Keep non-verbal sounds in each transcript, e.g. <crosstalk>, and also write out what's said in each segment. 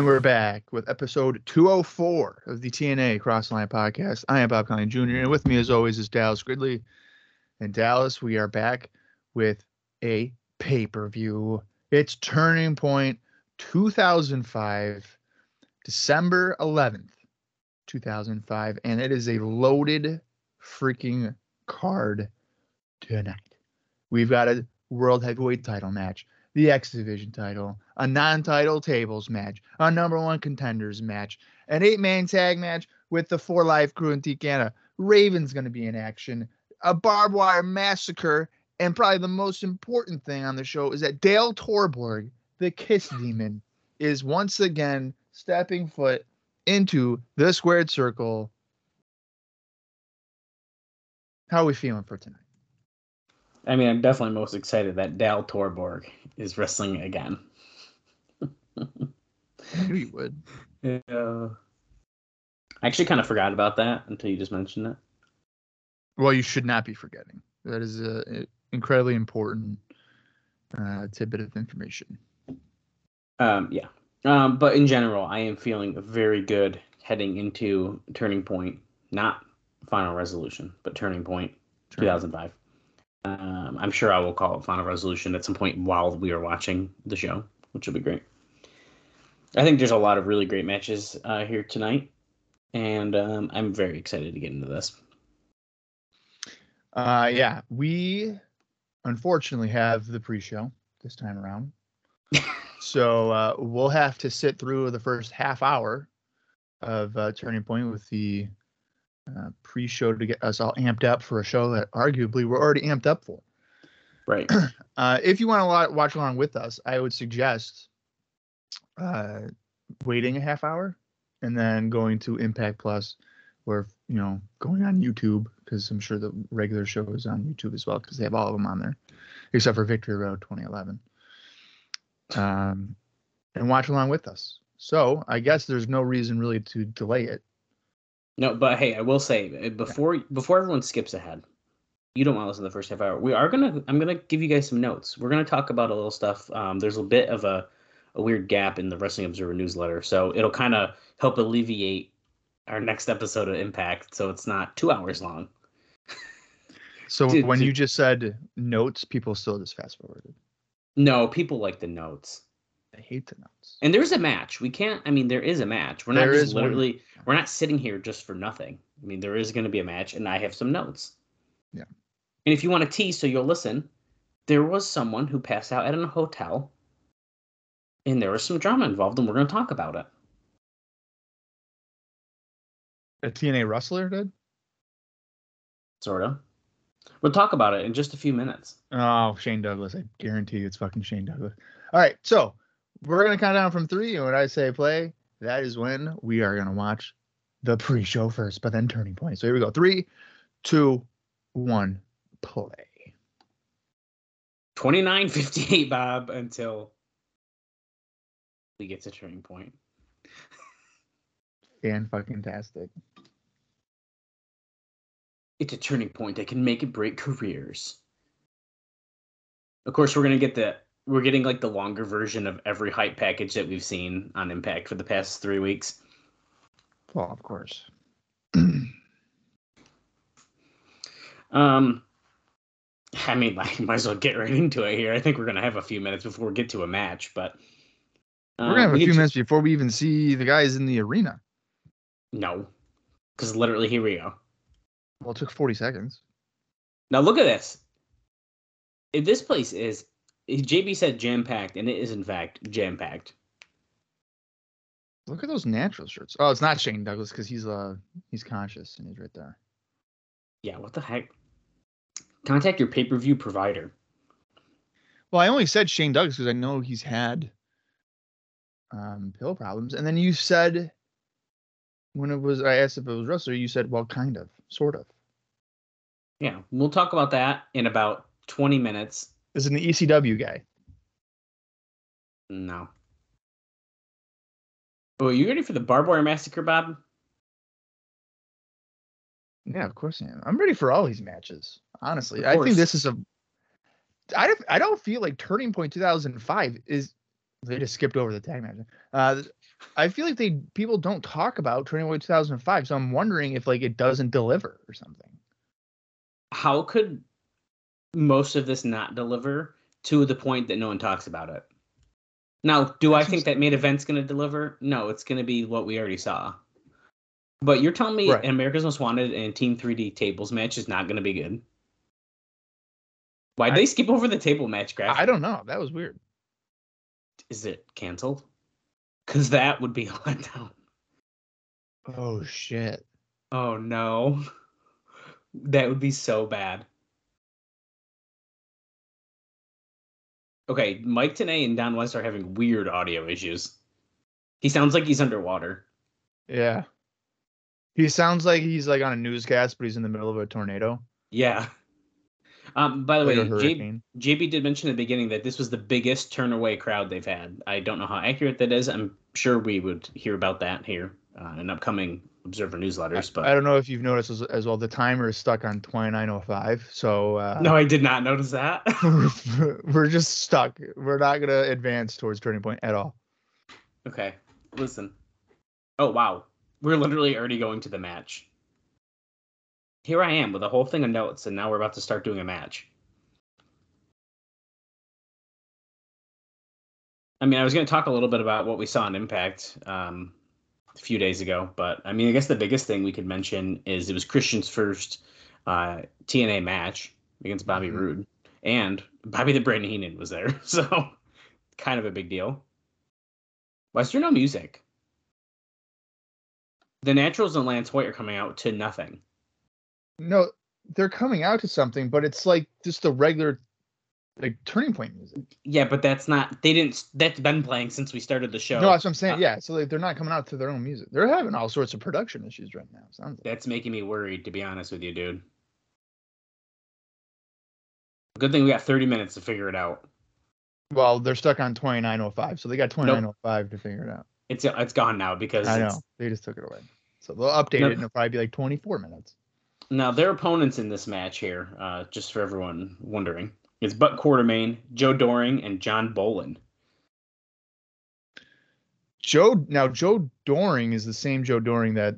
And we're back with episode 204 of the TNA Crossline podcast. I am Bob Colling Jr. and with me as always is Dallas Gridley. And Dallas, we are back with a pay-per-view. It's Turning Point 2005, December 11th, 2005, and it is a loaded freaking card tonight. We've got a world heavyweight title match the X Division title, a non title tables match, a number one contenders match, an eight man tag match with the Four Live Kru and Team Canada. Raven's going to be in action, a barbed wire massacre, and probably the most important thing on the show is that Dale Torborg, the Kiss Demon, is once again stepping foot into the squared circle. How are we feeling for tonight? I mean, I'm definitely most excited that Dale Torborg is wrestling again. I knew you would. Yeah. I actually kind of forgot about that until you just mentioned it. Well, you should not be forgetting. That is a, a incredibly important uh, tidbit of information. Um, yeah. Um, but in general, I am feeling very good heading into Turning Point, not Final Resolution, but Turning Point Turning. 2005. Um, I'm sure I will call it Final Resolution at some point while we are watching the show, which will be great. I think there's a lot of really great matches uh, here tonight, and um, I'm very excited to get into this. Uh, yeah, we unfortunately have the pre-show this time around, <laughs> so uh, we'll have to sit through the first half hour of uh, Turning Point with the uh, pre-show to get us all amped up for a show that arguably we're already amped up for. Right. <clears throat> Uh, if you want to watch along with us, I would suggest uh, waiting a half hour and then going to Impact Plus, or you know, going on YouTube because I'm sure the regular show is on YouTube as well because they have all of them on there, except for Victory Road 2011. Um, and watch along with us. So I guess there's no reason really to delay it. No, but hey, I will say uh, before before everyone skips ahead, you don't want to listen to the first half hour. We are gonna I'm gonna give you guys some notes. We're gonna talk about a little stuff. Um, there's a bit of a a weird gap in the Wrestling Observer newsletter, so it'll kind of help alleviate our next episode of Impact, so it's not two hours long. <laughs> So Dude, when dude. you just said notes, people still just fast forwarded. No, people like the notes. I hate the notes. And there's a match. We can't. I mean, there is a match. We're not There just is one. literally. We're not sitting here just for nothing. I mean, there is going to be a match, and I have some notes. Yeah. And if you want to tease, so you'll listen. There was someone who passed out at a hotel, and there was some drama involved, and we're going to talk about it. A TNA wrestler did? Sort of. We'll talk about it in just a few minutes. Oh, Shane Douglas. I guarantee you it's fucking Shane Douglas. All right. So we're going to count down from three. And when I say play, that is when we are going to watch the pre show first, but then turning point. So here we go. Three, two, one, play. Twenty nine fifty eight, Bob, until we get to turning point. <laughs> Fan fucking tastic. it's a turning point that can make and break careers. Of course, we're gonna get the we're getting like the longer version of every hype package that we've seen on Impact for the past three weeks. Well, of course. <clears throat> Um, I mean, <laughs> like, might as well get right into it here. I think we're gonna have a few minutes before we get to a match, but We're going to have uh, a few minutes before we even see the guys in the arena. No, because literally, here we go. Well, it took 40 seconds. Now look at this. If this place is, JB said jam packed, and it is in fact jam packed. Look at those natural shirts. Oh, it's not Shane Douglas because he's uh he's conscious and he's right there. Yeah, what the heck? Contact your pay per view provider. Well, I only said Shane Douglas because I know he's had um, pill problems, and then you said when it was I asked if it was wrestler, you said well, kind of, sort of. Yeah, we'll talk about that in about 20 minutes. Is an ECW guy. No. Oh, you ready for the barbed wire massacre, Bob? Yeah, of course I am. I'm ready for all these matches. Honestly, I think this is a. I don't. I don't feel like Turning Point 2005 is. They just skipped over the tag match. Uh, I feel like they people don't talk about Turning Point 2005, so I'm wondering if like it doesn't deliver or something. How could most of this not deliver to the point that no one talks about it? Now, do I think that main event's going to deliver? No, it's going to be what we already saw. But you're telling me Right. America's Most Wanted and Team 3D tables match is not going to be good? Why'd I- they skip over the table match graphic? I don't know. That was weird. Is it canceled? Because that would be <laughs> a letdown. Oh shit. Oh no. That would be so bad. Okay, Mike Tenay and Don West are having weird audio issues. He sounds like he's underwater. Yeah. He sounds like he's like on a newscast, but he's in the middle of a tornado. Yeah. Um, by the way, J-. JB did mention at the beginning that this was the biggest turn away crowd they've had. I don't know how accurate that is. I'm sure we would hear about that here uh, in upcoming Observer newsletters. But I don't know if you've noticed as, as well. The timer is stuck on 2905. So uh, <laughs> no, I did not notice that. <laughs> we're, we're just stuck. We're not gonna advance towards turning point at all. Okay, listen. Oh wow, we're literally already going to the match. Here I am with a whole thing of notes, and now we're about to start doing a match. I mean, I was going to talk a little bit about what we saw in Impact um, a few days ago, but I mean, I guess the biggest thing we could mention is it was Christian's first uh, TNA match against Bobby Mhm. Roode, and Bobby the Brain Heenan was there, <laughs> so kind of a big deal. Why is there no music? The Naturals and Lance Hoyt are coming out to nothing. No, they're coming out to something, but it's like just the regular, like turning point music. Yeah, but that's not. They didn't. That's been playing since we started the show. No, that's what I'm saying. Uh, yeah, so like they're not coming out to their own music. They're having all sorts of production issues right now. Sounds like. That's making me worried, to be honest with you, dude. Good thing we got 30 minutes to figure it out. Well, they're stuck on 2905, so they got 2905 to figure it out. It's it's gone now because I know they just took it away. So they'll update No. it, and it'll probably be like 24 minutes. Now, their opponents in this match here, uh, just for everyone wondering, is Buck Quartermain, Joe Doering, and John Bolin. Joe now Joe Doering is the same Joe Doering that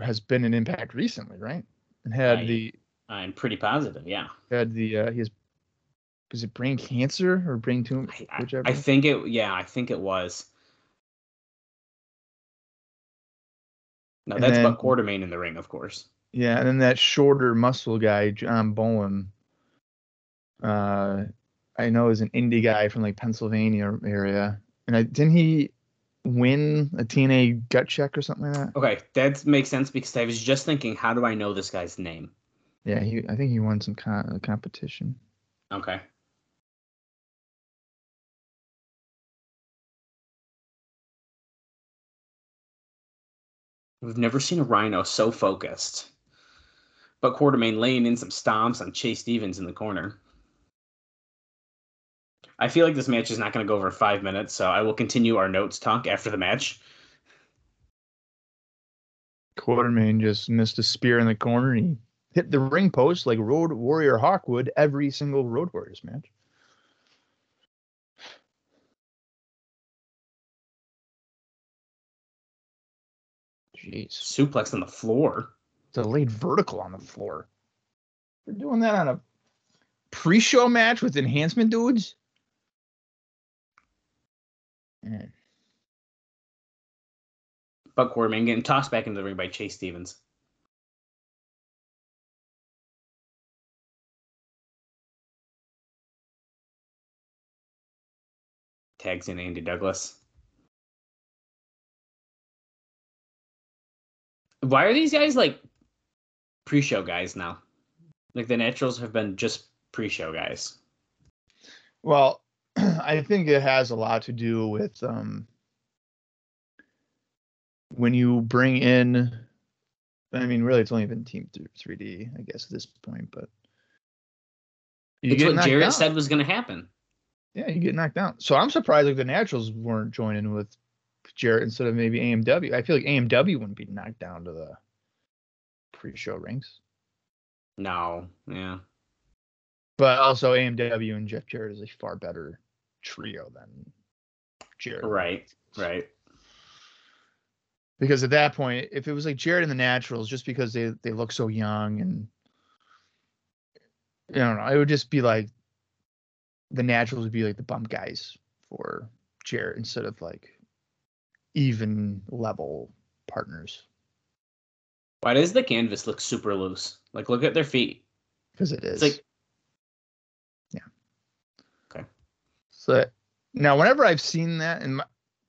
has been an Impact recently, right? And had Right. the I'm pretty positive, yeah. had the uh, he has is it brain cancer or brain tumor? I, I- Whichever. I think it, yeah, I think it was. No, that's then- Buck Quartermain in the ring, of course. Yeah, and then that shorter muscle guy, John Bowen. Uh, I know is an indie guy from like Pennsylvania area, and I didn't he win a TNA gut check or something like that? Okay, that makes sense because I was just thinking, how do I know this guy's name? Yeah, he I think he won some con- competition. Okay. We've never seen a rhino so focused. But Quartermain laying in some stomps on Chase Stevens in the corner. I feel like this match is not going to go over five minutes, so I will continue our notes talk after the match. Quartermain just missed a spear in the corner and he hit the ring post like Road Warrior Hawk would every single Road Warriors match. Jeez. Suplex on the floor. Delayed vertical on the floor. They're doing that on a pre show match with enhancement dudes? Man. Buck Quartermain getting tossed back into the ring by Chase Stevens. Tags in Andy Douglas. Why are these guys like pre-show guys now. Like the Naturals have been just pre-show guys. Well, <clears throat> I think it has a lot to do with um, when you bring in. I mean, really, it's only been Team 3D, I guess, at this point. But you it's what Jarrett down. said was going to happen. Yeah, you get knocked down. So I'm surprised like the Naturals weren't joining with Jarrett instead of maybe AMW. I feel like AMW wouldn't be knocked down to the pre-show ranks. No, yeah. But also AMW and Jeff Jarrett is a far better trio than Jarrett. Right, right. Because at that point, if it was like Jarrett and the Naturals, just because they they look so young and I don't know, it would just be like the Naturals would be like the bump guys for Jarrett instead of like even level partners. Why does the canvas look super loose? Like, look at their feet. Because it is. It's like, yeah. Okay. So now, whenever I've seen that, and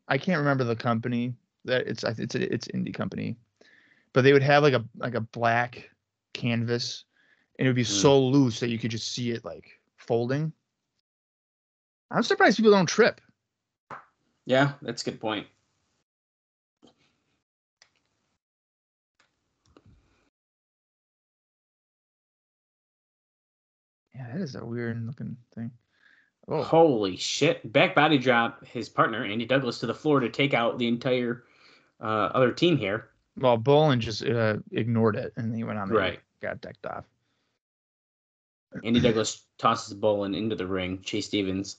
I can't remember the company that it's it's a, it's indie company, but they would have like a like a black canvas, and it would be mm. so loose that you could just see it like folding. I'm surprised people don't trip. Yeah, that's a good point. Yeah, that is a weird looking thing. Oh. Holy shit. Back body drop his partner, Andy Douglas, to the floor to take out the entire uh, other team here. Well, Bolin just uh, ignored it and he went on there right. got decked off. Andy Douglas tosses Bolin into the ring. Chase Stevens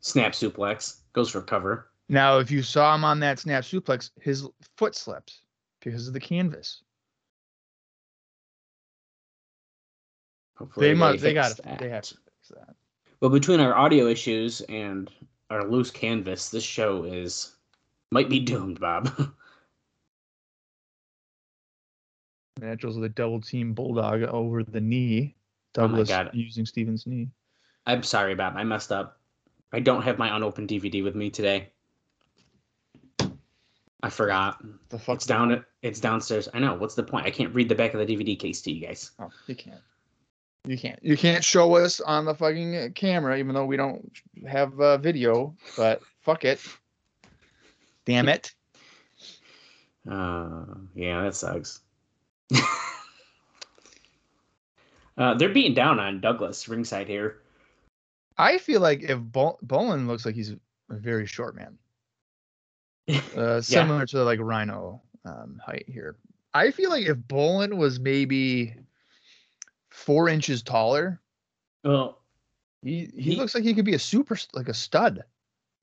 snap suplex, goes for cover. Now, if you saw him on that snap suplex, his foot slipped because of the canvas. Hopefully they, must. They got. They have to fix that. Well, between our audio issues and our loose canvas, this show is might be doomed, Bob. <laughs> Naturals with a double team bulldog over the knee. Oh Douglas oh using Steven's knee. I'm sorry, Bob. I messed up. I don't have my unopened DVD with me today. I forgot. The fuck? It's down. It's downstairs. I know. What's the point? I can't read the back of the DVD case to you guys. Oh, you can't. You can't. You can't show us on the fucking camera, even though we don't have uh, video. But fuck it. Damn it. Uh, yeah, that sucks. <laughs> uh, they're beating down on Douglas ringside here. I feel like if Bol- Bolin looks like he's a very short man, <laughs> uh, similar yeah. to like Rhino um, height here. I feel like if Bolin was maybe four inches taller. Well, he, he, he looks like he could be a super like a stud.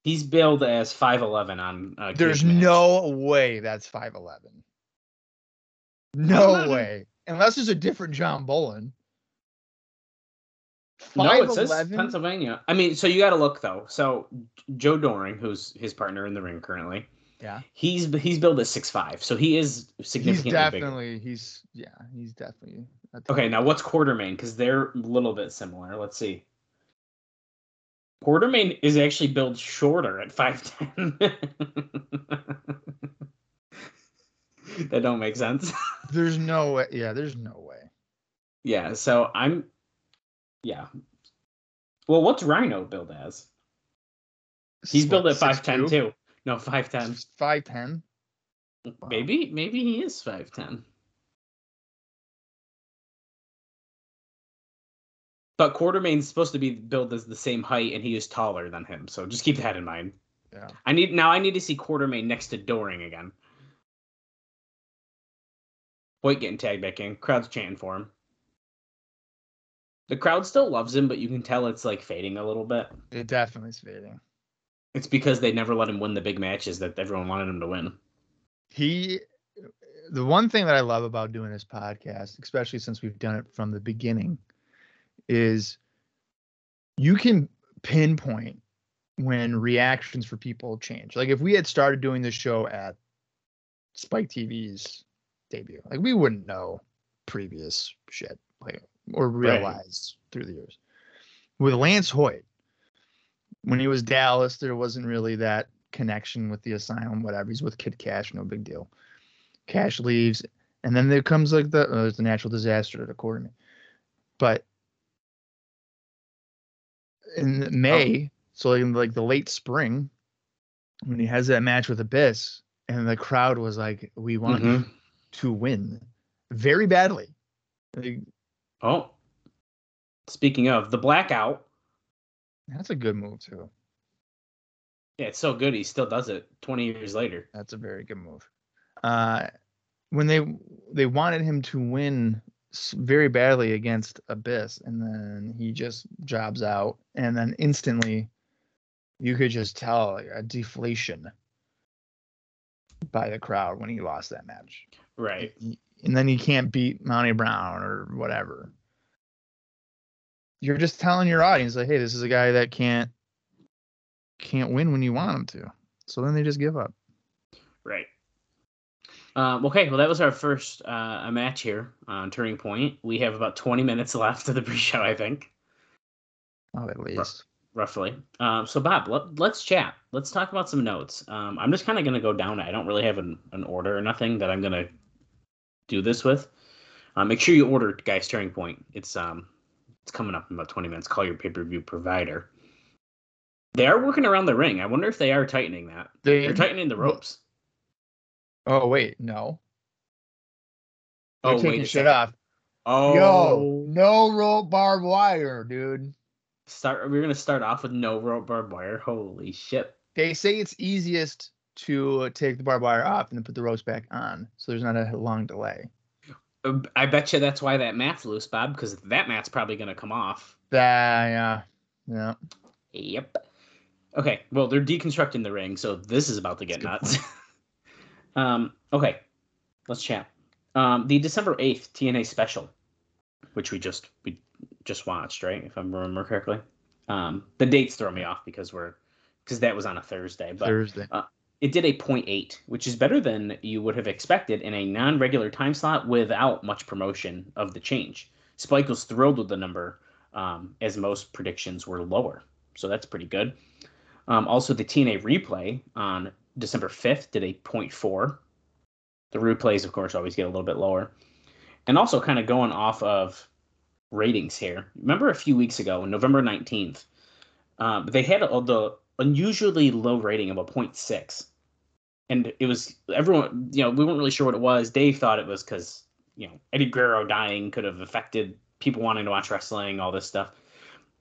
He's billed as five eleven on. Uh, There's no way that's five eleven. No way, unless there's a different John Bolin. No, it says Pennsylvania. I mean, so you got to look though. So Joe Doering, who's his partner in the ring currently, yeah, he's he's billed at six five, so he is significantly he's definitely bigger. he's yeah he's definitely okay. Now what's Quartermain? Because they're a little bit similar. Let's see. Quartermain is actually billed shorter at five ten. <laughs> that don't make sense. <laughs> there's no way. Yeah, there's no way. Yeah, so I'm yeah. Well, what's Rhino billed as? He's what, billed at five ten too. No, five ten. Five ten. Maybe, maybe he is five ten. But Quartermain's supposed to be billed as the same height, and he is taller than him. So just keep that in mind. Yeah. I need now. I need to see Quartermain next to Doering again. Hoyt getting tagged back in. Crowd's chanting for him. The crowd still loves him, but you can tell it's like fading a little bit. It definitely is fading. It's because they never let him win the big matches that everyone wanted him to win. He, the one thing that I love about doing this podcast, especially since we've done it from the beginning, is you can pinpoint when reactions for people change. Like if we had started doing this show at Spike TV's debut, like we wouldn't know previous shit. Like or realize right. through the years. With Lance Hoyt, when he was Dallas, there wasn't really that connection with the asylum, whatever. He's with Kid Kash, no big deal. Cash leaves, and then there comes like the uh, it's a natural disaster according to me, but in May, so in like the late spring, when he has that match with Abyss, and the crowd was like, "We want Mhm. to win very badly." Like, Oh, speaking of the blackout, that's a good move too. yeah, it's so good he still does it 20 years later. That's a very good move. Uh, when they they wanted him to win very badly against Abyss, and then he just jobs out, and then instantly, you could just tell like, a deflation by the crowd when he lost that match. Right. And then he can't beat Monty Brown or whatever. You're just telling your audience like, hey, this is a guy that can't can't win when you want him to. So then they just give up. Right. Um, okay, well, that was our first uh, a match here on Turning Point. We have about 20 minutes <laughs> left of the pre-show, I think, Oh, at least. roughly. Um, so, Bob, let, let's chat. Let's talk about some notes. Um, I'm just kind of going to go down. I don't really have an, an order or nothing that I'm going to do this with. Uh, make sure you order Guys Turning Point. It's um, it's coming up in about 20 minutes. Call your pay-per-view provider. They are working around the ring. I wonder if they are tightening that. They, They're tightening the ropes. Oh wait, no. They're Oh, taking wait shit off. Oh, Yo, no rope barbed wire, dude. start we're gonna start off with no rope barbed wire. Holy shit. They say it's easiest to take the barbed wire off and then put the ropes back on, so there's not a long delay. Uh, I bet you that's why that mat's loose, Bob, because that mat's probably gonna come off. That yeah, yeah. Yep. Okay, well they're deconstructing the ring, so this is about to get nuts. <laughs> um, okay, let's chat. Um, the December eighth TNA special, which we just we just watched, right? If I remember correctly. Um, the dates throw me off because we're because that was on a Thursday, but Thursday. It did a 0.8, which is better than you would have expected in a non-regular time slot without much promotion of the change. Spike was thrilled with the number, um, as most predictions were lower, so that's pretty good. Um, also, the TNA replay on December 5th did a 0.4. The replays, of course, always get a little bit lower. And also, kind of going off of ratings here. Remember a few weeks ago, on November 19th, uh, they had the unusually low rating of a 0.6 and it was everyone you know we weren't really sure what it was. Dave thought it was because you know eddie guerrero dying could have affected people wanting to watch wrestling all this stuff.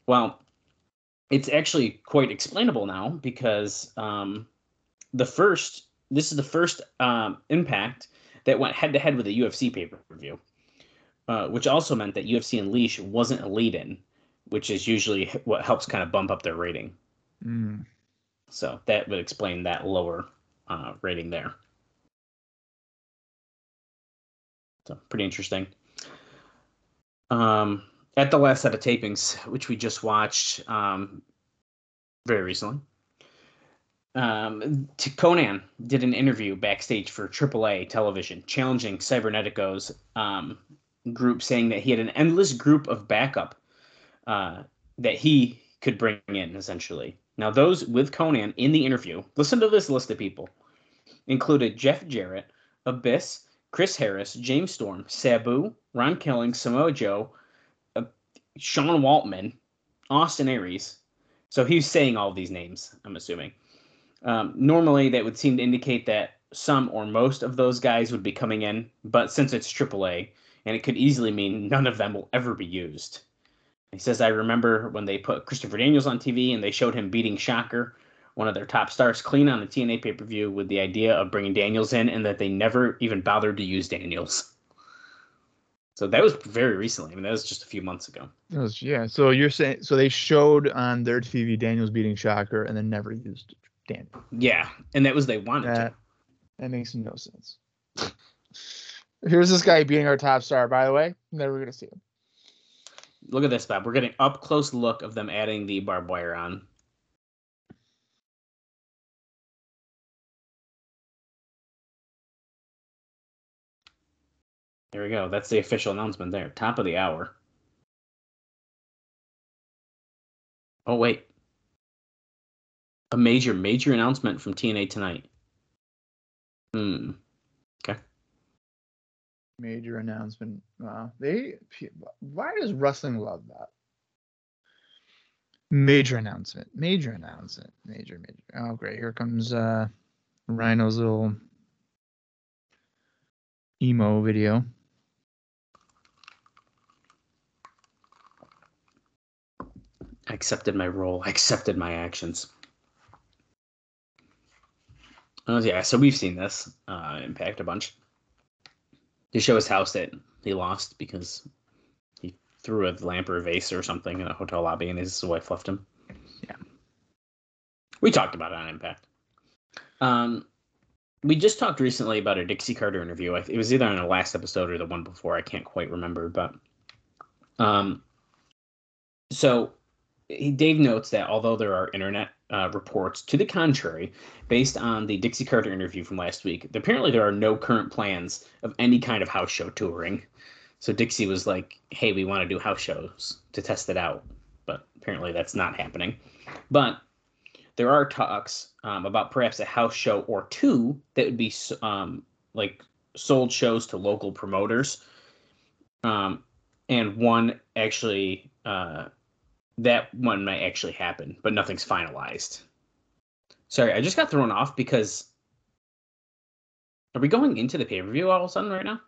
Well it's actually quite explainable now because um, the first this is the first um, impact that went head to head with a ufc pay-per-view uh, which also meant that ufc unleash wasn't a lead-in which is usually what helps kind of bump up their rating. Mm. so that would explain that lower uh, rating there. So pretty interesting. Um, at the last set of tapings, which we just watched um, very recently, um, Konnan did an interview backstage for AAA television, challenging Cybernetico's um, group, saying that he had an endless group of backup uh, that he could bring in, essentially. Now, those with Konnan in the interview, listen to this list of people, included Jeff Jarrett, Abyss, Chris Harris, James Storm, Sabu, Ron Killing, Samoa Joe, uh, Sean Waltman, Austin Aries. So he's saying all these names, I'm assuming. Um, normally, that would seem to indicate that some or most of those guys would be coming in, but since it's AAA, and it could easily mean none of them will ever be used. He says, I remember when they put Christopher Daniels on TV and they showed him beating Shocker, one of their top stars, clean on the TNA pay per view with the idea of bringing Daniels in and that they never even bothered to use Daniels. So that was very recently. I mean, that was just a few months ago. Was- yeah. So you're saying so they showed on their TV Daniels beating Shocker and then never used Daniels. Yeah. And that was they wanted That to. that makes no sense. Here's this guy beating our top star, by the way. Never gonna see him. Look at this, Bob. We're getting up close look of them adding the barbed wire on. There we go. That's the official announcement there. Top of the hour. Oh, wait. A major, major announcement from TNA tonight. Hmm. Major announcement. Wow. They why does wrestling love that? Major announcement. Major announcement. Major major. Oh great. Here comes uh Rhino's little emo video. I accepted my role. I accepted my actions. Oh yeah, so we've seen this uh, impact a bunch. To show his house that he lost because he threw a lamp or a vase or something in a hotel lobby and his wife left him. Yeah. We talked about it on Impact. Um, we just talked recently about a Dixie Carter interview. It was either on the last episode or the one before. I can't quite remember, but um, so he, Dave notes that although there are internet uh, reports to the contrary, based on the Dixie Carter interview from last week, apparently there are no current plans of any kind of house show touring. So Dixie was like, "Hey, we want to do house shows to test it out," but apparently that's not happening. But there are talks um, about perhaps a house show or two that would be um, like sold shows to local promoters, um, and one actually uh, that one might actually happen, but nothing's finalized. Sorry, I just got thrown off because are we going into the pay per view all of a sudden right now?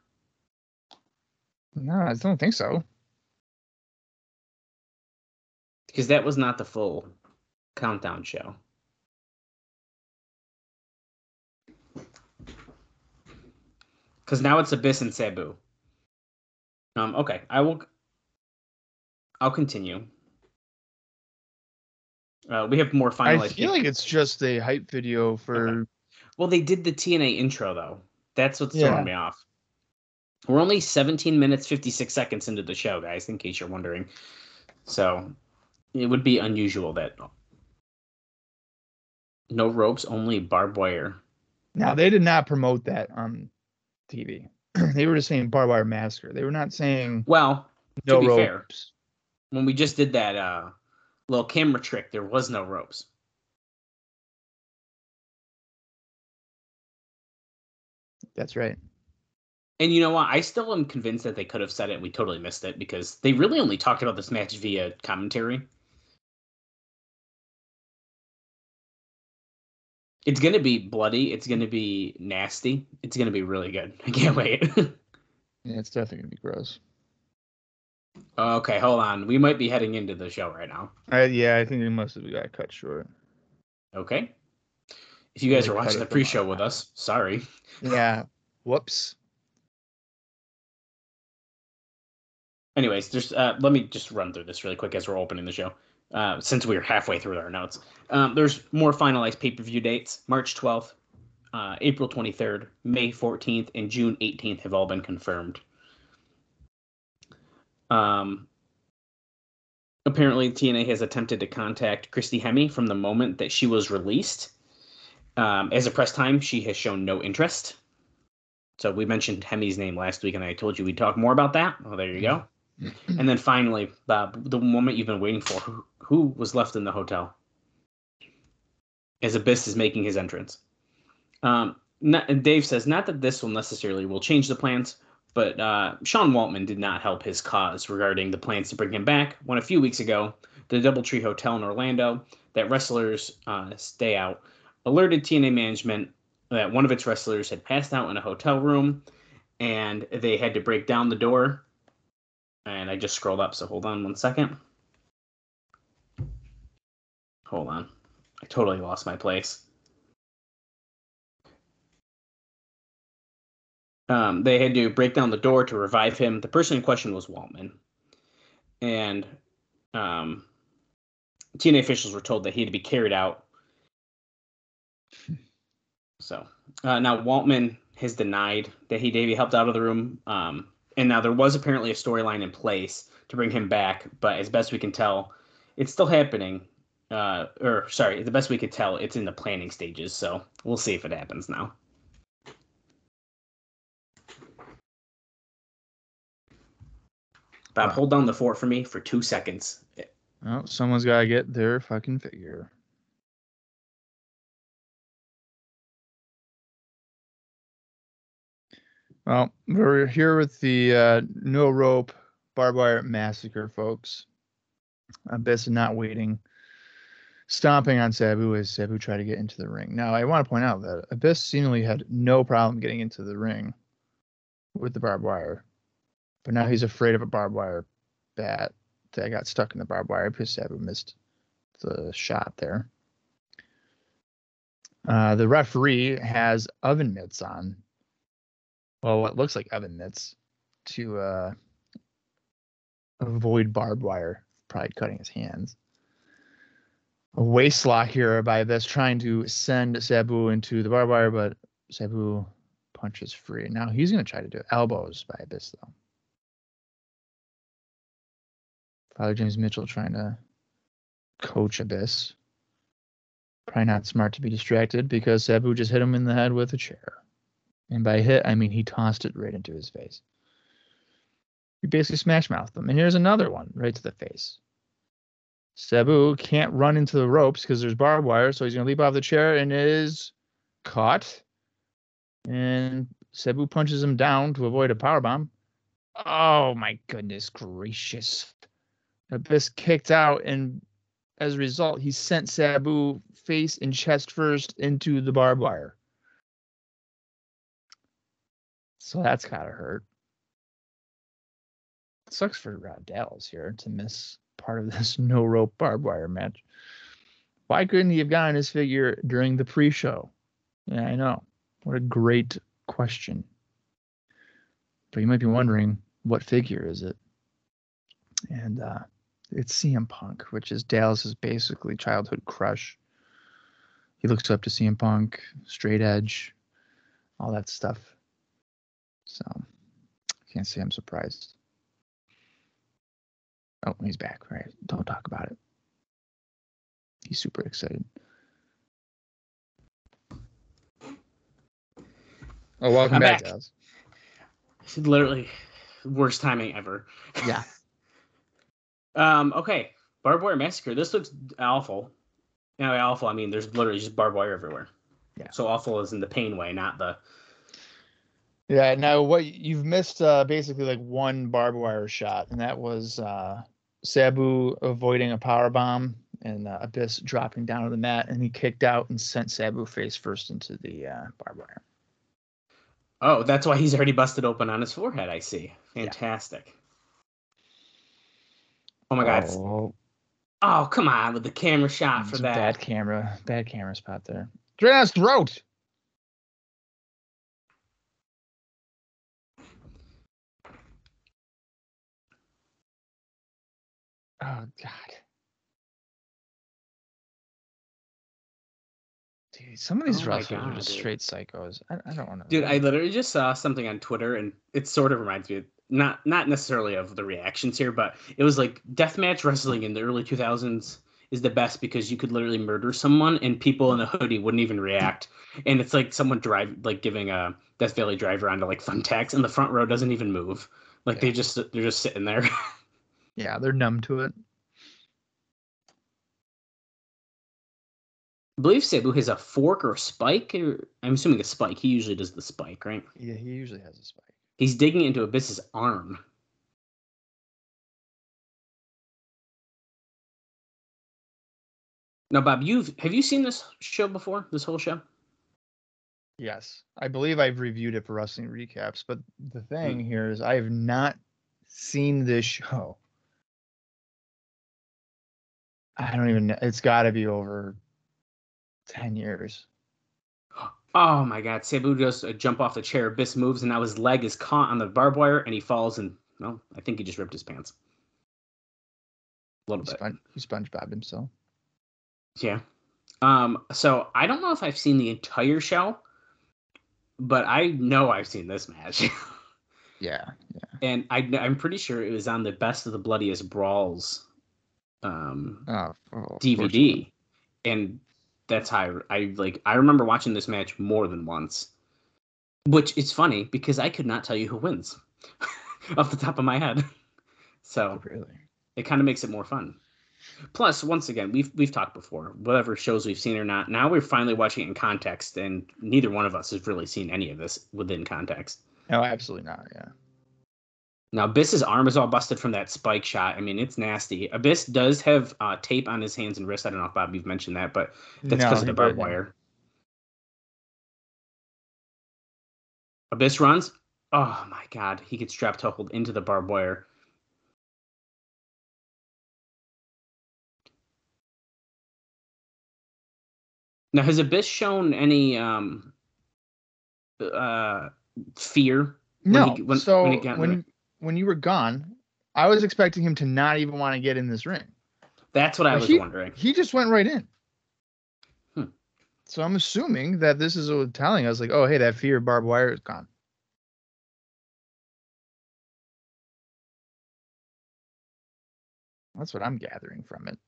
No, I don't think so. Because that was not the full countdown show. Because now it's Abyss and Sabu. Um, okay, I will. I'll continue. Uh, we have more finalized. I feel like it's just a hype video for. Okay. Well, they did the TNA intro though. That's what's yeah. throwing me off. We're only 17 minutes 56 seconds into the show, guys. In case you're wondering, so it would be unusual that no ropes, only barbed wire. Now they did not promote that on TV. <clears throat> they were just saying barbed wire massacre. They were not saying well. No to be ropes. fair, when we just did that uh, little camera trick, there was no ropes. That's right. And you know what? I still am convinced that they could have said it. We totally missed it because they really only talked about this match via commentary. It's gonna be bloody. It's gonna be nasty. It's gonna be really good. <laughs> I can't wait. <laughs> yeah, it's definitely gonna be gross. Okay, hold on. We might be heading into the show right now. Uh, yeah, I think we must have got cut short. Okay. If you guys are watching the pre-show with us, sorry. Yeah. Whoops. Anyways, just uh, let me just run through this really quick as we're opening the show. Uh, since we are halfway through our notes, um, there's more finalized pay-per-view dates. March 12th, uh, April 23rd, May 14th, and June 18th have all been confirmed. Um, apparently, TNA has attempted to contact Christy Hemme from the moment that she was released. Um, as a press time, she has shown no interest. So we mentioned Hemme's name last week, and I told you we'd talk more about that. Oh, there you go. and then finally, Bob, the moment you've been waiting for, who, who was left in the hotel? As Abyss is making his entrance. Um, not, Dave says, not that this will necessarily will change the plans, but uh, Sean Waltman did not help his cause regarding the plans to bring him back when a few weeks ago, the Doubletree Hotel in Orlando that wrestlers uh, stay out alerted TNA management that one of its wrestlers had passed out in a hotel room and they had to break down the door. And I just scrolled up, so hold on one second. Hold on. I totally lost my place. Um, they had to break down the door to revive him. The person in question was Waltman. And um, TNA officials were told that he had to be carried out. So uh, now Waltman has denied that he, he helped out of the room. Um, and now there was apparently a storyline in place to bring him back, but as best we can tell, it's still happening. Uh, or sorry, the best we could tell, it's in the planning stages. So we'll see if it happens now. Bob, hold down the fort for me for two seconds. Oh, someone's got to get their fucking figure. Well, we're here with the uh, no rope barbed wire massacre, folks. Abyss not waiting, stomping on Sabu as Sabu tried to get into the ring. Now, I want to point out that Abyss seemingly had no problem getting into the ring with the barbed wire, but now he's afraid of a barbed wire bat that got stuck in the barbed wire because Sabu missed the shot there. Uh, the referee has oven mitts on. Well, what looks like oven mitts to uh, avoid barbed wire, probably cutting his hands. A waist lock here by this trying to send Sabu into the barbed wire, but Sabu punches free. Now he's going to try to do elbows by Abyss, though. Father James Mitchell trying to coach Abyss. Probably not smart to be distracted because Sabu just hit him in the head with a chair. And by hit, I mean he tossed it right into his face. He basically smash mouthed them. And here's another one right to the face. Sabu can't run into the ropes because there's barbed wire, so he's going to leap off the chair and is caught. And Sabu punches him down to avoid a power bomb. Oh my goodness gracious. Abyss kicked out, and as a result, he sent Sabu face and chest first into the barbed wire. So that's gotta hurt. sucks for Rod Dallas here to miss part of this <laughs> no rope barbed wire match. Why couldn't he have gotten his figure during the pre show? Yeah, I know. What a great question. But you might be wondering, what figure is it? And uh, it's CM Punk, which is Dallas's basically childhood crush. He looks up to CM Punk, straight edge, all that stuff. So I can't say I'm surprised. Oh, he's back. Right. Don't talk about it. He's super excited. Oh, welcome I'm back, back. Dallas. Literally, worst timing ever. Yeah. <laughs> Um. Okay. Barbed wire massacre. This looks awful. Now, awful. I mean, there's literally just barbed wire everywhere. Yeah. So awful is in the pain way, not the. Yeah, now what you've missed uh, basically like one barbed wire shot, and that was uh, Sabu avoiding a power bomb and uh, Abyss dropping down to the mat, and he kicked out and sent Sabu face first into the uh, barbed wire. Oh, that's why he's already busted open on his forehead. I see. Fantastic. Oh my god. Oh, Oh, come on with the camera shot for that. bad camera, bad camera spot there. Straight on his throat. Oh God. Dude, some of these Oh wrestlers are just dude. straight psychos. I, I don't want to. Dude, I literally just saw something on Twitter, and it sort of reminds me, of, not not necessarily of the reactions here, but it was like deathmatch wrestling in the early 2000s is the best because you could literally murder someone and people in a hoodie wouldn't even react, and it's like someone drive like giving a Death Valley driver onto like thumbtacks, and the front row doesn't even move, like they just they're just sitting there. <laughs> Yeah, they're numb to it. I believe Sabu has a fork or a spike, or I'm assuming a spike. He usually does the spike, right? Yeah, he usually has a spike. He's digging into Abyss's arm. Now, Bob, you've have you seen this show before? This whole show? Yes, I believe I've reviewed it for wrestling recaps, but the thing hmm. here is I have not seen this <laughs> show. I don't even know. It's got to be over 10 years. Oh my God! Sabu does a jump off the chair. Abyss moves, and now his leg is caught on the barbed wire, and he falls. And well, I think he just ripped his pants. A little He, bit. spon- he SpongeBob himself. Yeah. Um, so I don't know if I've seen the entire show, but I know I've seen this match. <laughs> Yeah. Yeah. And I, I'm pretty sure it was on the Best of the Bloodiest Brawls um, Oh, oh. DVD, and that's how I, I like. I remember watching this match more than once, which is funny because I could not tell you who wins <laughs> off the top of my head. <laughs> So Really? it kind of makes it more fun. Plus, once again, we've we've talked before. Whatever shows we've seen or not, now we're finally watching it in context, and neither one of us has really seen any of this within context. No, absolutely not. Yeah. Now Abyss's arm is all busted from that spike shot. I mean, it's nasty. Abyss does have uh, tape on his hands and wrists. I don't know if Bob you've mentioned that, but that's No, because of the barbed wire. Abyss runs. Oh my god, he gets strapped hold into the barbed wire. Now, has Abyss shown any um uh fear? When No. he- when- so when when he got when, when you were gone, I was expecting him to not even want to get in this ring. That's what I Well, was he- wondering. He just went right in. Hmm. So I'm assuming that this is what telling us, like, oh, hey, that fear of barbed wire is gone. That's what I'm gathering from it.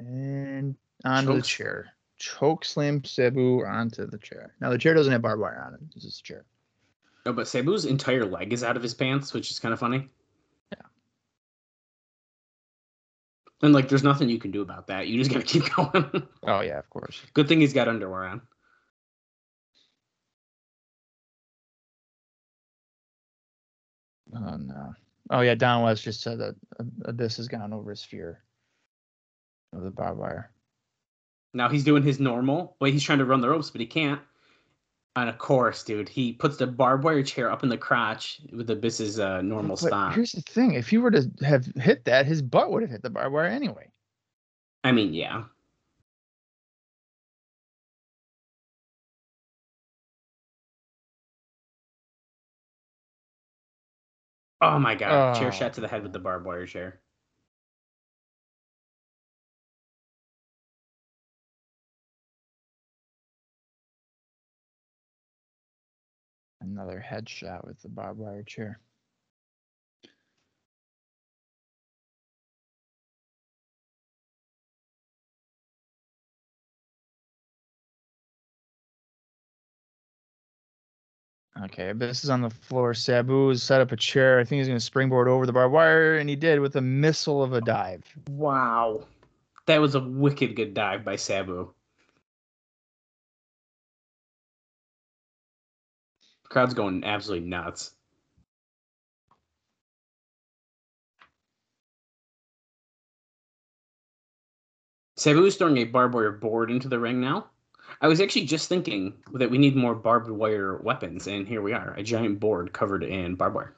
And onto the chair. Choke slam Sabu onto the chair. Now the chair doesn't have barbed wire on it. This is a chair. No, but Sabu's entire leg is out of his pants, which is kind of funny. Yeah. And like, there's nothing you can do about that. You just gotta keep <laughs> going. Oh yeah, of course. Good thing he's got underwear on. Oh no. Oh yeah, Don West just said that uh, Abyss has gone over his fear of the barbed wire. Now he's doing his normal. Well, he's trying to run the ropes, but he can't. And of course, dude, he puts the barbed wire chair up in the crotch with Abyss's uh, normal But spot. here's the thing: if he were to have hit that, his butt would have hit the barbed wire anyway. I mean, yeah. Oh my god! Chair Oh. shot to the head with the barbed wire chair. Another headshot with the barbed wire chair. Okay, this is on the floor. Sabu has set up a chair. I think he's going to springboard over the barbed wire, and he did with a missile of a dive. Wow, that was a wicked good dive by Sabu. Crowd's going absolutely nuts. Sabu is throwing a barbed wire board into the ring now. I was actually just thinking that we need more barbed wire weapons, and here we are a giant board covered in barbed wire.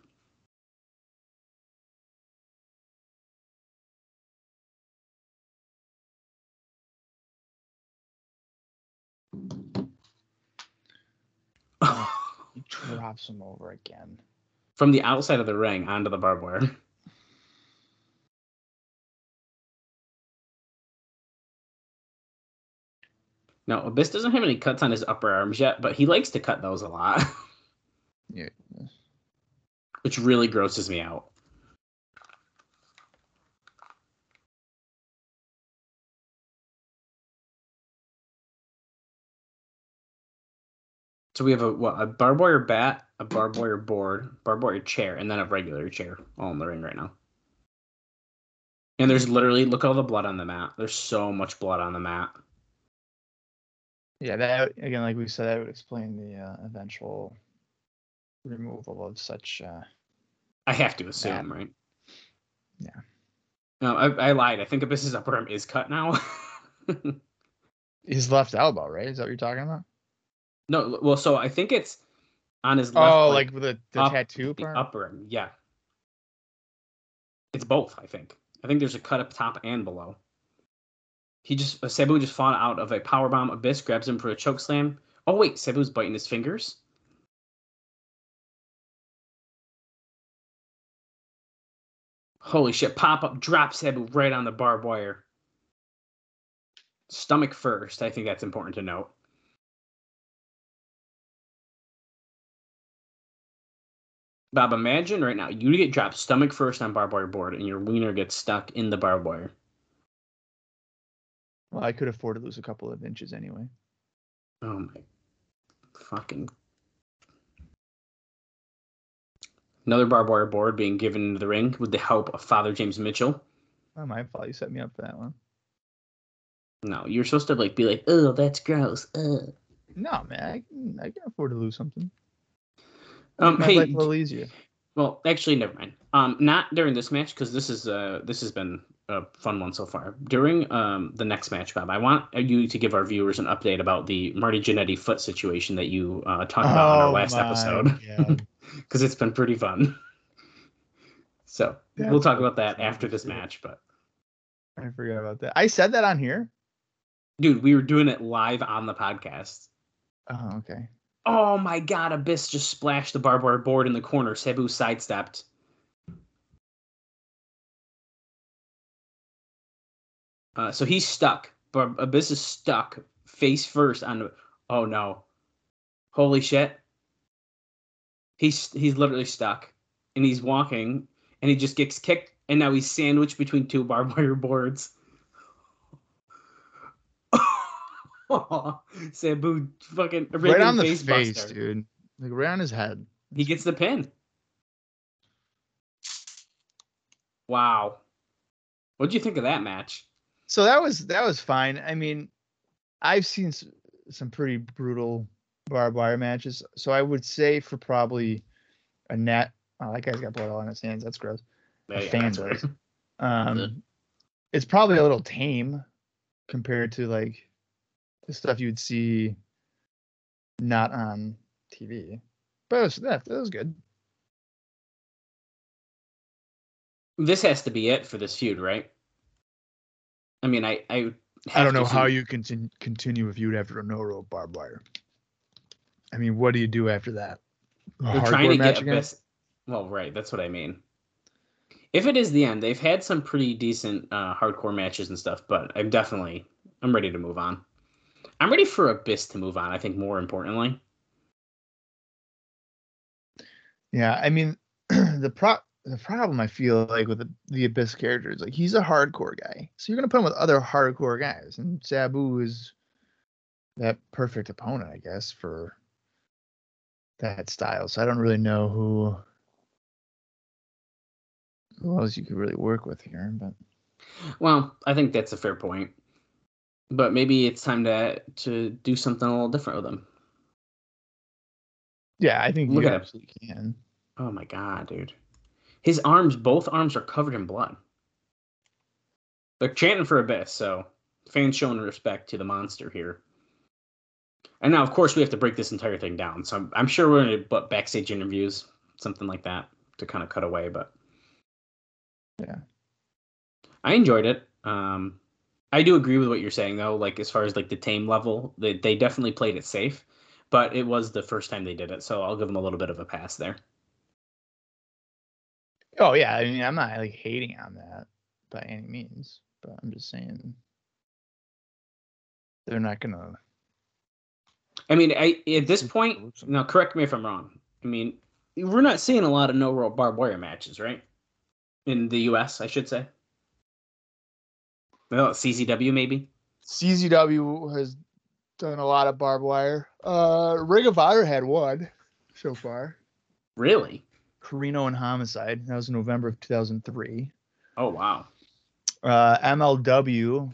Drops him over again. From the outside of the ring onto the barbed wire. <laughs> Now, Abyss doesn't have any cuts on his upper arms yet, but he likes to cut those a lot, <laughs> Yeah. which really grosses me out. So we have a what a barbed wire bat, a barbed wire board, barbed wire chair, and then a regular chair all in the ring right now. And there's literally look at all the blood on the mat. There's so much blood on the mat. Yeah, that again, like we said, that would explain the uh, eventual removal of such. Uh, I have to assume, right? Yeah. No, I, I lied. I think Abyss's upper arm is cut now. <laughs> his left elbow, right? Is that what you're talking about? No, well, so I think it's on his left. oh, like, the, the up- tattoo the upper. Yeah. It's both, I think. I think there's a cut up top and below. He just uh, Sabu just fought out of a power bomb. Abyss grabs him for a choke slam. Oh wait, Sabu's biting his fingers. Holy shit! Pop up, drops Sabu right on the barbed wire. Stomach first. I think that's important to note. Bob, imagine right now you get dropped stomach first on barbed wire board, and your wiener gets stuck in the barbed wire. Well, I could afford to lose a couple of inches anyway. Oh my fucking. Another barbed wire board being given into the ring with the help of Father James Mitchell. Not my fault. You set me up for that one. No, you're supposed to like be like, oh, that's gross. Ugh. No, man. I can, I can afford to lose something. Um, hey, life a little easier. well, actually, never mind. Um, not during this match because this is uh this has been a fun one so far. During um the next match, Bob, I want you to give our viewers an update about the Marty Jannetty foot situation that you uh, talked about in our Oh last episode because <laughs> it's been pretty fun. <laughs> So That's we'll talk about that after this match, but. I forgot about that. I said that on here. Dude, we were doing it live on the podcast. Oh, okay. Oh my god, Abyss just splashed the barbed wire board in the corner. Sabu sidestepped. Uh, so he's stuck. But Abyss is stuck face first on the. Oh no. Holy shit. He's he's literally stuck. And he's walking and he just gets kicked and now he's sandwiched between two barbed <laughs> wire boards. <laughs> Sabu fucking Right on the face face, dude. Like right on his head. He gets the pin. Wow. What do you think of that match? So that was that was fine. I mean, I've seen some pretty brutal barbed wire matches. So I would say for probably a net. Oh, that guy's got blood all on his hands. That's gross. Yeah, yeah, fan that's does. Um, it's probably a little tame compared to like the stuff you would see not on TV. But it was, that, that was good. This has to be it for this feud, right? I mean, I I, I don't know how see- you continue continue if you'd after a no rope barbed wire. I mean, what do you do after that? A They're trying to get again? Abyss. Well, right, that's what I mean. If it is the end, they've had some pretty decent uh, hardcore matches and stuff, but I'm definitely I'm ready to move on. I'm ready for Abyss to move on. I think more importantly, Yeah, I mean, <clears throat> the pro the problem I feel like with the, the Abyss character is like he's a hardcore guy, so you're gonna put him with other hardcore guys, and Sabu is that perfect opponent, I guess, for that style. So I don't really know who who else you could really work with here, but well, I think that's a fair point. But maybe it's time to to do something a little different with him. yeah, I think Look you at him. absolutely can. Oh my god, dude. His arms, both arms are covered in blood. They're chanting for Abyss, so fans showing respect to the monster here. And now, of course, we have to break this entire thing down. So I'm, I'm sure we're going to put backstage interviews, something like that, to kind of cut away. But Yeah. I enjoyed it. Um, I do agree with what you're saying, though. Like as far as like the tame level, they they definitely played it safe, but it was the first time they did it, so I'll give them a little bit of a pass there. Oh yeah, I mean I'm not like hating on that by any means, but I'm just saying they're not gonna I mean, I at this point, now correct me if I'm wrong. I mean, we're not seeing a lot of no rope barbed wire matches, right? In the U.S., I should say. Well, CZW maybe. CZW has done a lot of barbed wire. Uh, Ring of Honor had one so far. Really? Corino and Homicide. That was in November of 2003. Oh wow. Uh, MLW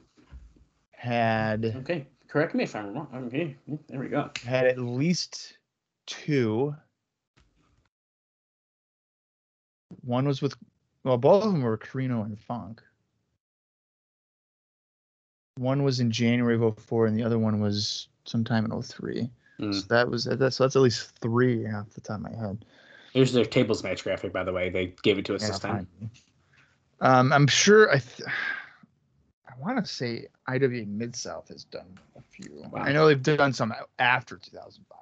had Okay, correct me if I'm wrong. Okay, there we go. had at least two. One was with, well, both of them were Corino and Funk. One was in January of 04, and the other one was sometime in 03. Mm. So that was that, so that's at least three off the top of my head. Here's their tables match graphic, by the way. They gave it to us Yeah, this time. Um, I'm sure I th- I want to say IW Mid South has done a few. Wow. I know they've done some after 2005.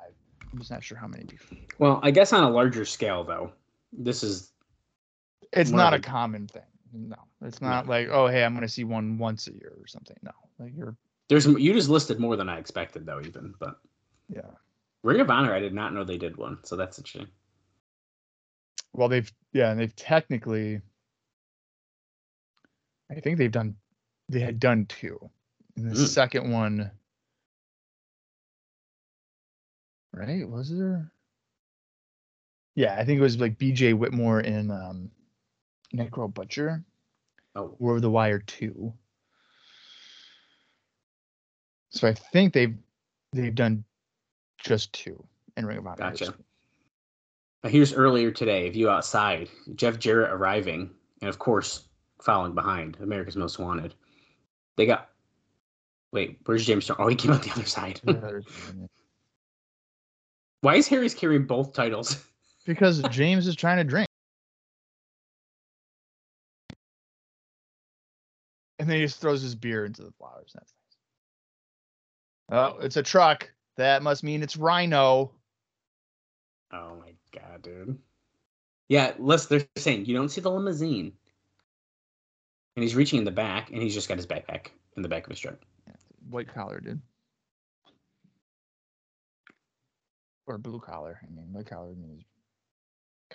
I'm just not sure how many before. Well, I guess on a larger scale, though, this is It's not a- common thing. No, it's not like oh hey I'm gonna see one once a year or something. No, like you're there's you just listed more than I expected, though. Even, but yeah. Ring of Honor, I did not know they did one, so that's interesting. Well, they've yeah, and they've technically. I think they've done. They had done two, and the Mm. second one. Right? Was there? Yeah, I think it was like B.J. Whitmore and um, Necro Butcher. Oh, War of the Wire 2. So I think they've they've done just two in Ring of Honor. Gotcha. Now, here's earlier today, View Outside, Jeff Jarrett arriving, and of course, following behind, America's Most Wanted. They got. Wait, where's James? Oh, he came out the other side. <laughs> Why is Harris carrying both titles? <laughs> because James is trying to drink. And then he just throws his beer into the flowers. That's nice. Oh, it's a truck. That must mean it's Rhino. Oh my god, dude. Yeah, let's. They're saying you don't see the limousine, and he's reaching in the back, and he's just got his backpack in the back of his truck. White collar, dude. Or blue collar. I mean, white collar means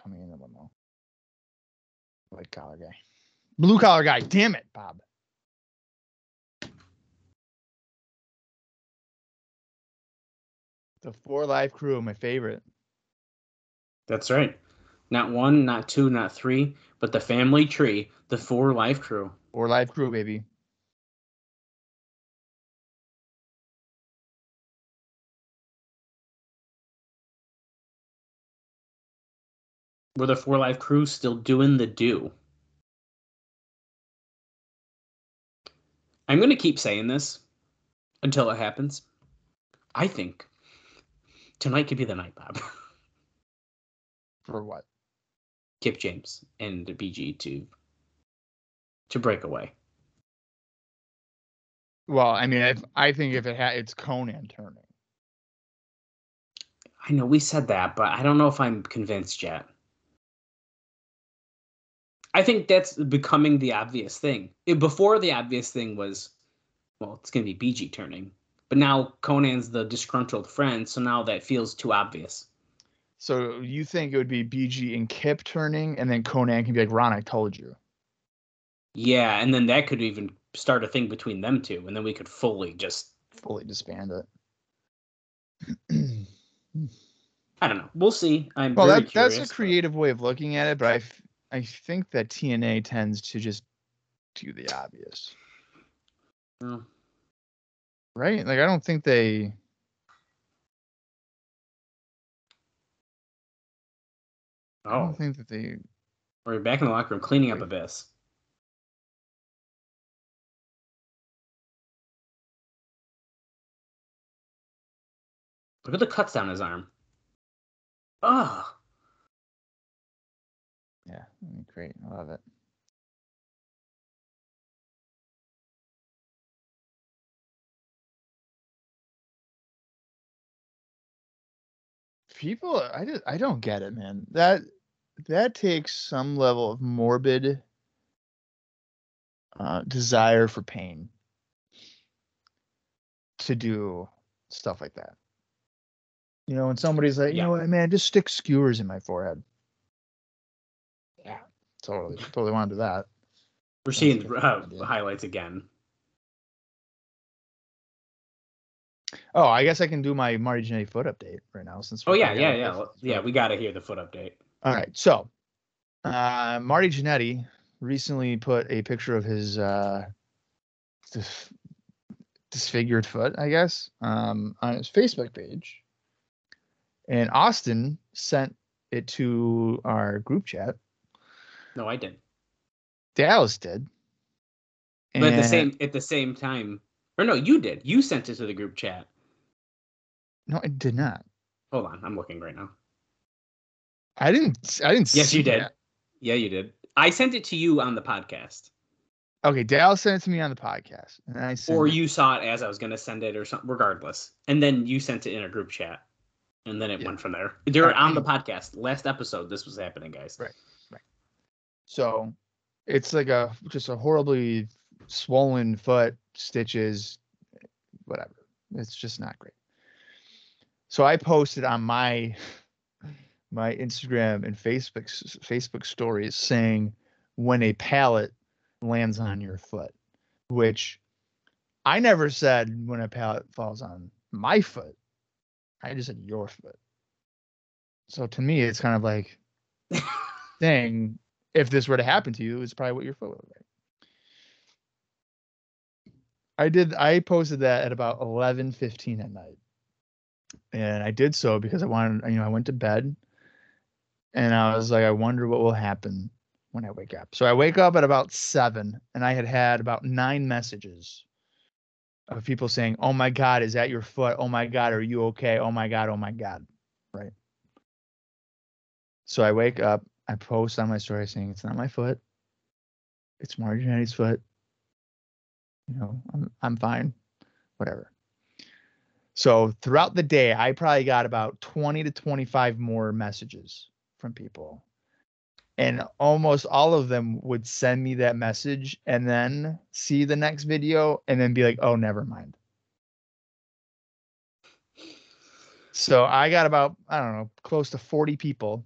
coming in the limo. White collar guy. Blue collar guy. Damn it, Bob. The Four Live Kru, are my favorite. That's right. Not one, not two, not three, but the family tree, the Four Live Kru. Four Live Kru, baby. Were the Four Live Kru still doing the do? I'm going to keep saying this until it happens. I think tonight could be the night, Bob. <laughs> For what? Kip James and BG to to break away. Well, I mean, if, I think if it had, it's Konnan turning. I know we said that, but I don't know if I'm convinced yet. I think that's becoming the obvious thing. It- before the obvious thing was, well, it's going to be BG turning. But now Konnan's the disgruntled friend, so now that feels too obvious. So you think it would be BG and Kip turning, and then Conan can be like, Ron, I told you. Yeah, and then that could even start a thing between them two, and then we could fully just, Fully disband it. I don't know. We'll see. I'm well, that, that's curious, a but- creative way of looking at it, but I, f- I think that TNA tends to just do the obvious, Well, right? Like I don't think they. Oh. I Oh, don't think that they. we're back in the locker room cleaning up Abyss. Look at the cuts down his arm. Oh, Yeah, great. I love it. People, I just, I don't get it, man. That that takes some level of morbid uh, desire for pain to do stuff like that. You know, when somebody's like, you Yeah. know what, man, just stick skewers in my forehead. Yeah, totally, totally want to do that. we're seeing uh, highlights again. Oh, I guess I can do my Marty Jannetty foot update right now since. Oh yeah, yeah, yeah, yeah. We got to hear the foot update. All right, so uh, Marty Jannetty recently put a picture of his uh, dis- disfigured foot, I guess, um, on his Facebook page, and Austin sent it to our group chat. No, I didn't. Dallas did. But at the same at the same time, or no, you did. You sent it to the group chat. No, I did not. Hold on, I'm looking right now. I didn't. I didn't. Yes, you did. that. Yeah, you did. I sent it to you on the podcast, Okay, Dale sent it to me on the podcast, and I sent or it- you saw it as I was going to send it, or something. Regardless, and then you sent it in a group chat, and then it Yeah. went from there. Alright. on the podcast, last episode, this was happening, guys. Right, Right. So it's like a just a horribly swollen foot, stitches, whatever. It's just not great. So I posted on my my Instagram and Facebook Facebook stories saying when a pallet lands on your foot, which I never said when a pallet falls on my foot. I just said your foot. So to me, it's kind of like <laughs> saying if this were to happen to you, it's probably what your foot would look like. I did. I posted that at about eleven fifteen at night, and I did so because I wanted. You know, I went to bed, and I was like, I wonder what will happen when I wake up. So I wake up at about seven, and I had had about nine messages of people saying, "Oh my God, is that your foot? Oh my God, are you okay? Oh my God, oh my God." Right. So I wake up, I post on my story saying, "It's not my foot. It's Marty Jannetty's foot. You know, I'm I'm fine. Whatever." So throughout the day, I probably got about 20 to 25 more messages from people. And almost all of them would send me that message and then see the next video and then be like oh never mind. So i got about i don't know close to 40 people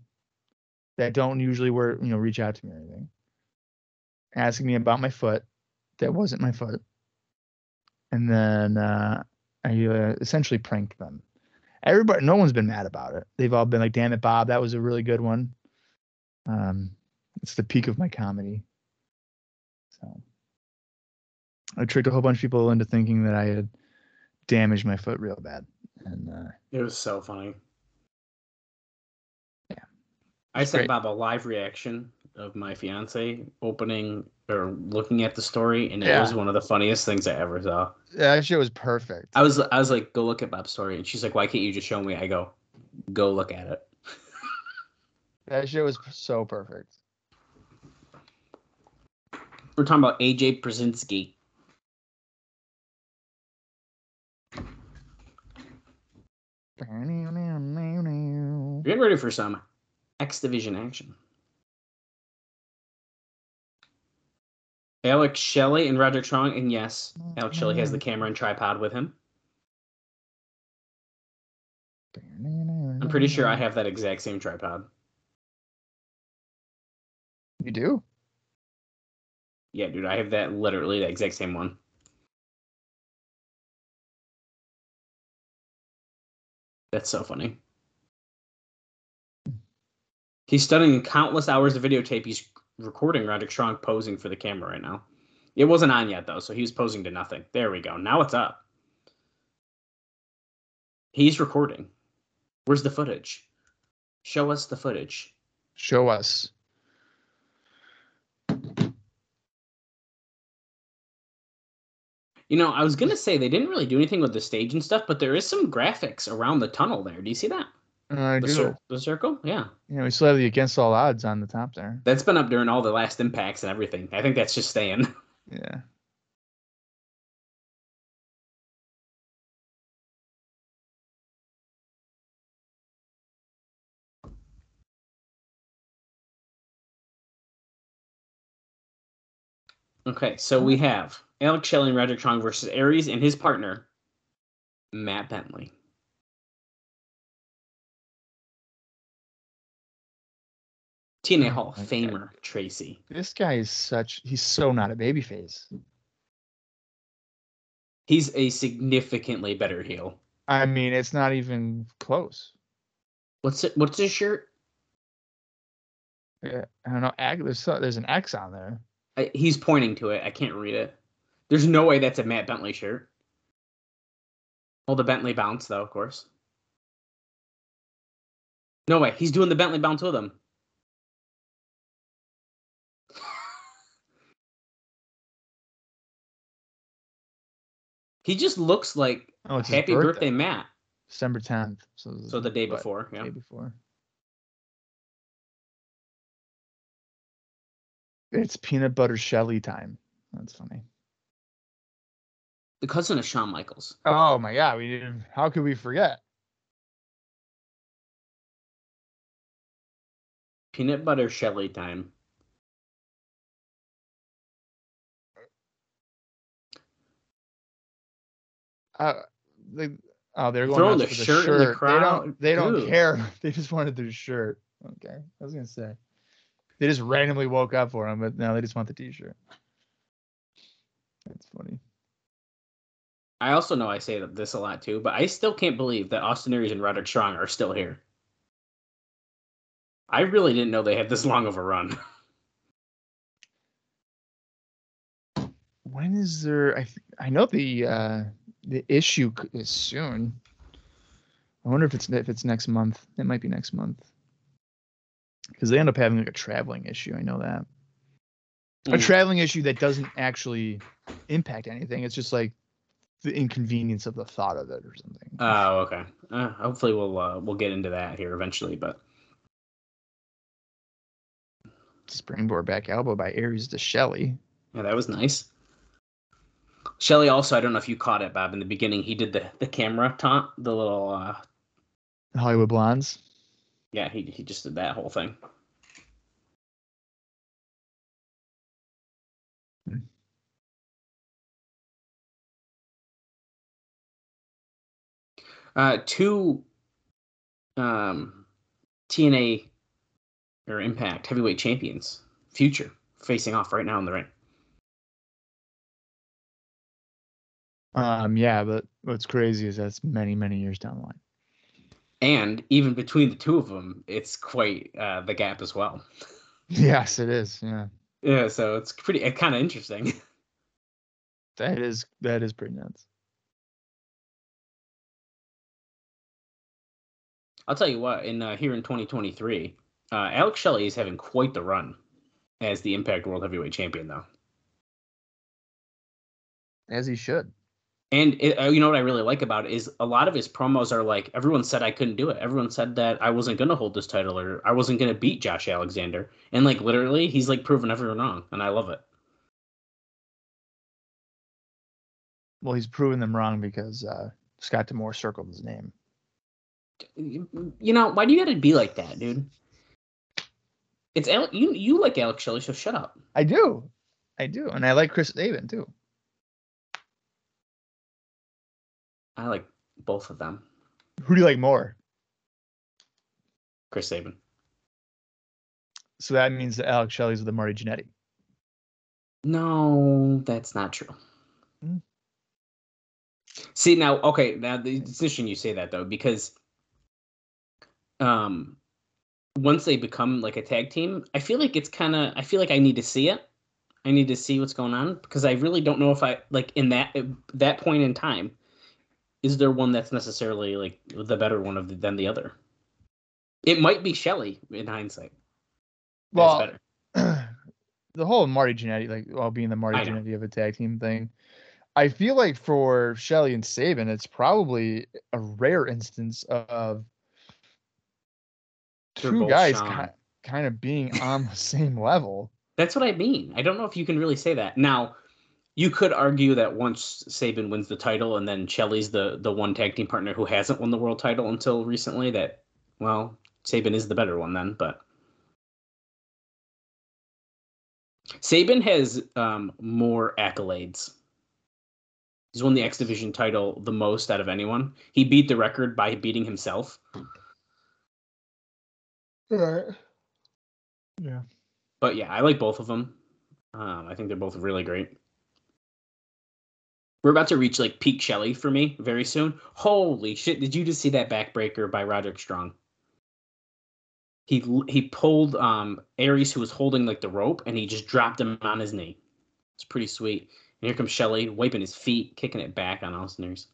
that don't usually were you know reach out to me or anything asking me about my foot that wasn't my foot. And then uh, i uh, essentially pranked them everybody no one's been mad about it they've all been like damn it bob that was a really good one um, it's the peak of my comedy. So I tricked a whole bunch of people into thinking that I had damaged my foot real bad, and uh, It was so funny. Yeah. I sent. Bob a live reaction of my fiance opening or looking at the story, and it Yeah. was one of the funniest things I ever saw. Yeah, that shit was perfect. I was I was like, go look at Bob's story, and she's like, why can't you just show me? I go, go look at it. <laughs> That shit was so perfect. We're talking about AJ Brzezinski. Get ready for some X Division action. Alex Shelley and Roderick Strong, and yes, mm-hmm. Alex Shelley has the camera and tripod with him. I'm pretty sure I have that exact same tripod. You do? Yeah, dude, I have that literally the exact same one. That's so funny. He's studying countless hours of videotape. He's recording Roderick Strong posing for the camera right now. It wasn't on yet though, so he was posing to nothing. There we go. Now it's up. He's recording. Where's the footage? Show us the footage. Show us. You know, I was gonna say they didn't really do anything with the stage and stuff, but there is some graphics around the tunnel there. Do you see that? Uh, I The, do. cir- the circle? Yeah. Yeah, we still have the against all odds on the top there. That's been up during all the last impacts and everything. I think that's just staying. <laughs> Yeah. Okay, so we have Alex Shelley and Roderick Strong versus Aries and his partner, Matt Bentley. TNA Hall of my God. Famer Tracy. This guy is such he's so not a babyface. He's a significantly better heel. I mean, it's not even close. What's it? What's his shirt? Yeah, I don't know. There's there's an X on there. I, he's pointing to it. I can't read it. There's no way that's a Matt Bentley shirt. Well, the Bentley bounce, though, of course. No way. He's doing the Bentley bounce with him. He just looks like Oh, Happy birthday, Matt. December 10th. So, So the day what, before, yeah. Day before. It's peanut butter Shelley time. That's funny. The cousin of Shawn Michaels. Oh my god, we didn't. How could we forget? Peanut butter Shelley time. Uh, they, oh, they're going Throwing nuts the shirt in the They crowd? don't. They don't care. <laughs> They just wanted their shirt. Okay, I was gonna say. They just randomly woke up for him, but now they just want the T-shirt. That's funny. I also know I say this a lot too, but I still can't believe that Austin Aries and Roderick Strong are still here. I really didn't know they had this long of a run. <laughs> when is there? I th- I know the uh, the issue is soon. I wonder if it's if it's next month. It might be next month because they end up having like a traveling issue. I know that a Mm. traveling issue that doesn't actually impact anything. It's just like the inconvenience of the thought of it or something. Oh, okay. Uh, hopefully, we'll uh, we'll get into that here eventually. But Springboard back elbow by Aries to Shelley. yeah, that was nice. Shelley also, I don't know if you caught it, Bob. In the beginning, he did the the camera taunt, the little uh, Hollywood Blondes. yeah, he he just did that whole thing. Hmm. Uh, two um, TNA or Impact heavyweight champions, future, facing off right now in the ring. Um, yeah, but what's crazy is that's many, many years down the line. And even between the two of them, it's quite uh, the gap as well. <laughs> Yes, it is. Yeah, Yeah, so it's pretty uh, kind of interesting. <laughs> that is that is pretty nuts. I'll tell you what, in uh, here in 2023, uh, Alex Shelley is having quite the run as the Impact World Heavyweight Champion, though. As he should. And it, uh, you know what I really like about it is a lot of his promos are like, everyone said I couldn't do it. Everyone said that I wasn't going to hold this title or I wasn't going to beat Josh Alexander. And like literally, he's like proven everyone wrong, and I love it. Well, he's proven them wrong because uh, Scott D'Amore circled his name. You know why do you got to be like that, dude? It's Ale- you. You like Alex Shelley, so shut up. I do, I do, and I like Chris Sabin too. I like both of them. Who do you like more? Chris Sabin. So that means that Alex Shelley's with the Marty Jannetty. No, that's not true. Hmm. See now, okay, now the- it's interesting you say that though because, um, once they become like a tag team, I feel like it's kind of. I feel like I need to see it. I need to see what's going on because I really don't know if I like in that that point in time. Is there one that's necessarily like the better one of the, than the other? It might be Shelley in hindsight. Well, better. <clears throat> the whole Marty Jannetty, like, well, being the Marty. Jannetty of a tag team thing, I feel like for Shelley and Sabin, it's probably a rare instance of They're two guys ki- kind of being on the same level. That's what I mean. I don't know if you can really say that. Now, you could argue that once Sabin wins the title and then Shelley's the the one tag team partner who hasn't won the world title until recently, that well, Sabin is the better one then, but Sabin has um, more accolades. He's won the X Division title the most out of anyone. He beat the record by beating himself. Right. Yeah. But yeah, I like both of them. Um, I think they're both really great. We're about to reach like peak Shelley for me very soon. Holy shit! Did you just see that backbreaker by Roderick Strong? He he pulled um Aries who was holding like the rope and he just dropped him on his knee. It's pretty sweet. And here comes Shelley wiping his feet, kicking it back on Austin Aries.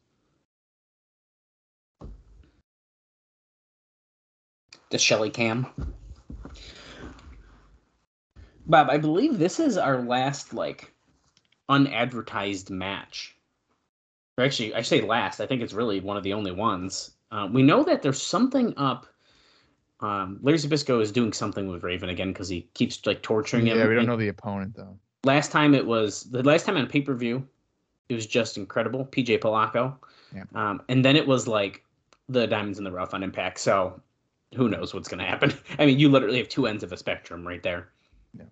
The Shelley cam. Bob, I believe this is our last like unadvertised match. Actually, I say last. I think it's really one of the only ones. Uh, we know that there's something up. Um, Larry Zbyszko is doing something with Raven again because he keeps like torturing him. Yeah, we don't know the opponent though. Last time it was the last time on pay per view, it was just incredible. PJ Polaco, Yeah. um, and then it was like the diamonds in the rough on Impact. So who knows what's going to happen? <laughs> I mean, you literally have two ends of a spectrum right there. Yeah.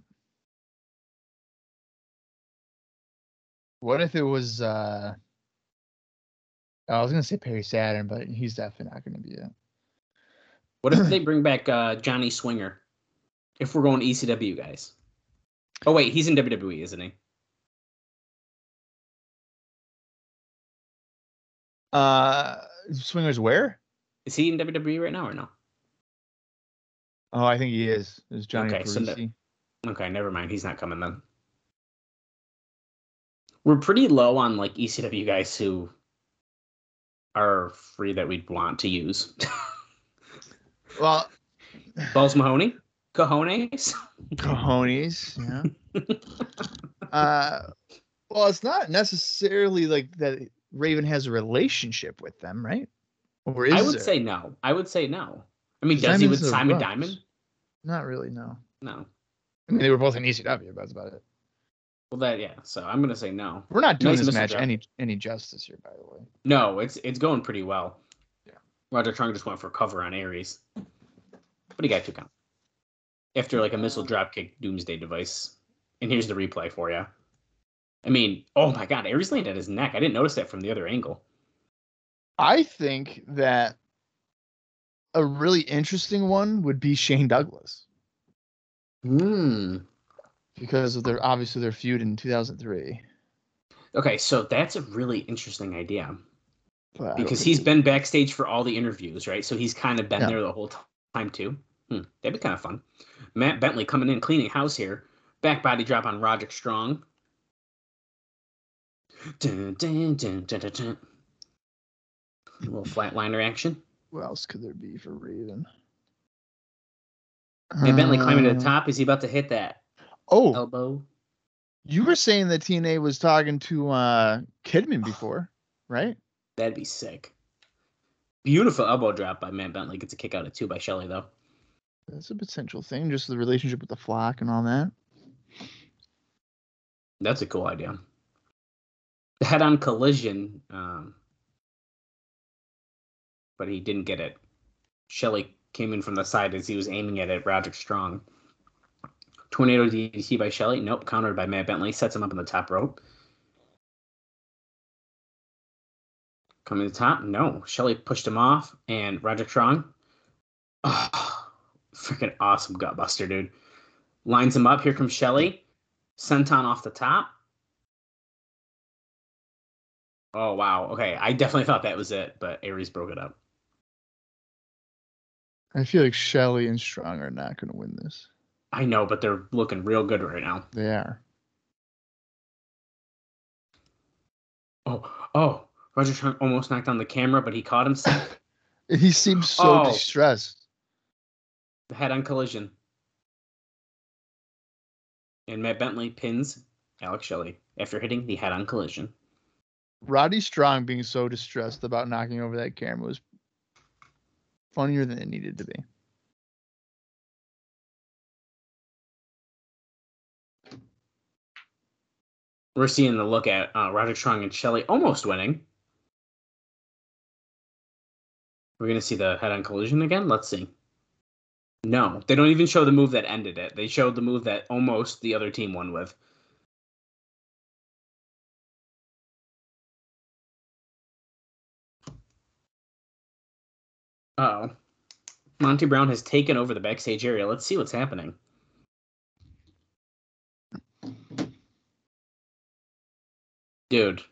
What if it was? uh I was gonna say Perry Saturn, but he's definitely not gonna be it. What if <clears throat> they bring back uh, Johnny Swinger? If we're going ECW guys. Oh wait, he's in WWE, isn't he? Uh, Swingers where? Is he in WWE right now or no? Oh, I think he is. Is Johnny Okay, so that- Okay, never mind. He's not coming then. We're pretty low on like ECW guys who are free that we'd want to use. <laughs> Well, Balls Mahoney, cojones. cojones, yeah. <laughs> uh, well, it's not necessarily like that. Raven has a relationship with them, right? Or is I would there? say no. I would say no. I mean, does he with Simon Diamond? not really. No, No. I mean they were both in ECW, but that's about it. Well, that yeah. So I'm gonna say no. We're not doing Nice this match any any justice here, by the way. No, it's it's going pretty well. Yeah. Roger Strong just went for cover on Aries, but he got two count after like a missile dropkick Doomsday device. And here's the replay for you. I mean, oh my God, Aries landed at his neck. I didn't notice that from the other angle. I think that a really interesting one would be Shane Douglas Hmm. Because of their obviously their feud in 2003. Okay, so that's a really interesting idea But because he's been backstage for all the interviews, right? So he's kind of been Yeah. there the whole time too. Hmm, that'd be kind of fun. Matt Bentley coming in, cleaning house here. Back body drop on Roderick Strong. Dun, dun, dun, dun, dun, dun. A little flatliner action. What else could there be for Raven? Matt Bentley climbing to the Uh, top. Is he about to hit that Oh, elbow? you were saying that TNA was talking to uh Kidman before, right? That'd be sick. Beautiful elbow drop by Matt Bentley. Gets a kick out of two by Shelley though. That's a potential thing, just the relationship with the flock and all that. That's a cool idea. The head-on collision, um, but he didn't get it. Shelley came in from the side as he was aiming at it. Roderick Strong. Tornado DDT by Shelley. Nope. Countered by Matt Bentley. Sets him up in the top rope. Coming to the top. No. Shelley pushed him off. And Roger Strong. Oh, freaking awesome gutbuster, dude. Lines him up. Here comes Shelley. Senton off the top. Oh wow. Okay, I definitely thought that was it, but Aries broke it up. I feel like Shelley and Strong are not going to win this. I know, but they're looking real good right now. They are. Oh, oh, Roger Strong almost knocked on the camera, but he caught himself. <laughs> He seems so Oh. distressed. the head-on collision. And Matt Bentley pins Alex Shelley after hitting the head-on collision. Roddy Strong being so distressed about knocking over that camera was funnier than it needed to be. We're seeing the look at uh, Roger Strong and Shelley almost winning. We're gonna see the head-on collision again. Let's see. No, they don't even show the move that ended it. They showed the move that almost the other team won with. Oh, Monty Brown has taken over the backstage area. Let's see what's happening. Dude,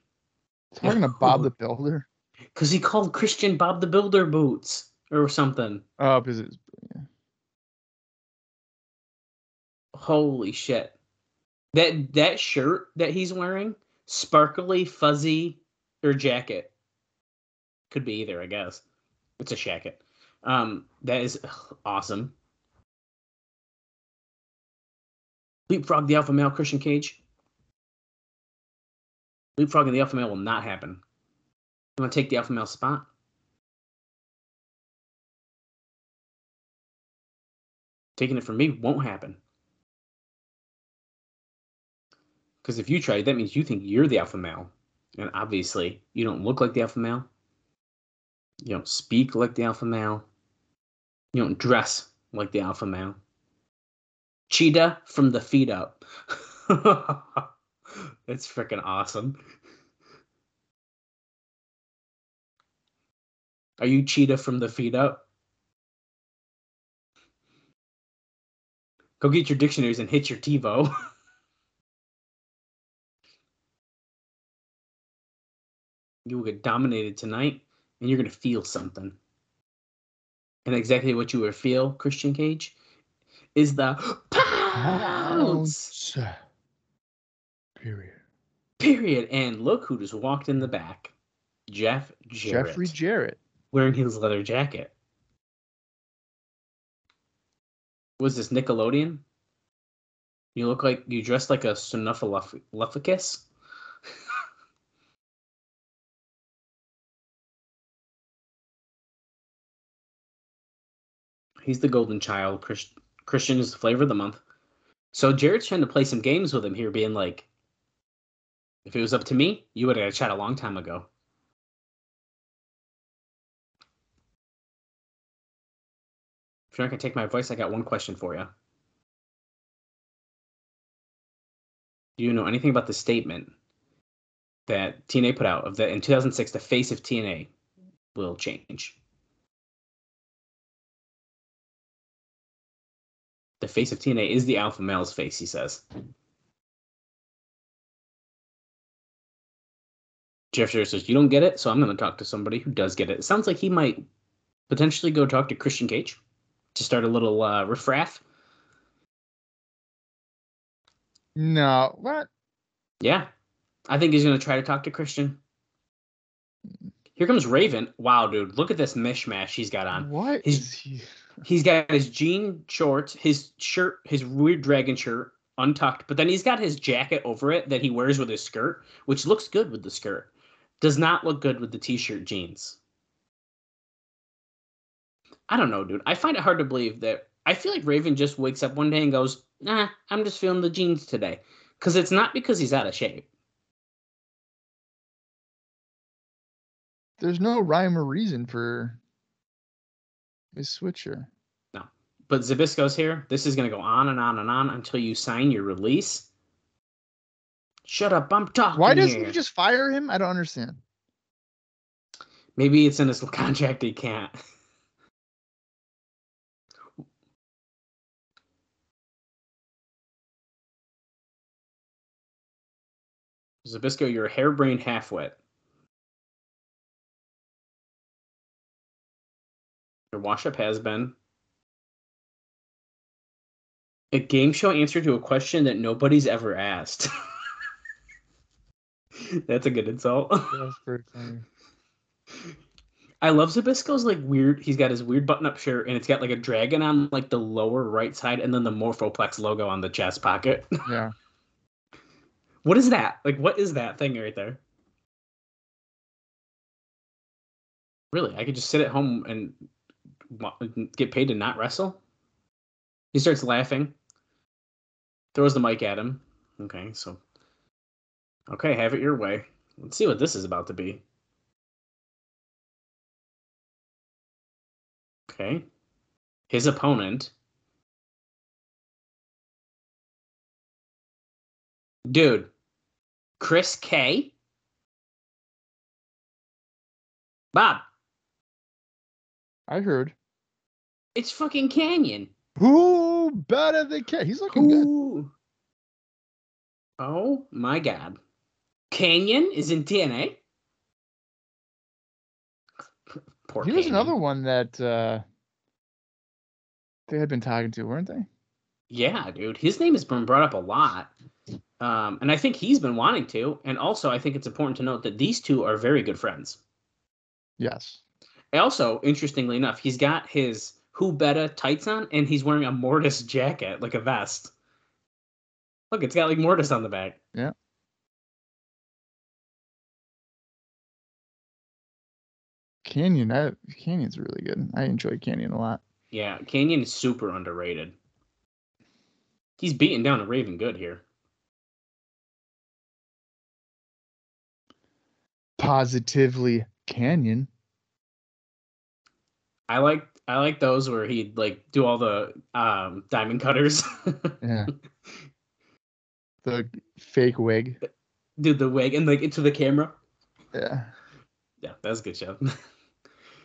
Talking to Bob the Builder. <laughs> Because he called Christian Bob the Builder boots or something. Oh, because it's yeah. Holy shit. That that shirt that he's wearing, sparkly, fuzzy, or jacket. Could be either, I guess. It's a shacket. Um, that is ugh, awesome. Leapfrog the alpha male Christian Cage. Leapfrogging the alpha male will not happen. You want to take the alpha male spot? Taking it from me won't happen. Because if you try, that means you think you're the alpha male. And obviously, you don't look like the alpha male. You don't speak like the alpha male. You don't dress like the alpha male. Cheetah from the feet up. <laughs> That's freaking awesome. Are you cheetah from the feet up? Go get your dictionaries and hit your TiVo. <laughs> you will get dominated tonight, and you're going to feel something. And exactly what you will feel, Christian Cage, is the. Pounce. Period. Period. And look who just walked in the back. Jeff Jarrett. Jeffrey Jarrett. wearing his leather jacket. Was this Nickelodeon? You look like you dressed like a Snuffleupagus. <laughs> He's the golden child. Chris, Christian is the flavor of the month. So Jarrett's trying to play some games with him here, being like, if it was up to me, you would have had a chat a long time ago. If you're not gonna take my advice, I got one question for you. Do you know anything about the statement that TNA put out of that in 2006 the face of TNA will change? The face of TNA is the alpha male's face, he says. Jeff Jarrett says, You don't get it, so I'm going to talk to somebody who does get it. It sounds like he might potentially go talk to Christian Cage to start a little uh, riffraff. No, what? Yeah. I think he's going to try to talk to Christian. Here comes Raven. Wow, dude. Look at this mishmash he's got on. What His- is he? He's got his jean shorts, his shirt, his weird dragon shirt untucked, but then he's got his jacket over it that he wears with his skirt, which looks good with the skirt. Does not look good with the t-shirt jeans. I don't know, dude. I find it hard to believe that I feel like Raven just wakes up one day and goes, "Nah, I'm just feeling the jeans today." Cuz it's not because he's out of shape. There's no rhyme or reason for his switcher. No, but Zbyszko's here. This is going to go on and on and on until you sign your release. Shut up, I'm talking Why doesn't here. he just fire him? I don't understand. Maybe it's in his <laughs> contract he can't. Zbyszko, you're a harebrained halfwit. Your wash up has been. A game show answer to a question that nobody's ever asked. <laughs> <laughs> That's a good insult. That's pretty <laughs> funny. I love Zbyszko's like weird. He's got his weird button-up shirt, and it's got like a dragon on like the lower right side, and then the Morphoplex logo on the chest pocket. <laughs> Yeah. what is that? Like, what is that thing right there? Really, I could just sit at home and get paid to not wrestle. He starts laughing, throws the mic at him. Okay, so okay, have it your way. Let's see what this is about to be. Okay. His opponent. Dude. Chris K. Bob, I heard. it's fucking Kanyon. Who better than Cat? He's looking good. Oh my god. Kanyon is in TNA? Poor He was Kanyon. another one that uh, they had been talking to, weren't they? Yeah, dude. His name has been brought up a lot. Um, and I think he's been wanting to. And also, I think it's important to note that these two are very good friends. Yes. Also, interestingly enough, he's got his Who Betta tights on and he's wearing a Mortis jacket, like a vest. Look, it's got like Mortis on the back. Yeah. Kanyon, that Kanyon's really good. I enjoy Kanyon a lot. Yeah, Kanyon is super underrated. He's beating down a Raven good here. Positively Kanyon. I like I like those where he'd like do all the um diamond cutters. <laughs> Yeah. the fake wig. do the wig and like into the camera. Yeah. Yeah, that's a good show. <laughs>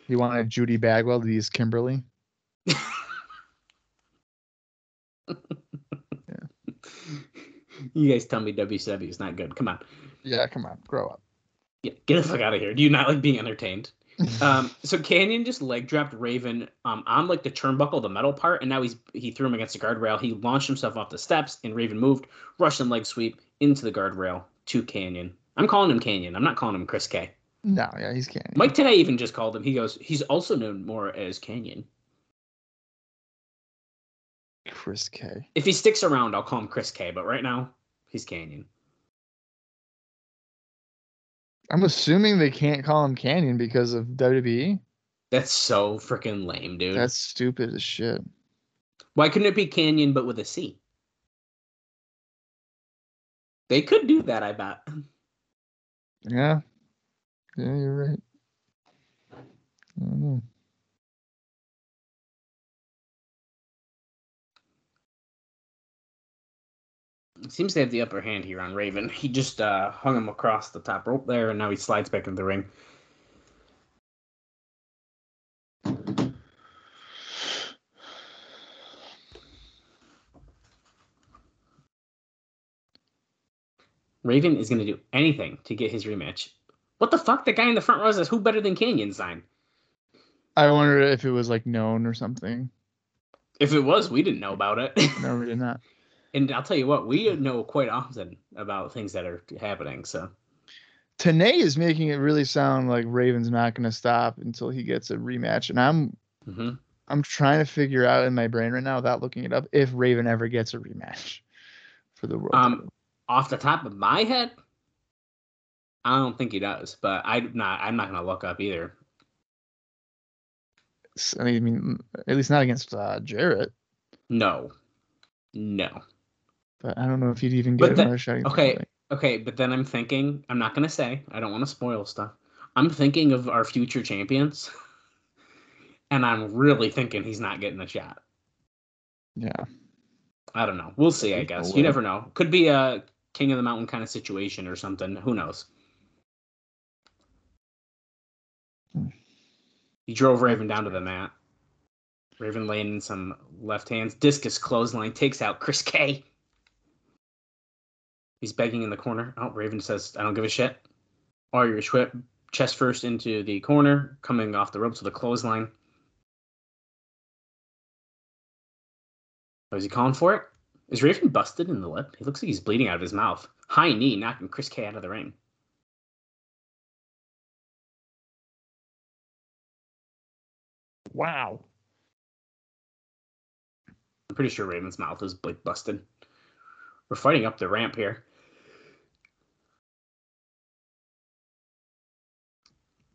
He wanted Judy Bagwell to use Kimberly. <laughs> you guys tell me WCW is not good. Come on. Yeah, come on, grow up. Yeah, get the fuck out of here. Do you not like being entertained? <laughs> um, so Kanyon just leg dropped Raven um, on like the turnbuckle, the metal part, and now he's he threw him against the guardrail. He launched himself off the steps, and Raven moved, Russian leg sweep into the guardrail. to Kanyon. I'm calling him Canyon. I'm not calling him Chris K. Mm. No, yeah, he's Kanyon. Mike today even just called him. He goes, he's also known more as Kanyon. Chris K. If he sticks around, I'll call him Chris K. But right now, he's Kanyon. I'm assuming they can't call him Kanyon because of WWE. That's so freaking lame, dude. That's stupid as shit. Why couldn't it be Canyon but with a C? They could do that, I bet. Yeah. Yeah, you're right. I don't know. Seems they have the upper hand here on Raven. He just uh, hung him across the top rope there, and now he slides back into the ring. Raven is going to do anything to get his rematch. What the fuck? The guy in the front row says, "Who better than Kanyon?" Sign. I wonder if it was like known or something. If it was, we didn't know about it. No, we did not. <laughs> and I'll tell you what, we know quite often about things that are happening. So Tenay is making it really sound like Raven's not going to stop until he gets a rematch, and I'm mhm. I'm trying to figure out in my brain right now without looking it up if Raven ever gets a rematch <laughs> for the world. Um, title. off the top of my head, I don't think he does. But I'm not. I'm not gonna look up either. I mean, at least not against uh, Jarrett. No, no. But I don't know if he'd even get the- another shot. okay. Tenay. Okay, but then I'm thinking. I'm not gonna say. I don't want to spoil stuff. I'm thinking of our future champions, <laughs> and I'm really thinking he's not getting a shot. Yeah. I don't know. We'll see. I guess you never know. Could be a King of the Mountain kind of situation or something. Who knows? He drove Raven down to the mat. Raven laying in some left hands. Discus clothesline takes out Chris K. He's begging in the corner. Oh, Raven says, I don't give a shit. Irish whip, chest first into the corner, coming off the ropes with a clothesline. Oh, is he calling for it? Is Raven busted in the lip? He looks like he's bleeding out of his mouth. High knee knocking Chris K out of the ring. Wow. I'm pretty sure Raven's mouth is like busted. We're fighting up the ramp here.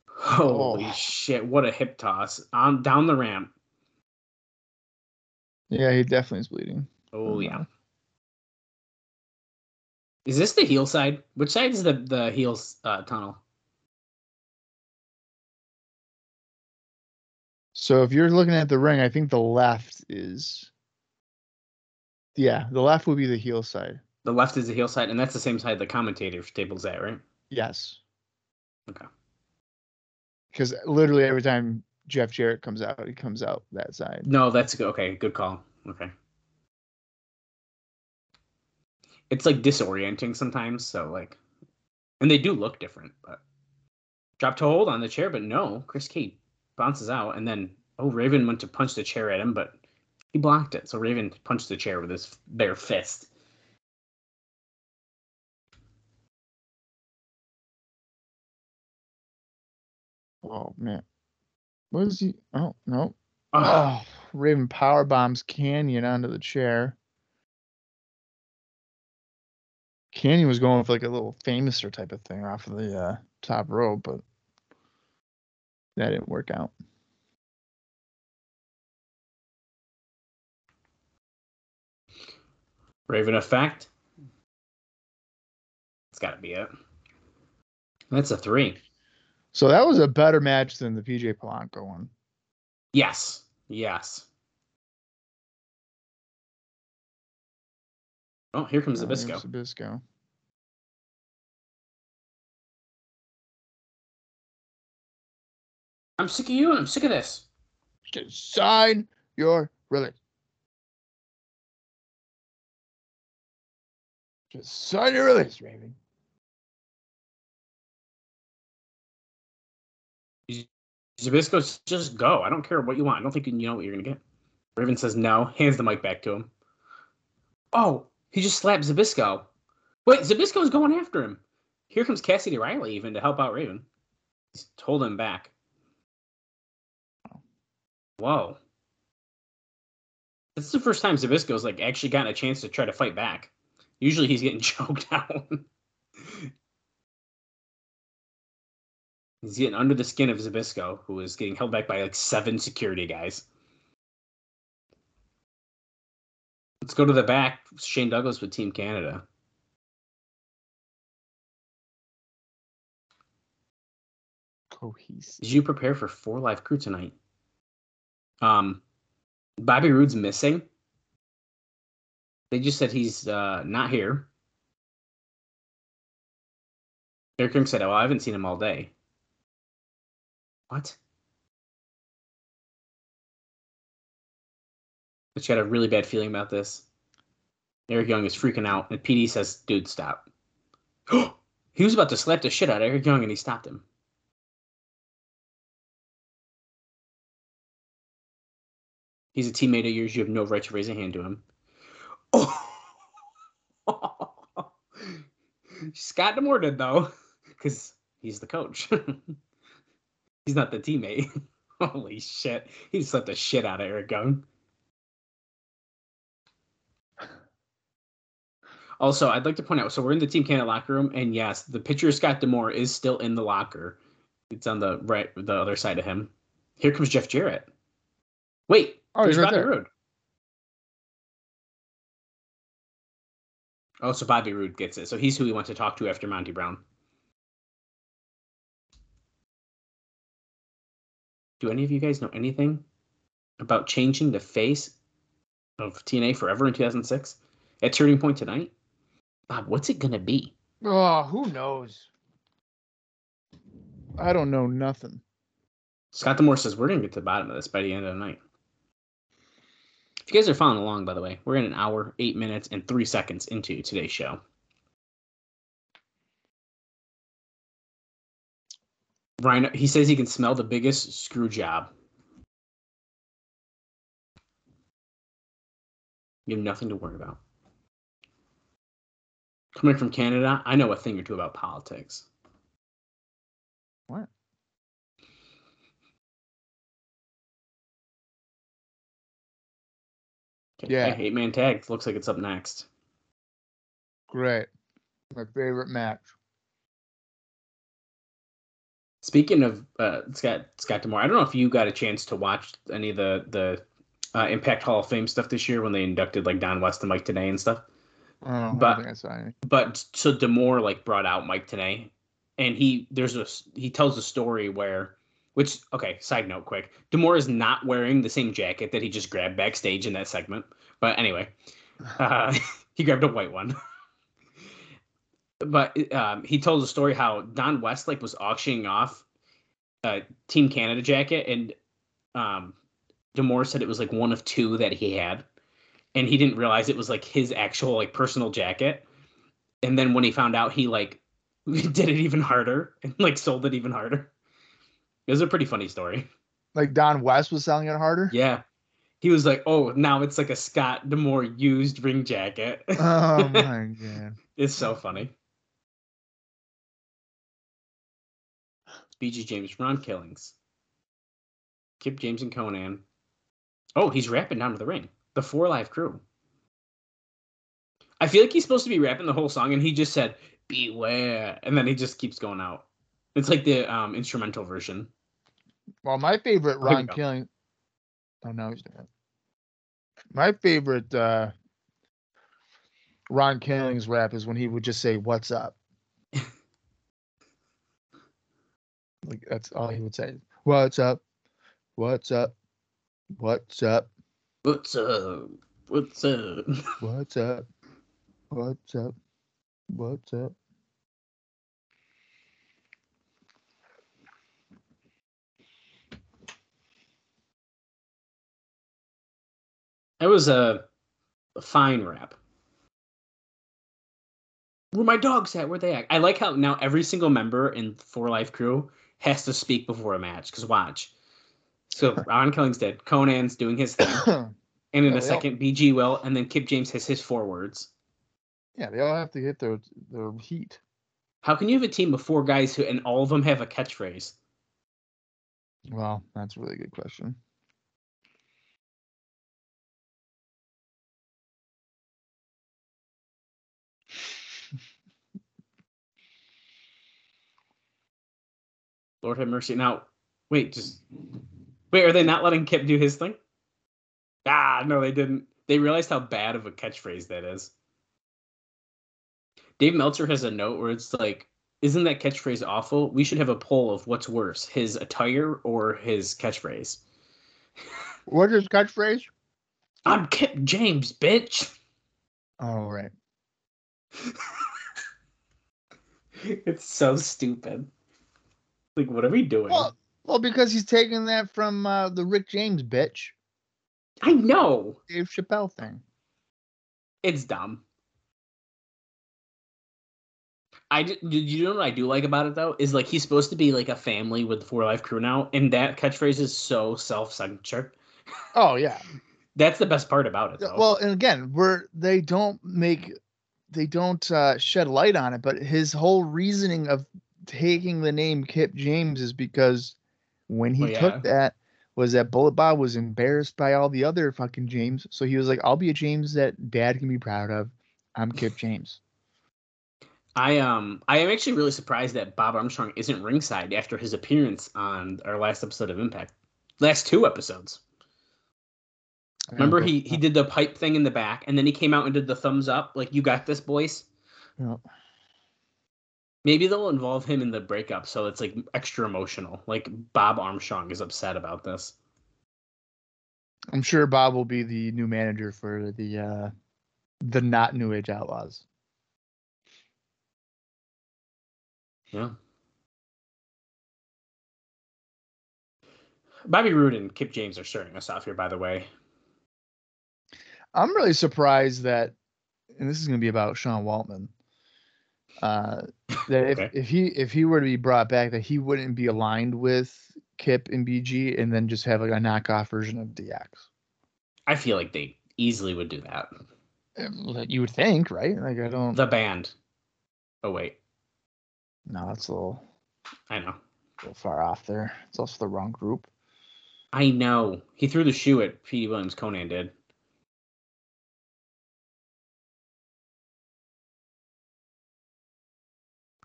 Holy Oh. shit! What a hip toss on down the ramp. Yeah, he definitely is bleeding. Oh yeah. Is this the heel side? Which side is the the heels uh, tunnel? So if you're looking at the ring, I think the left is. Yeah, the left would be the heel side. The left is the heel side, and that's the same side the commentator's table's at, right? Yes. Okay. Because literally every time Jeff Jarrett comes out, he comes out that side. No, that's good. Okay, good call. Okay. It's like disorienting sometimes, so like, and they do look different, but drop to hold on the chair, but no, Chris K bounces out, and then oh, Raven went to punch the chair at him, but he blocked it, so Raven punched the chair with his bare fist. Oh man. What is he? Oh no. Oh, Raven power bombs Kanyon onto the chair. Kanyon was going for like a little famouser type of thing off of the uh, top rope, but that didn't work out. Raven effect. It's got to be it. That's a three. So that was a better match than the PJ Polaco one. Yes. Yes. Oh, here comes Uh, here's Zbyszko. I'm sick of you and I'm sick of this. Just sign your release. Just sign your release, Raven. Zbyszko, just go. I don't care what you want. I don't think you know what you're gonna get. Raven says no, hands the mic back to him. Oh, he just slapped Zbyszko. Wait, Zbyszko's going after him. Here comes Cassidy Riley even to help out Raven. He's told him back. Whoa. This is the first time Zbyszko's like actually gotten a chance to try to fight back. Usually he's getting <laughs> choked out. he's getting under the skin of Zbyszko, who is getting held back by like seven security guys. Let's go to the back. Shane Douglas with Team Canada. Cohesive. Did you prepare for Four Live Kru tonight? Um, Bobby Roode's missing. They just said he's uh, not here. Eric Young said, "Oh, I haven't seen him all day." What? But she got a really bad feeling about this. Eric Young is freaking out, and PD says, "Dude, stop." <gasps> he was about to slap the shit out of Eric Young, and he stopped him. He's a teammate of yours. You have no right to raise a hand to him. <laughs> Oh. Scott D'Amore did though, because he's the coach. <laughs> he's not the teammate. <laughs> Holy shit! He slapped the shit out of Eric Young. Also, I'd like to point out. So we're in the Team Canada locker room, and yes, the pitcher Scott D'Amore is still in the locker. It's on the right, the other side of him. Here comes Jeff Jarrett. Wait, Oh, he's there's right Bobby there. Roode. Oh, so Bobby Roode gets it. So he's who we want to talk to after Monty Brown. Do any of you guys know anything about changing the face of TNA forever in 2006 at Turning Point tonight? Bob, what's it gonna be? Oh, who knows? I don't know nothing. Scott D'Amore says we're gonna get to the bottom of this by the end of the night. If you guys are following along, by the way, we're in an hour, eight minutes, and three seconds into today's show. Ryan, he says he can smell the biggest screw job. You have nothing to worry about. Coming from Canada, I know a thing or two about politics. Yeah. Eight man tag. Looks like it's up next. Great. My favorite match. Speaking of uh, Scott Scott D'Amore, I don't know if you got a chance to watch any of the the uh, Impact Hall of Fame stuff this year when they inducted like Don West and Mike Tenay and stuff. I don't know. I But- don't think I saw any. But so D'Amore like brought out Mike Tenay, and he there's a he tells a story where which okay side note quick D'Amore is not wearing the same jacket that he just grabbed backstage in that segment. But anyway, <laughs> uh, <laughs> he grabbed a white one. but um, he told a story how Don West like was auctioning off a Team Canada jacket, and um, D'Amore said it was like one of two that he had, and he didn't realize it was like his actual like personal jacket. And then when he found out, he like <laughs> did it even harder and like sold it even harder. It was a pretty funny story. Like Don West was selling it harder. Yeah. He was like, "Oh, now it's like a Scott D'Amore used ring jacket." Oh <laughs> my god. It's so funny. BG James, Ron Killings, Kip James and Konnan. Oh, he's rapping down to the ring. The Four Live Kru. I feel like he's supposed to be rapping the whole song, and he just said "Beware," and then he just keeps going out. It's like the um, instrumental version. Well, my favorite Ron. Killing. Oh no, he's not. My favorite uh Ron Killings rap is when he would just say, "What's up." <laughs> like that's all he would say. What's up? What's up? What's up? What's up? What's up? <laughs> What's up? What's up? What's up? It was a, a fine rap. Where my dogs at? Where they at? I like how now every single member in Four Live Kru has to speak before a match. Cause watch. So <laughs> Ron Killings did. Konnan's doing his thing, <coughs> and in Yeah, a we all- second, BG will, and then Kip James has his four words. Yeah, they all have to hit their their heat. How can you have a team of four guys who and all of them have a catchphrase? Well, that's a really good question. Lord have mercy. Now, wait, just wait. Are they not letting Kip do his thing? Ah, no, they didn't. They realized how bad of a catchphrase that is. Dave Meltzer has a note where it's like, "Isn't that catchphrase awful? We should have a poll of what's worse, his attire or his catchphrase." <laughs> What is catchphrase? I'm Kip James, bitch. All right. <laughs> it's so stupid. Like, what are we doing? Well, well, because he's taking that from uh, the Rick James bitch, I know Dave Chappelle thing. it's dumb. I you know what I do like about it though is like he's supposed to be like a family with the Four Live Kru now, and that catchphrase is so self-centered. Oh yeah. <laughs> That's the best part about it. Though. Well, and again, we're they don't make they don't uh, shed light on it, but his whole reasoning of taking the name Kip James is because when he Well, yeah. took that was that Bullet Bob was embarrassed by all the other fucking James, so he was like, "I'll be a James that Dad can be proud of. I'm Kip <sighs> James." I um I am actually really surprised that Bob Armstrong isn't ringside after his appearance on our last episode of Impact. Last two episodes. Remember he he did the pipe thing in the back, and then he came out and did the thumbs up, like you got this, boys. Yeah. Maybe they'll involve him in the breakup, so it's like extra emotional. Like Bob Armstrong is upset about this. I'm sure Bob will be the new manager for the uh the not New Age Outlaws. Yeah. Bobby Roode and Kip James are starting us off here, by the way. I'm really surprised that, and this is going to be about Sean Waltman. Uh, <laughs> that if, Okay. if he if he were to be brought back, that he wouldn't be aligned with Kip and BG, and then just have like a knockoff version of DX. I feel like they easily would do that. Uh, You would think, right? Like I don't. The band. Oh wait, no, that's a little, I know. a little far off there. It's also the wrong group. I know. He threw the shoe at P.D. Williams. Konnan did.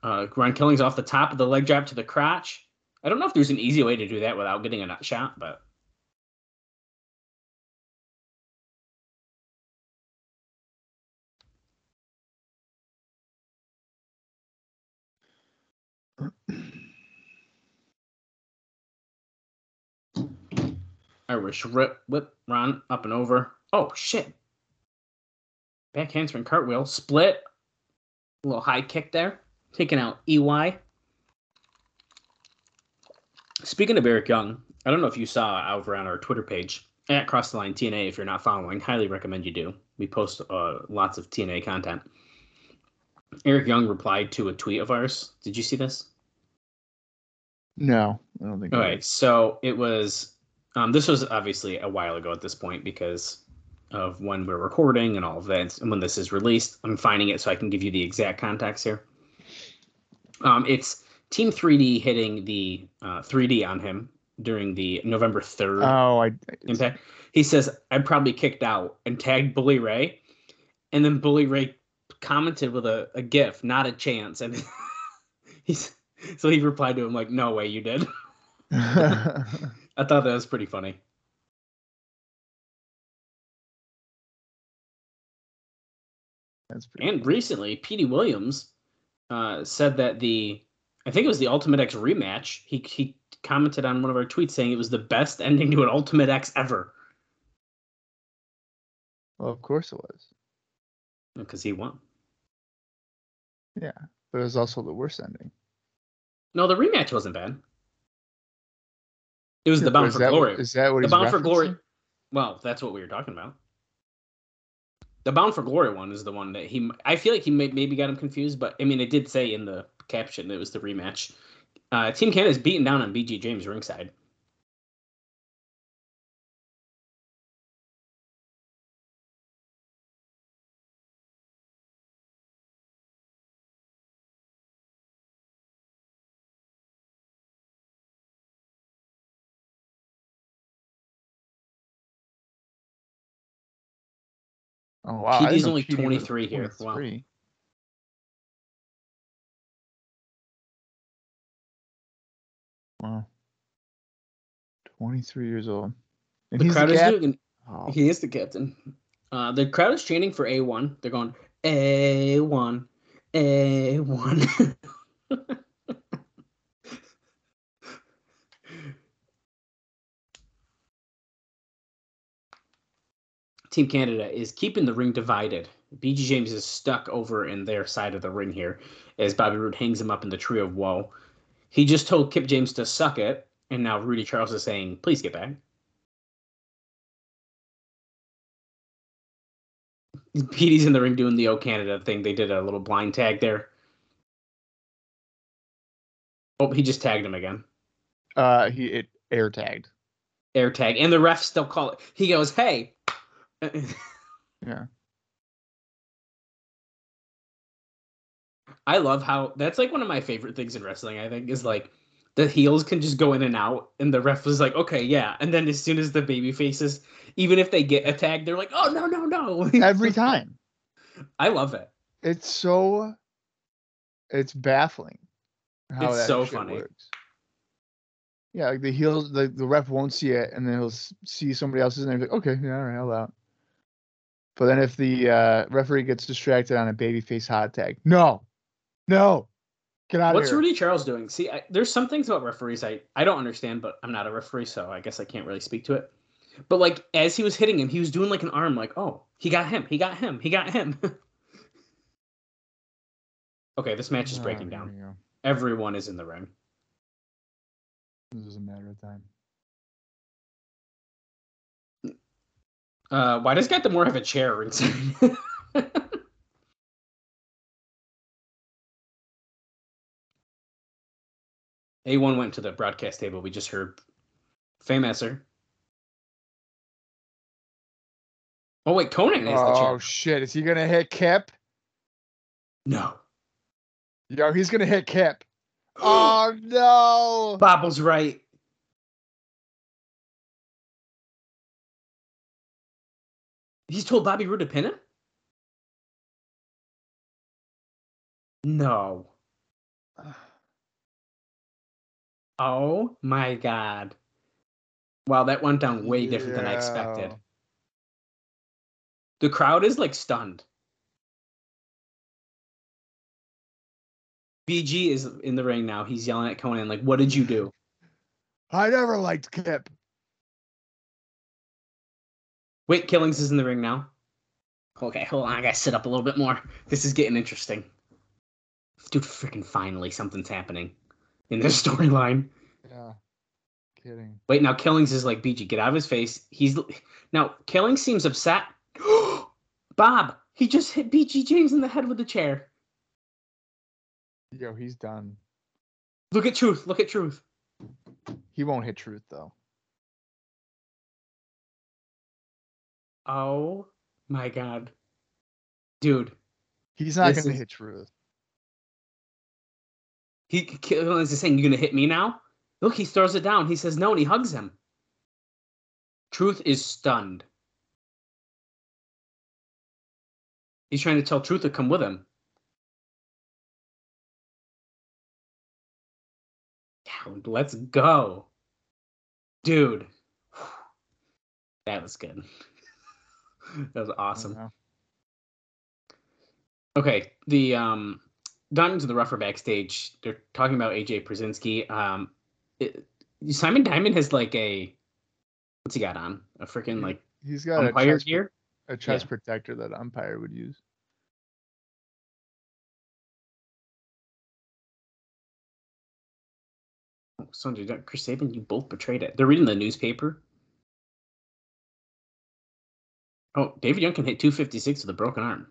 Uh, Ron Killing's off the top of the leg drop to the crotch. I don't know if there's an easy way to do that without getting a nut shot, but Irish rip, whip, run up and over. Oh shit! Back handspring cartwheel, split. A little high kick there, taking out EY. Speaking of Eric Young, I don't know if you saw over on our Twitter page at Cross the Line TNA. If you're not following, highly recommend you do. We post uh, lots of TNA content. Eric Young replied to a tweet of ours. Did you see this? No, I don't think. I Okay, so it was. Um, this was obviously a while ago at this point because of when we're recording and all of that, and when this is released. I'm finding it so I can give you the exact context here. Um, it's Team 3D hitting the uh, 3D on him during the November 3rd Oh, I. I impact. He says, I'm probably kicked out and tagged Bully Ray. And then Bully Ray commented with a, a GIF, not a chance. And <laughs> he's so he replied to him like, No way you did. <laughs> <laughs> I thought that was pretty funny. That's pretty. And recently, Petey Williams uh, said that the, I think it was the Ultimate X rematch. He he commented on one of our tweets saying it was the best ending to an Ultimate X ever Well, of course it was, because he won. Yeah, but it was also the worst ending. No, the rematch wasn't bad. It was the Bound for that Glory. Is that what the he's Bound for Glory. Well, that's what we were talking about. The Bound for Glory one is the one that he. I feel like he may, maybe got him confused, but I mean, it did say in the caption it was the rematch. Uh, Team Canada's beaten down on BG James ringside. Oh wow, PD's only 23 here. Wow. 23. Wow. 23 years old. And The he's crowd the is cap- doing. Oh, He is the captain. Uh, the crowd is chanting for A1. They're going A1, A1. <laughs> Team Canada is keeping the ring divided. BG James is stuck over in their side of the ring here as Bobby Roode hangs him up in the tree of woe. He just told Kip James to suck it, and now Rudy Charles is saying, please get back. Petey's in the ring doing the O Canada thing. They did a little blind tag there. Oh, he just tagged him again. uh, he it air tagged. Air tag. And the ref still call it. He goes, hey. Yeah. I love how that's like one of my favorite things in wrestling, I think, is like the heels can just go in and out, and the ref is like, okay, yeah. And then as soon as the baby faces, even if they get a tag, they're like, oh no, no, no. <laughs> Every time. I love it. It's so it's baffling how It's that so funny. works. Yeah, like the heels, the, the ref won't see it, and then he'll see somebody else's, and they're like, okay, yeah, all right, I'll out. But then if the uh, referee gets distracted on a babyface hot tag, no, no, get out What's of here. Rudy Charles doing? See, I, there's some things about referees I, I don't understand, but I'm not a referee, so I guess I can't really speak to it. But like as he was hitting him, he was doing like an arm, like, oh, he got him, he got him, he got him. <laughs> okay, this match is breaking here down. Everyone is in the ring. This is a matter of time. Uh, why does Scott D'Amore have a chair ringside? <laughs> A1 went to the broadcast table. We just heard Famouser. Oh wait, Konnan has the chair. Oh shit! Is he gonna hit Kip? No. Yo, he's gonna hit Kip. <gasps> Oh no! Bob was right. He's told Bobby Roode to pin him? No. <sighs> Oh my god. Wow, that went down way different than I expected. The crowd is like stunned. BG is in the ring now. He's yelling at Konnan, like, what did you do? <laughs> I never liked Kip. Wait, Killings is in the ring now. Okay, hold on. I gotta sit up a little bit more. This is getting interesting. Dude, freaking finally, something's happening in this <laughs> storyline. Yeah. Kidding. Wait, now Killings is like, BG, get out of his face. He's now Killings seems upset. <gasps> Bob, he just hit BG James in the head with the chair. Yo, he's done. Look at Truth. Look at Truth. He won't hit truth though. Oh my god, dude. He's not gonna is- hit truth. He is saying, "You gonna hit me now?" Look, he throws it down. He says no, and he hugs him. Truth is stunned. He's trying to tell Truth to come with him. Let's go, dude. <sighs> That was good. <laughs> that was awesome. Okay, the um, down into the rougher backstage, they're talking about AJ Pierzynski. Um, it, Simon Diamond has like a what's he got on? A freaking like He's got a umpire chest, gear. a chest protector that umpire would use. Oh, Sonjay, that- Chris Sabin, you both betrayed it. They're reading the newspaper. Oh, David Young can hit 256 with a broken arm.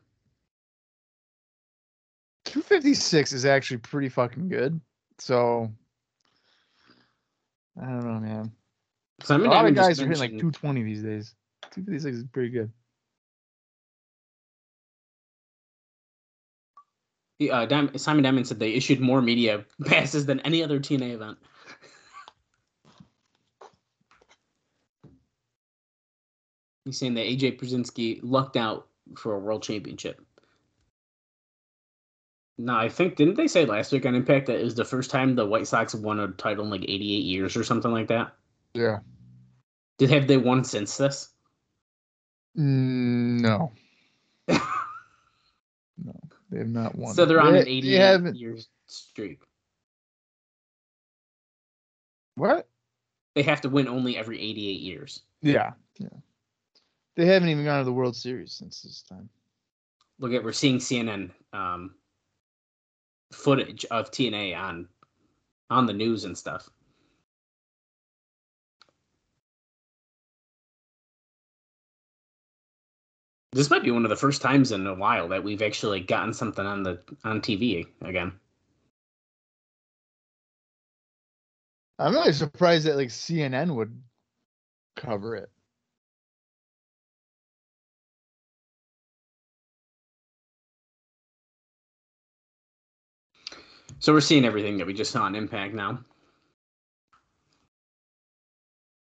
256 is actually pretty fucking good. So I don't know, man. Simon a lot of guys are hitting like 220 these days. 256 is pretty good. Uh, Simon Diamond said they issued more media <laughs> passes than any other TNA event. He's saying that AJ Pierzynski lucked out for a world championship. No, I think didn't they say last week on Impact that it was the first time the White Sox won a title in like 88 years or something like that? Yeah. Did have they won since this? Mm, no. <laughs> no, they have not won. So they're on They- an they 88 haven't- years streak. What? They have to win only every 88 years. Yeah, yeah. They haven't even gone to the World Series since this time. Look at we're seeing CNN um, footage of TNA on on the news and stuff. This might be one of the first times in a while that we've actually gotten something on the on TV again. I'm really surprised that like CNN would cover it. So we're seeing everything that we just saw on Impact now.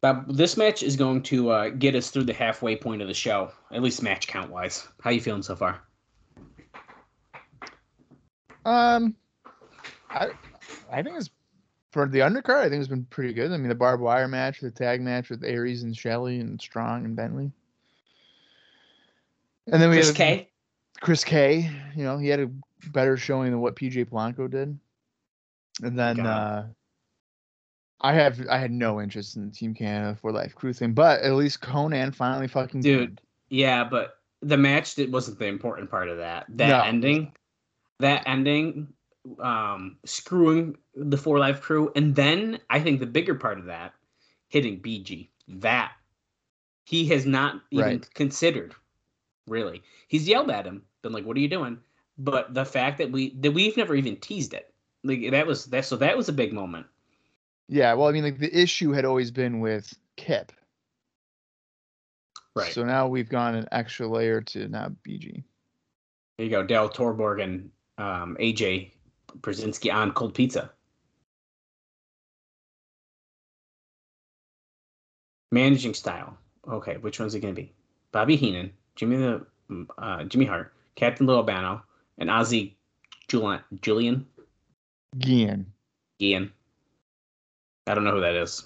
But this match is going to uh, get us through the halfway point of the show, at least match count wise. How you feeling so far? Um, I I think it's for the undercard. I think it's been pretty good. I mean, the barbed wire match, the tag match with Aries and Shelley and Strong and Bentley, and then we Chris have K. Chris K. You know, he had a better showing than what PJ Blanco did. And then uh I have I had no interest in the Team Canada for Life Crew thing, but at least Konnan finally fucking Dude, yeah, but the match that wasn't the important part of that. That No. ending, that ending, um, screwing the Four Live Kru, and then I think the bigger part of that, hitting BG. That he has not even Right. considered. Really, he's yelled at him, been like, "What are you doing?" But the fact that we that we've never even teased it, like that was that. So that was a big moment. Yeah, well, I mean, like the issue had always been with Kip. Right. So now we've gone an extra layer to now BG. There you go, Dale Torborg and um, AJ Pierzynski on cold pizza. Managing style. Okay, which one's it going to be? Bobby Heenan, Jimmy the uh, Jimmy Hart, Captain Lou Albano, and Ozzy Julian. Julian Gian. I don't know who that is.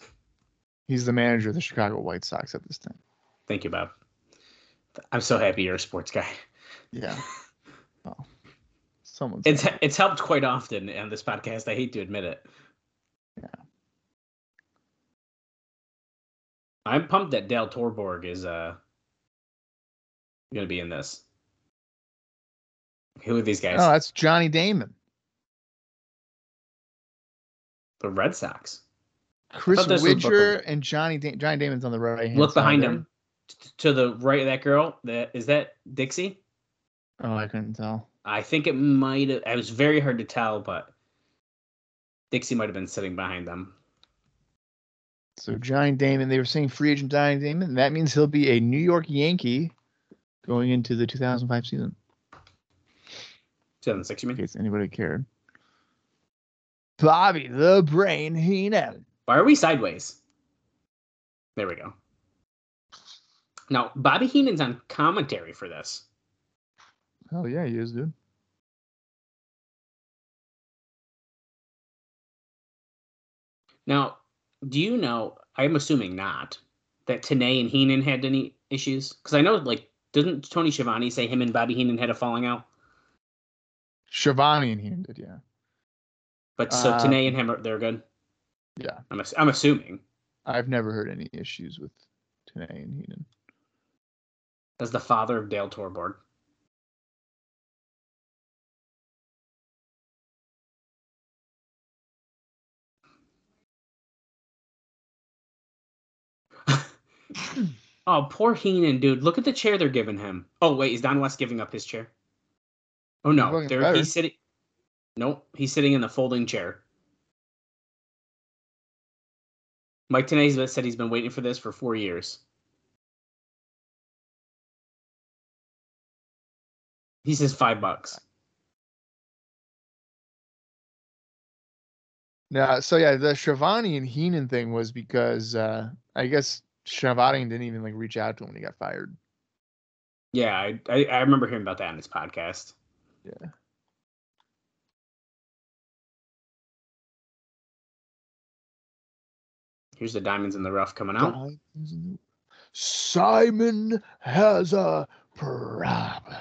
He's the manager of the Chicago White Sox at this time. Thank you, Bob. I'm so happy you're a sports guy. Yeah. <laughs> Oh. Someone's It's it's helped quite often on this podcast. I hate to admit it. Yeah. I'm pumped that Dale Torborg is uh gonna be in this. Who are these guys? Oh, that's Johnny Damon. The Red Sox. Chris thought this was Widger and Johnny da- Johnny Damon's on the right hand. Look behind him. T- To the right of that girl. That is that Dixie? Oh, I couldn't tell. I think it might have it was very hard to tell, but Dixie might have been sitting behind them. So Johnny Damon, they were saying free agent Johnny Damon. That means he'll be a New York Yankee going into the 2005 season. 2006, you mean? In case anybody cared. Bobby the Brain Heenan. Why are we sideways? There we go. Now, Bobby Heenan's on commentary for this. Oh yeah, he is, dude. Now, do you know? I'm assuming not that Tenay and Heenan had any issues because I know, like, didn't Tony Schiavone say him and Bobby Heenan had a falling out? Schiavone and Heenan did, yeah. But so uh, Tenay and him are they're good. Yeah. I'm ass- I'm assuming. I've never heard any issues with Tenay and Heenan. As the father of Dale Torborg. <laughs> oh, poor Heenan, dude. Look at the chair they're giving him. Oh, wait, is Don West giving up his chair? Oh no, they're, he's sitting. Nope, he's sitting in the folding chair. Mike Tenay said he's been waiting for this for four years. He says five bucks. Yeah, so yeah, the Schiavone and Heenan thing was because uh I guess Schiavone didn't even like reach out to him when he got fired. Yeah, I, I I remember hearing about that on his podcast. Yeah. Here's the diamonds in the rough coming out. Simon has a problem.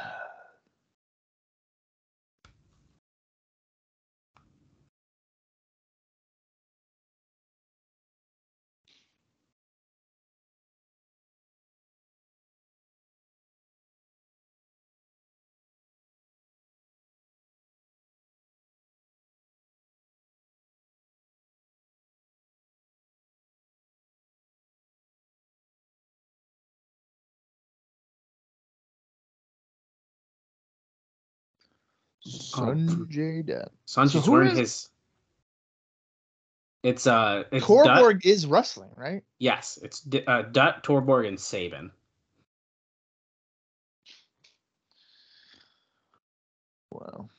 Sonjay Dutt. Sonjay's So wearing is- his. It's uh, it's Dutt- Torborg is wrestling, right? Yes, it's uh, Dutt, Torborg, and Sabin. Wow.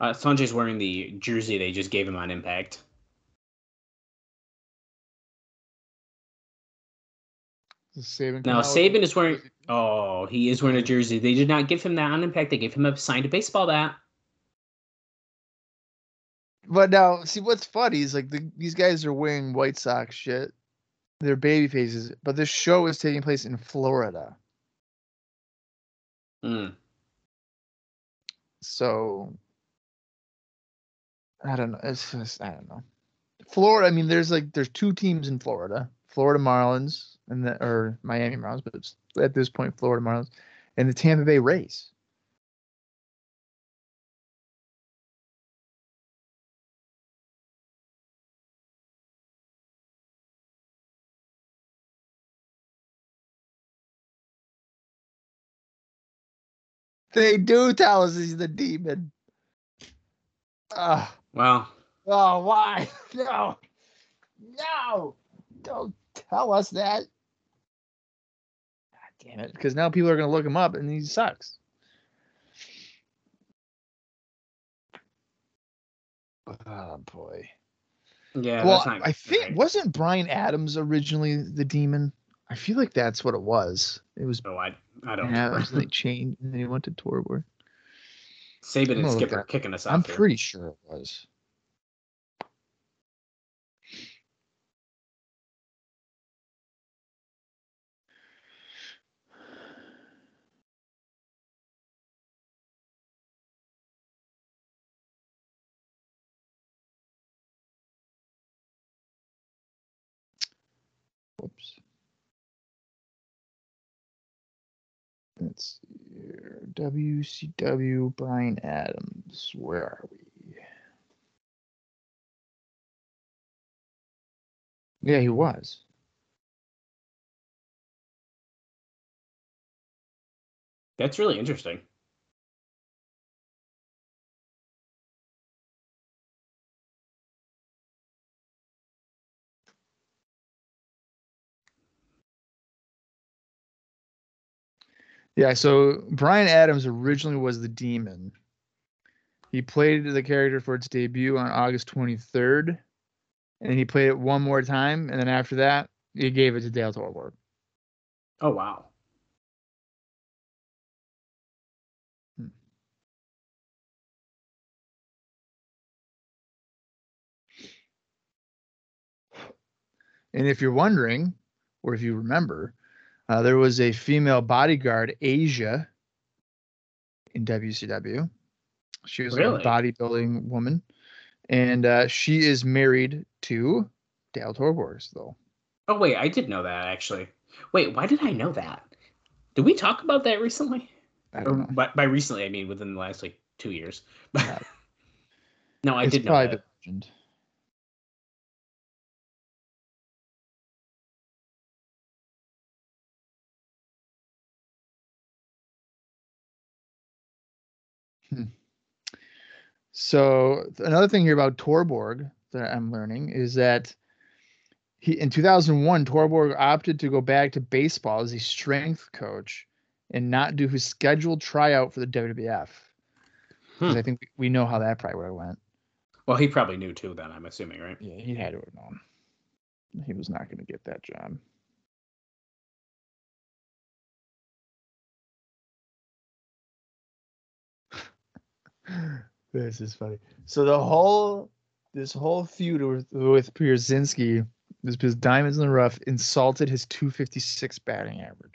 Uh, Sonjay's wearing the jersey they just gave him on Impact. Sabin Now come out with Sabin is wearing. Oh, he is wearing a jersey. They did not give him that on Impact. They gave him a signed baseball bat. But now, see what's funny is like the, these guys are wearing White Sox shit. They're baby faces, but this show is taking place in Florida. Mm. So I don't know. It's just I don't know. Florida. I mean, there's like there's two teams in Florida: Florida Marlins and the or Miami Marlins, but at this point Florida Marlins and the Tampa Bay Rays. They do tell us he's the demon. Ah. Well, Oh, why? <laughs> No. No. Don't tell us that. God damn it. Because now people are going to look him up and he sucks. Oh, boy. yeah. well, that's not I think, right. wasn't Brian Adams originally the demon? I feel like that's what it was. It was Oh, I I don't. Adams, and they changed, and then he went to Torborg. Sabin I'm and gonna Skip look are that- kicking us I'm here. pretty sure it was. Whoops. Let's see here. WCW Brian Adams. Where are we? Yeah, he was. That's really interesting. Yeah, so Brian Adams originally was the demon. He played the character for its debut on August 23rd, and then he played it one more time, and then after that, he gave it to Dale Torborg. Oh wow. Hmm. And if you're wondering, or if you remember, uh, there was a female bodyguard, Asia, in WCW. She was Really? a bodybuilding woman, and uh, she is married to Dale Torborgs, though. Oh wait, I did know that actually. Wait, why did I know that? Did we talk about that recently? I Or don't know. by, by recently, I mean within the last like two years. <laughs> No, I It's did know that. mentioned. Hmm. So another thing here about Torborg that I'm learning is that he in 2001 Torborg opted to go back to baseball as a strength coach and not do his scheduled tryout for the WWF. Hmm. I think we know how that probably would have went. Well, he probably knew too. Then I'm assuming, right? Yeah, he had to have known. He was not going to get that job. <laughs> This is funny. So the whole this whole feud with with Pierzynski is because Diamonds in the Rough insulted his 256 batting average.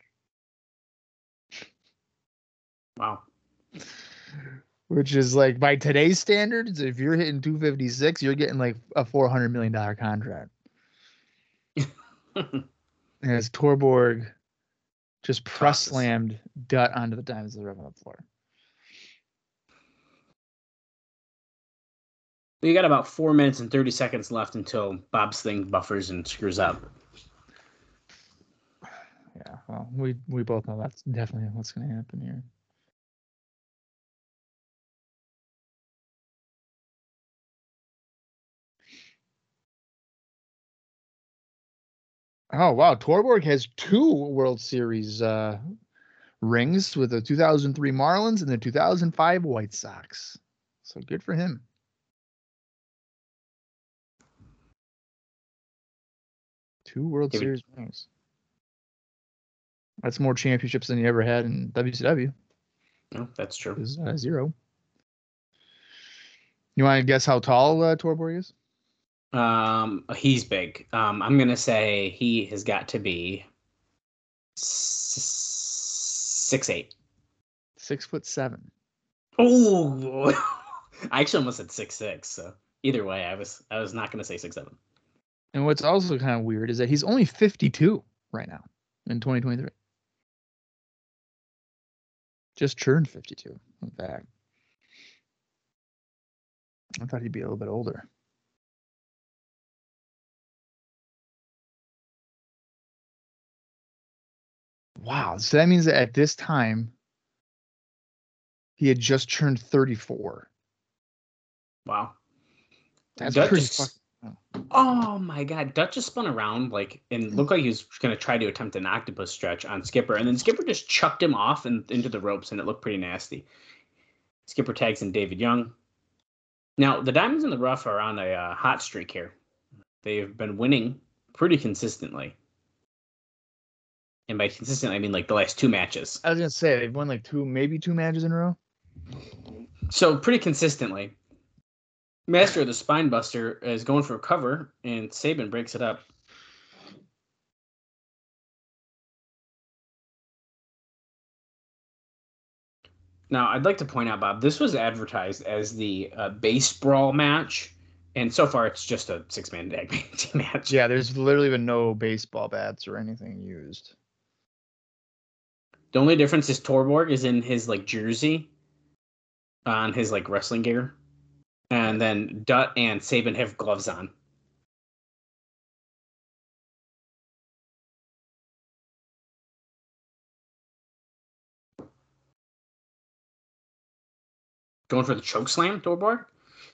Wow. Which is like by today's standards, if you're hitting 256, you're getting like a 400 million dollar contract. <laughs> And as Torborg just press slammed Dutt onto the Diamonds in the Rough on the floor. You got about four minutes and thirty seconds left until Bob's thing buffers and screws up. Yeah, well, we we both know that's definitely what's going to happen here. Oh wow, Torborg has two World Series uh, rings with the 2003 Marlins and the 2005 White Sox. So good for him. Two World Give it- Series rings. That's more championships than he ever had in WCW. No, that's true. Is uh, zero. You want to guess how tall uh, Torborg is? Um, he's big. Um, I'm gonna say he has got to be six eight. Six foot seven. Oh, <laughs> I actually almost said six six. So either way, I was I was not gonna say six seven. And what's also kind of weird is that he's only 52 right now in 2023. Just turned 52, in fact. I thought he'd be a little bit older. Wow. So that means that at this time, he had just turned 34. Wow. That's That pretty just- fucking. Oh my god, Dutt just spun around like and looked like he was gonna try to attempt an octopus stretch on Skipper, and then Skipper just chucked him off and into the ropes, and it looked pretty nasty. Skipper tags in David Young. Now the Diamonds in the Rough are on a uh, hot streak here. They've been winning pretty consistently, and by consistently I mean like the last two matches. I was gonna say they've won like two, maybe two matches in a row. So pretty consistently. Master of the Spine Buster is going for a cover, and Sabin breaks it up. Now, I'd like to point out, Bob, this was advertised as the uh, base brawl match, and so far it's just a six man tag <laughs> team match. Yeah, there's literally been no baseball bats or anything used. The only difference is Torborg is in his like jersey, on his like wrestling gear, and then Dutt and Sabin have gloves on. Going for the choke slam, Torborg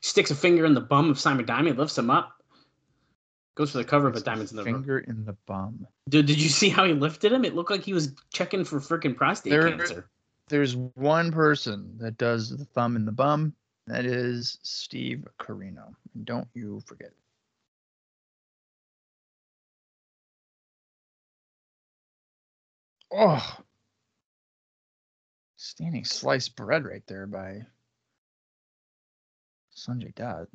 sticks a finger in the bum of Simon Diamond, lifts him up, goes for the cover, but Diamond's in the ring. finger in the bum. Dude, did you see how he lifted him? It looked like he was checking for freaking prostate There- cancer. There's one person that does the thumb in the bum. That is Steve Corino. And don't you forget. Oh, standing sliced bread right there by Sonjay Dutt.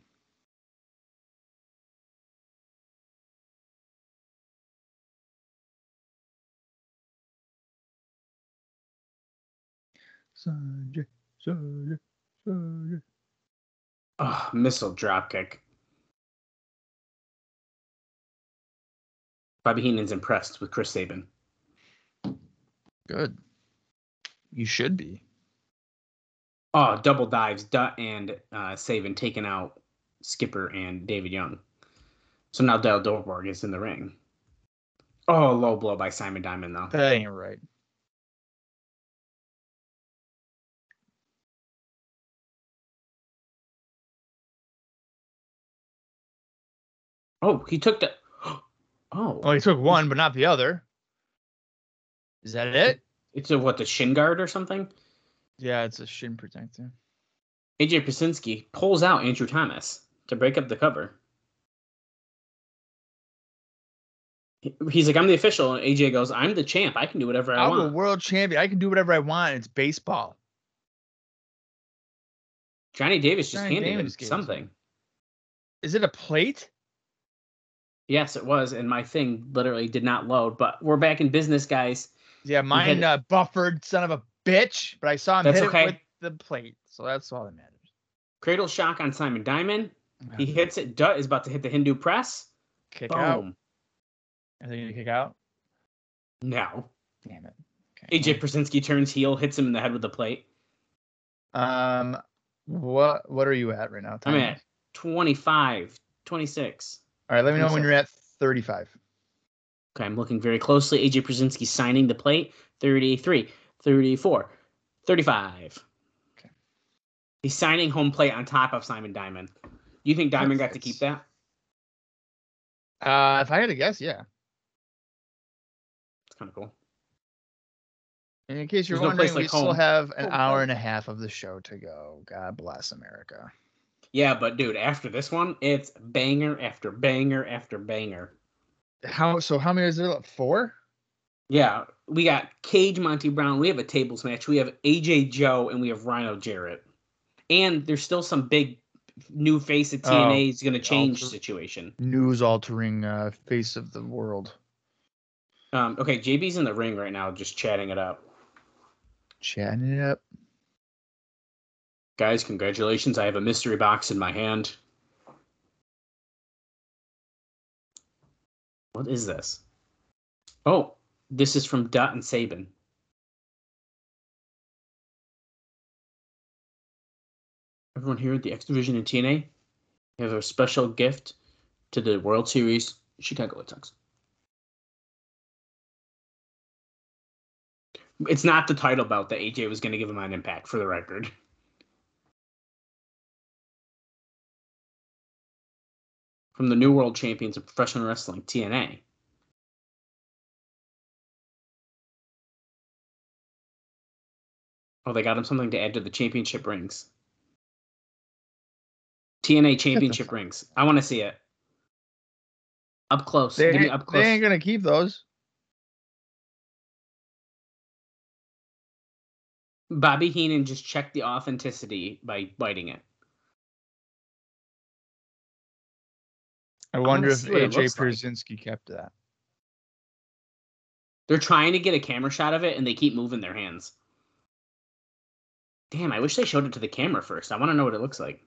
Sonjay, Sonjay, Sonjay. Oh, missile dropkick. Bobby Heenan's impressed with Chris Sabin. Good. You should be. Oh, double dives, Dutt and uh, Sabin taking out Skipper and David Young. So now Dale Torborg is in the ring. Oh, low blow by Simon Diamond though. That ain't right. Oh, he took the. <gasps> Oh, Oh, he took one, but not the other. Is that it? it's a what the shin guard or something. Yeah, it's a shin protector. AJ Pierzynski pulls out Andrew Thomas to break up the cover. He's like, I'm the official. And AJ goes, I'm the champ. I can do whatever I want. I'm a world champion. I can do whatever I want. It's baseball. Johnny Davis just Johnny handed him Davis to something. him. Is it a plate? Yes, it was, and my thing literally did not load. But we're back in business, guys. Yeah, mine uh, buffered, son of a bitch. But I saw him That's hit okay. it with the plate, so that's all that matters. Cradle shock on Simon Diamond. He hits it. Dutt is about to hit the Hindu press. kick Boom. out. Are they gonna kick out? No. Damn it. Okay. AJ Pierzynski turns heel, hits him in the head with the plate. Um, what what are you at right now? I'm at 25, 26. All right, let me know when you're at 35. Okay, I'm looking very closely. AJ Pierzynski signing the plate. 33, 34, 35. Okay. He's signing home plate on top of Simon Diamond. You think Diamond got to keep that? Uh, if I had to guess, yeah. It's kind of cool. And in case you're There's no wondering, we like still have an Home hour and a half of the show to go. God bless America. Yeah, but dude, after this one, it's banger after banger after banger. How so? How many is there left? Four? Yeah, we got Cage Monty Brown. We have a tables match. We have AJ Joe and we have Rhino Jarrett. And there's still some big new face of Oh, TNA is going to change alter- situation. News altering uh, face of the world. Um, okay, JB's in the ring right now, just chatting it up. Chatting it up. Guys, congratulations! I have a mystery box in my hand. What is this? Oh, this is from Dutt and Sabin. Everyone here at the X Division and TNA have a special gift to the World Series Chicago White Sox. It's not the title belt that AJ was going to give him on Impact, for the record. From the new world champions of professional wrestling, TNA. Oh, they got him something to add to the championship rings. TNA championship rings. I want to see it. Up close. They Give me ain't, up they ain't gonna keep those. Bobby Heenan just checked the authenticity by biting it. I wonder if see what it AJ looks like. Kept that. They're trying to get a camera shot of it and they keep moving their hands. Damn, I wish they showed it to the camera first. I want to know what it looks like.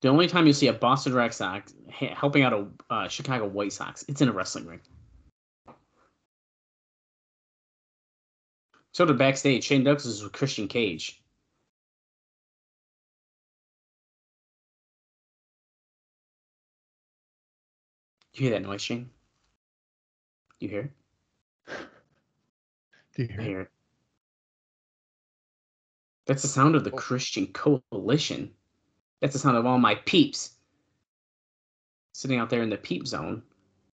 The only time you see a Boston Red Sox helping out a uh, Chicago White Sox, it's in a wrestling ring. So to backstage, Shane Douglas is with Christian Cage. You hear that noise, Shane? You hear it? Do you hear it? hear it. That's the sound of the Oh. Christian Coalition. That's the sound of all my peeps sitting out there in the peep zone,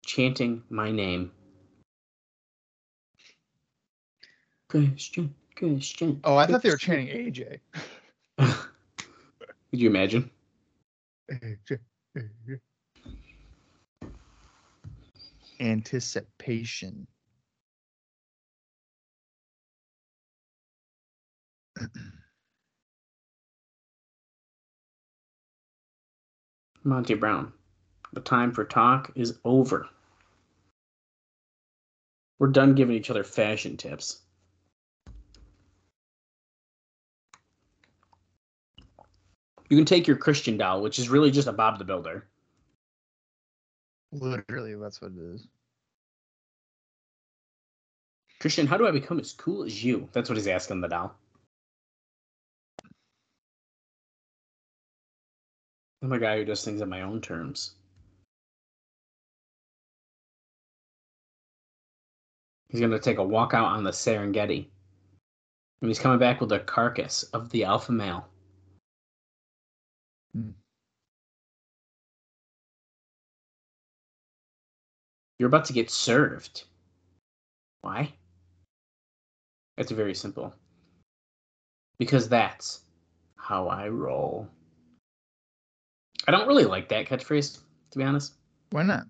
chanting my name. Christian, Christian. Oh, I thought they were chanting AJ. <laughs> Could you imagine? AJ, AJ. Anticipation. <clears throat> Monty Brown, the time for talk is over. We're done giving each other fashion tips. You can take your Christian doll, which is really just a Bob the Builder. Literally, that's what it is. Christian, how do I become as cool as you? That's what he's asking the doll. I'm a guy who does things on my own terms. He's going to take a walk out on the Serengeti. And he's coming back with a carcass of the alpha male. Hmm. You're about to get served. Why? It's very simple. Because that's how I roll. I don't really like that catchphrase, to be honest. Why not?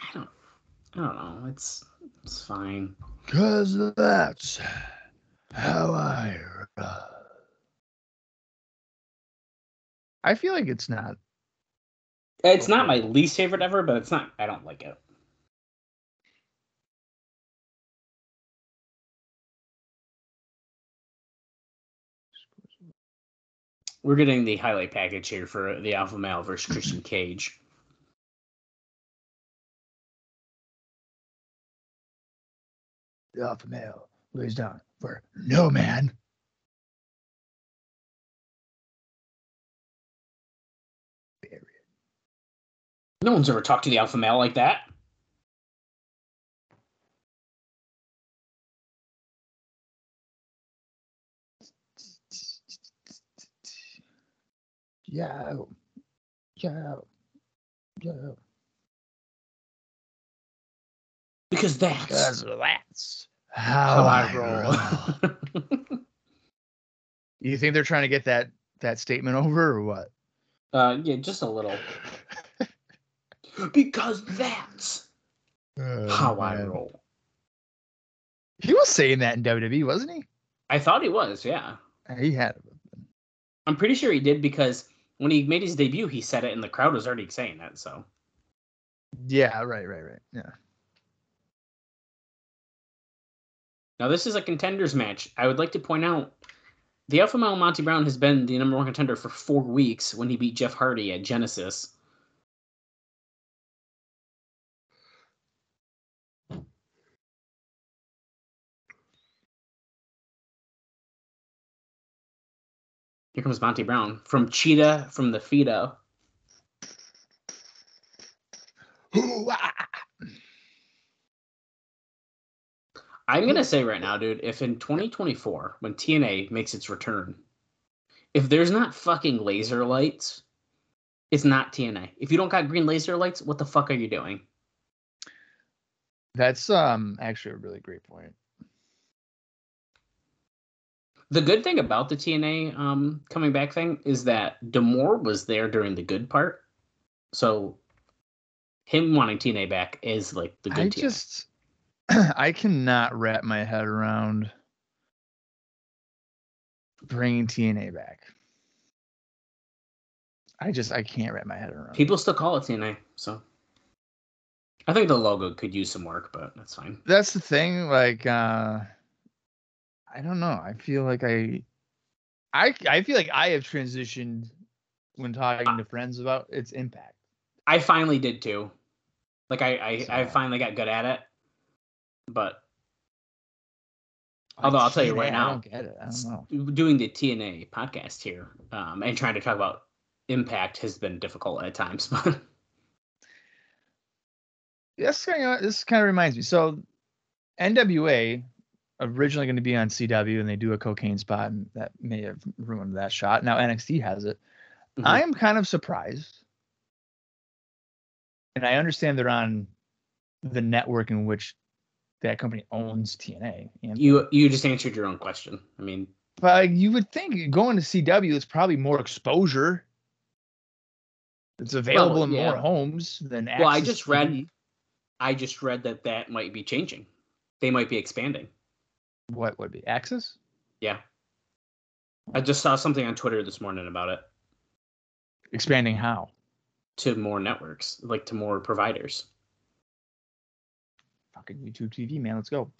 I don't I don't know. It's It's fine. Cause that's how I roll. I feel like it's not. It's not my least favorite ever, but it's not. I don't like it. We're getting the highlight package here for the Alpha Male versus Christian Cage. The alpha male lays down for no man. No one's ever talked to the Alpha Male like that. Yo, yo, yo. Because that's Cause that's how how I I roll. roll. <laughs> You think they're trying to get that that statement over or what? uh, yeah, just a little. Because that's oh, how I roll. He was saying that in WWE, wasn't he? I thought he was, yeah. He had. I'm pretty sure he did because when he made his debut, he said it, and the crowd was already saying that. So Yeah, right, right, right. Yeah. now this is a contenders match. I would like to point out the Alpha Male Monty Brown has been the number one contender for four weeks when he beat Jeff Hardy at Genesis. Here comes Monty Brown from Cheetah from the Fido. I'm gonna say right now, dude, if in 2024, when TNA makes its return, if there's not fucking laser lights, it's not TNA. If you don't got green laser lights, what the fuck are you doing? That's um actually a really great point. The good thing about the TNA um, coming back thing is that D'Amore was there during the good part, so him wanting TNA back is like the good. I TNA. just <clears throat> I cannot wrap my head around bringing TNA back. I just I can't wrap my head around. people still call it TNA, so I think the logo could use some work, but that's fine. That's the thing. Like uh I don't know. I feel like I I I feel like I have transitioned when talking to friends about its impact. I finally did too. Like I, I, I finally got good at it. But Although I'll tell you right now, I don't get it. I don't know. doing the TNA podcast here um, and trying to talk about impact has been difficult at times. <laughs> But This kind of this kind of reminds me. So NWA originally going to be on CW, and they do a cocaine spot, and that may have ruined that shot. Now NXT has it. Mhm. I am kind of surprised, and I understand they're on the network in which that company owns TNA. And you you just answered your own question. I mean, but you would think going to CW is probably more exposure. It's available in yeah. more homes than. Well, I just read- I just read that that might be changing. They might be expanding. What would be AXS. Yeah. I just saw something on Twitter this morning about it Expanding how? to more networks, like to more providers. Fucking YouTube TV, man. Let's go.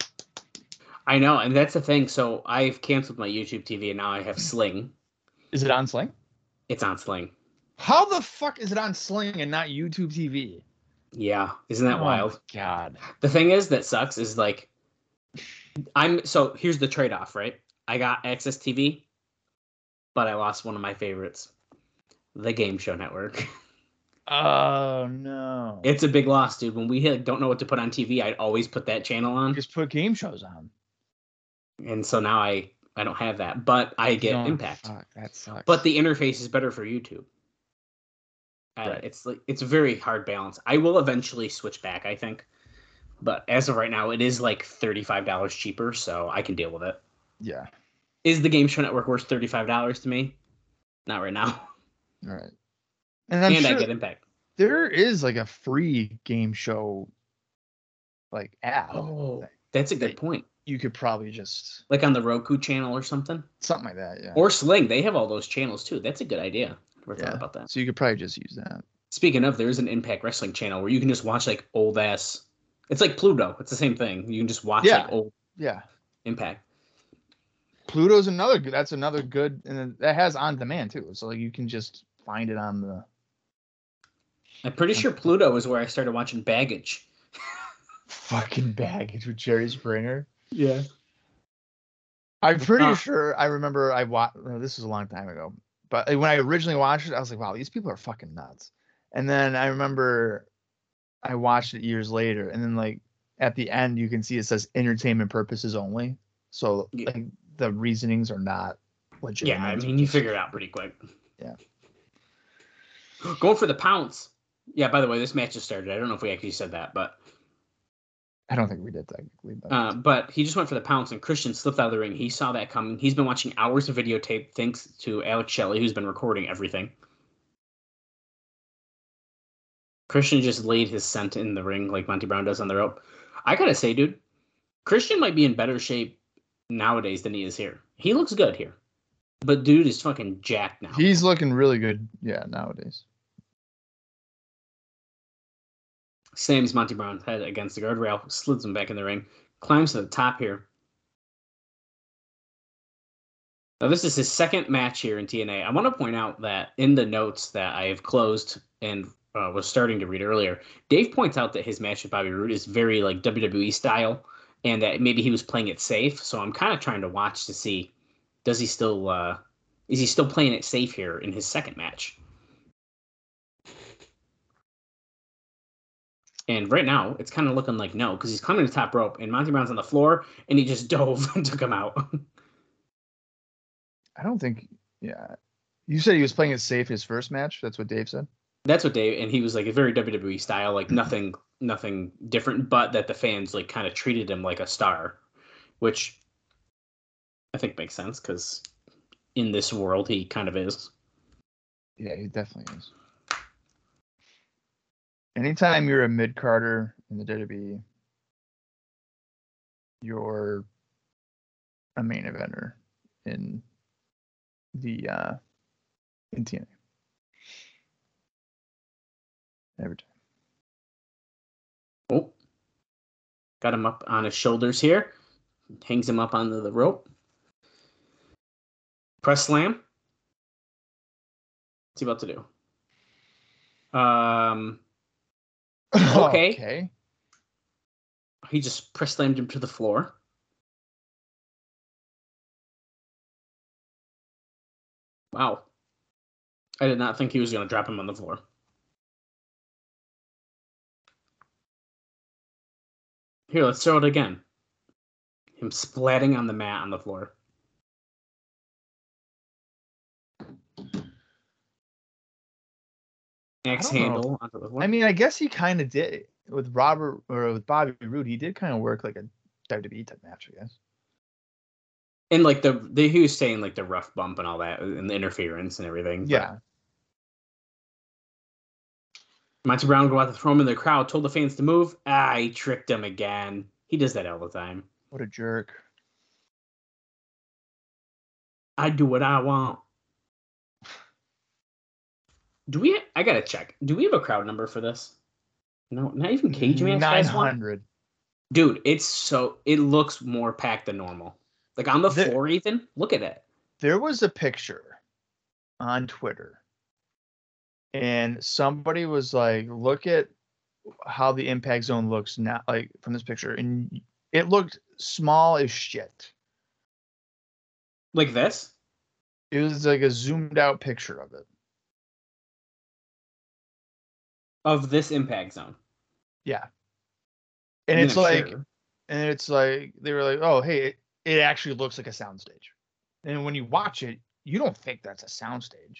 I know, and that's the thing. So I've canceled my YouTube TV and now I have Sling. Is it on Sling? It's on Sling. How the fuck is it on Sling and not YouTube TV? Yeah, isn't that Oh wild? God. The thing is that sucks is like I'm so here's the trade-off, right? I got AXS TV, but I lost one of my favorites. The Game Show Network. <laughs> Oh no. It's a big loss, dude. When we hit, don't know what to put on TV, I'd always put that channel on. just put game shows on. And so now I I don't have that, but I get Oh, Impact. Fuck, that sucks. But the interface is better for YouTube. Uh, Right. It's like it's a very hard balance. I will eventually switch back, I think. But as of right now, it is like thirty-five dollars cheaper, so I can deal with it. yeah. Is the Game Show Network worth thirty-five dollars to me? Not right now. All right. And I'm and sure I get Impact. there is like a free game show like app. Oh, that's a good point. You could probably just Like on the Roku channel or something, something like that. Yeah. or Sling. They have all those channels too. That's a good idea. Never thought Yeah. about that. so you could probably just use that. Speaking of, there's an Impact Wrestling channel where you can just watch like old ass. It's like Pluto. It's the same thing. You can just watch Yeah. like old Yeah. Impact. Pluto's another good. That's another good, and that has on demand too. So like you can just find it on the. I'm pretty sure Pluto is where I started watching Baggage. <laughs> Fucking baggage with Jerry Springer. Yeah. I'm pretty Uh, sure I remember I watched. This was a long time ago, but when I originally watched it, I was like, "Wow, these people are fucking nuts." And then I remember I watched it years later, and then like at the end, you can see it says entertainment purposes only. So Yeah. like the reasonings are not legit. Yeah, I mean, you figure it out pretty quick. Yeah. <gasps> Going for the pounce. Yeah, by the way, this match just started. I don't know if we actually said that, but I don't think we did technically, but uh, but he just went for the pounce and Christian slipped out of the ring. He saw that coming. He's been watching hours of videotape thanks to Alex Shelley, who's been recording everything. Christian just laid his scent in the ring like Monty Brown does on the rope. I gotta say, dude, Christian might be in better shape nowadays than he is here. He looks good here, but dude is fucking jacked now. he's looking really good. Yeah, nowadays. Sam's Monty Brown's head against the guardrail, slides him back in the ring, climbs to the top here. Now, this is his second match here in TNA. I want to point out that in the notes that I have closed and uh, was starting to read earlier, Dave points out that his match with Bobby Roode is very like WWE style, and that maybe he was playing it safe. So I'm kind of trying to watch to see does he still uh, is he still playing it safe here in his second match? And right now, it's kind of looking like no, because he's climbing the top rope, and Monty Brown's on the floor, and he just <laughs> dove and took him out. I don't think. Yeah, you said he was playing it safe his first match. That's what Dave said. That's what Dave, and he was like a very WWE style, like nothing, nothing different, but that the fans like kind of treated him like a star, which I think makes sense because in this world he kind of is. Yeah, he definitely is. Anytime you're a mid carder in the WWE, you're a main eventer in the uh in TNA. Every time. Oh, got him up on his shoulders here, hangs him up onto the rope. Press slam. What's he about to do? Um, <laughs> Okay. okay. he just press slammed him to the floor. Wow. I did not think he was going to drop him on the floor. Here, let's throw it again. Him splatting on the mat on the floor. Axe handle onto the floor. I mean, I guess he kind of did with Robert or with Bobby Roode. He did kind of work like a WWE type match, I guess. and like the, the he was saying like the rough bump and all that and the interference and everything. Yeah. Monty Brown go out to throw him in the crowd, told the fans to move. Ah, he tricked him again. He does that all the time. What a jerk. I do what I want. Do we? I gotta check. Do we have a crowd number for this? No, not even Cage Match Nine hundred. Dude, it's so it looks more packed than normal. Like on the There- floor, even look at it. There was a picture on Twitter, and somebody was like, "Look at how the impact zone looks now, like from this picture," and it looked small as shit. Like this. It was like a zoomed out picture of it. of this impact zone. Yeah, and it's like, sure. and it's like they were like, "Oh, hey, it, it actually looks like a soundstage," and when you watch it, you don't think that's a soundstage.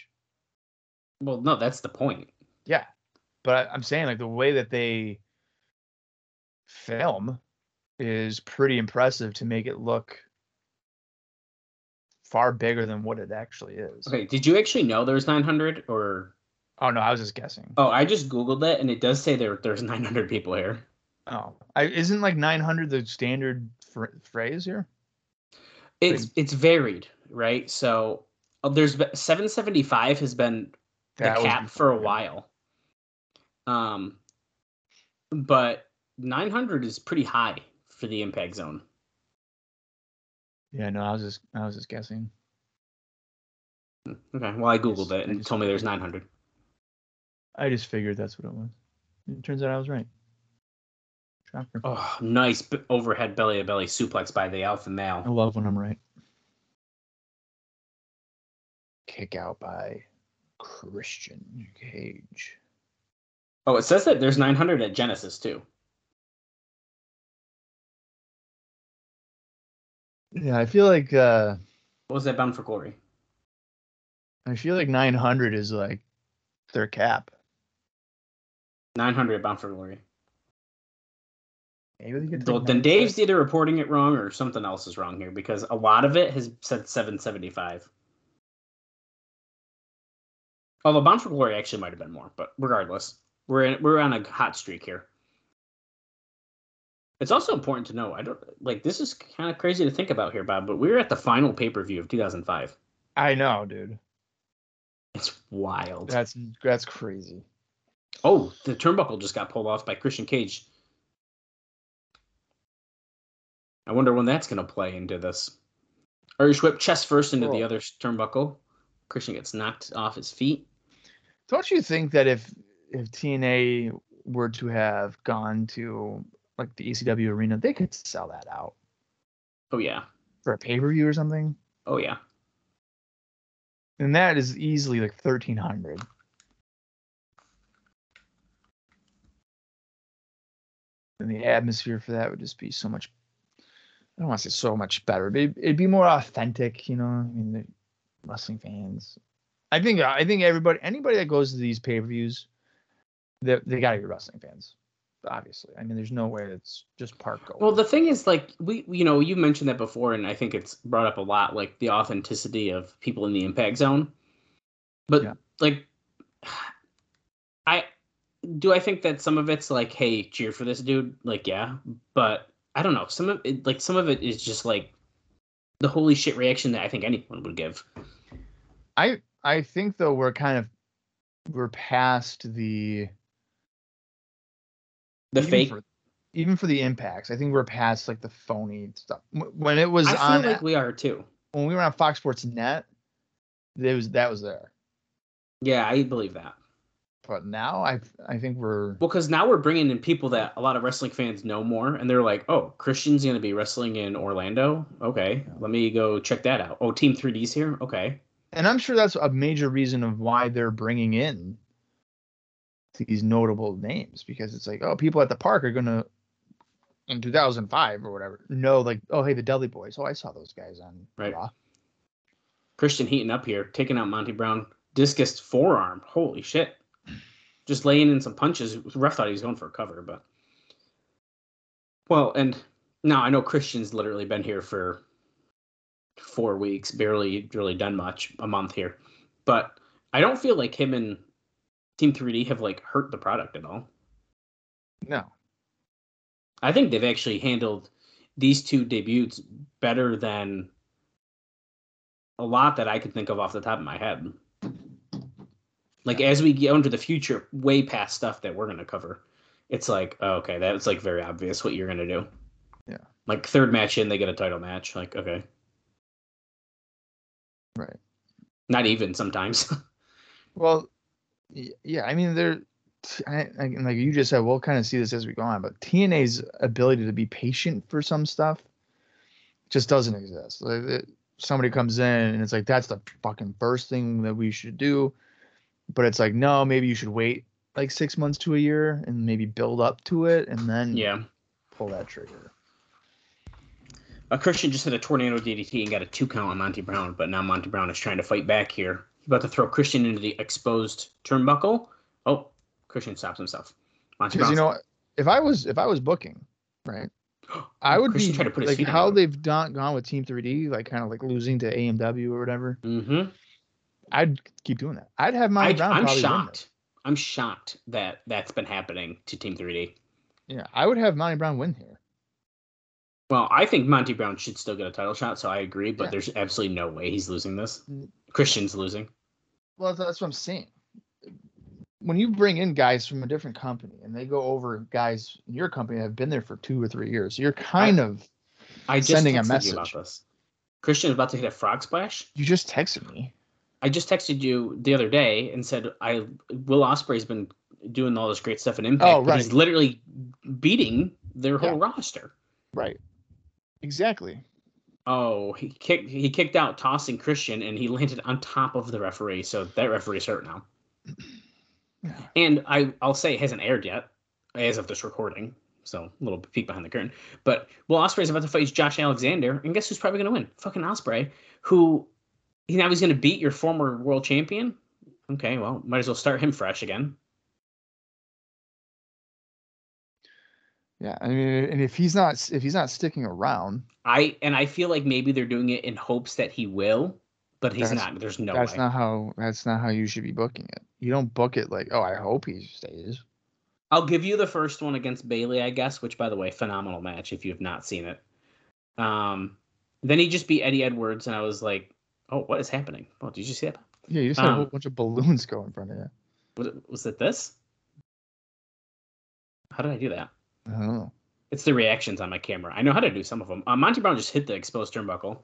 Well, no, that's the point. Yeah, but I, I'm saying like the way that they film is pretty impressive to make it look far bigger than what it actually is. Okay, did you actually know there was 900 or? Oh no, I was just guessing. Oh, I just googled it and it does say there there's 900 people here. Oh, I, isn't like 900 the standard fr- phrase here? It's it's varied, right? So uh, there's 775 has been the That was cap for a while. Um, but 900 is pretty high for the impact zone. Yeah, no, I was just I was just guessing. Okay, well I googled Yes, it I and it just told me there's figured. 900. I just figured that's what it was. It turns out I was right. Shocker. Oh, nice b- overhead belly to belly suplex by the alpha male. I love when I'm right. Kick out by Christian Cage. Oh, it says that there's 900 at Genesis too. Yeah, I feel like uh What was that Bound for Glory? I feel like 900 is like their cap. 900 Bound for Glory. Maybe they could Well, then Dave's either reporting it wrong or something else is wrong here because a lot of it has said 775. Although Bound for Glory actually might have been more, but regardless, we're in, we're on a hot streak here. It's also important to know. I don't like this is kind of crazy to think about here, Bob, but we were at the final pay per view of 2005. I know, dude. It's wild. That's that's crazy. Oh, the turnbuckle just got pulled off by Christian Cage. I wonder when that's going to play into this. Irish whip chest first into the other turnbuckle. Christian gets knocked off his feet. Don't you think that if if TNA were to have gone to like the ECW arena, they could sell that out Oh yeah. for a pay per view or something? Oh yeah. And that is easily like thirteen hundred. And the atmosphere for that would just be so much. I don't want to say so much better, but it'd, be more authentic, you know. I mean, wrestling fans. I think uh, I think everybody, anybody that goes to these pay per views, they they got to be wrestling fans. Obviously, I mean, there's no way it's just park going. Well, the thing is, like we, you know, you mentioned that before, and I think it's brought up a lot, like the authenticity of people in the impact zone. But Yeah. like, I do I think that some of it's like, hey, cheer for this dude, like, yeah, but I don't know. Some of it, like, some of it is just like the holy shit reaction that I think anyone would give. I I think though we're kind of we're past the The even fake. for, even for the impacts. I think we're past like the phony stuff. When it was I feel on like we are too. when we were on Fox Sports Net, there was that was there. Yeah, I believe that. But now I I think we're Well, because now we're bringing in people that a lot of wrestling fans know more, and they're like, "Oh, Christian's going to be wrestling in Orlando. Okay, let me go check that out. Oh, Team 3D's here. Okay, and I'm sure that's a major reason of why they're bringing in these notable names because it's like oh people at the park are gonna in 2005 or whatever know like oh hey the Dudley Boys oh I saw those guys on Right. Raw. Christian heating up here, taking out Monty Brown, discus forearm. Holy shit! Just laying in some punches. The ref thought he was going for a cover, but well, and now I know Christian's literally been here for four weeks, barely really done much, a month here, but I don't feel like him and Team 3D have like hurt the product at all. No, I think they've actually handled these two debuts better than a lot that I could think of off the top of my head. Like as we go into the future, way past stuff that we're gonna cover, it's like oh, okay, that's like very obvious what you're gonna do. Yeah. Like third match in, they get a title match. Like okay, right. not even sometimes. <laughs> Well, yeah, I mean, they're I, I, like you just said. We'll kind of see this as we go on, but TNA's ability to be patient for some stuff just doesn't exist. Like, it- somebody comes in and it's like that's the fucking first thing that we should do, but it's like no, maybe you should wait like six months to a year and maybe build up to it and then yeah. pull that trigger. A Christian just hit a tornado DDT and got a two count on Monty Brown, but now Monty Brown is trying to fight back here. He's about to throw Christian into the exposed turnbuckle. Oh, Christian stops himself. Monty Because you know, if I was if I was booking, right, <gasps> I would Christian be to put his like how they've done gone with Team 3D, like kind of like losing to AMW or whatever. Mm-hmm. I'd keep doing that. I'd have my I, Brown I'm shocked. I'm shocked that that's been happening to Team 3D. Yeah, I would have Monty Brown win here. Well, I think Monty Brown should still get a title shot, so I agree. But Yeah. there's absolutely no way he's losing this. Christian's losing. Well, that's what I'm saying. When you bring in guys from a different company and they go over guys in your company that have been there for two or three years, you're kind of I just Sending a texted you about message. this. Christian is about to hit a frog splash. you just texted me. I just texted you the other day and said I Will Ospreay's been doing all this great stuff in Impact, Oh, but he's literally beating their whole roster. Right. Exactly. Oh, he kicked he kicked out tossing Christian and he landed on top of the referee, so that referee's hurt now. Yeah. And I I'll say it hasn't aired yet as of this recording. So a little peek behind the curtain. But Will Ospreay's about to fight Josh Alexander, and guess who's probably gonna win? Fucking Ospreay, who now he's gonna beat your former world champion. Okay, well, might as well start him fresh again. Yeah. I mean, and if he's not if he's not sticking around, I and I feel like maybe they're doing it in hopes that he will, but he's not. There's no that's way. not how that's not how you should be booking it. You don't book it like, oh, I hope he stays. I'll give you the first one against Bailey, I guess, which by the way, phenomenal match if you have not seen it. Um then he just beat Eddie Edwards and I was like, Oh, what is happening? Oh, did you see that? Yeah, you just had a whole Um, bunch of balloons go in front of you. Was it was it this? How did I do that? I don't know. It's the reactions on my camera. I know how to do some of them. Uh, Monty Brown just hit the exposed turnbuckle.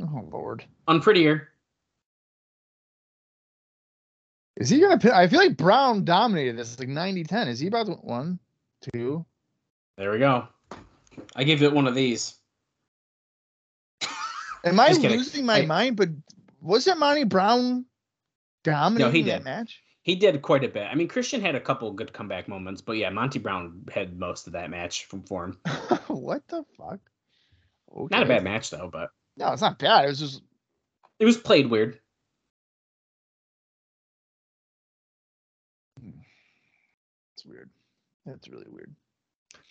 Oh Lord. Unprettier. Is he gonna I feel like Brown dominated this It's like 90-10. Is he about to one, two? There we go. I give it one of these. Am I Just kidding. losing my I- mind? But wasn't Monty Brown dominating that did. match? He did quite a bit. I mean, Christian had a couple good comeback moments, but yeah, Monty Brown had most of that match from form. <laughs> what the fuck? Okay. Not a bad match though, but No, it's not bad. It was just it was played weird. Hmm. it's weird. That's really weird.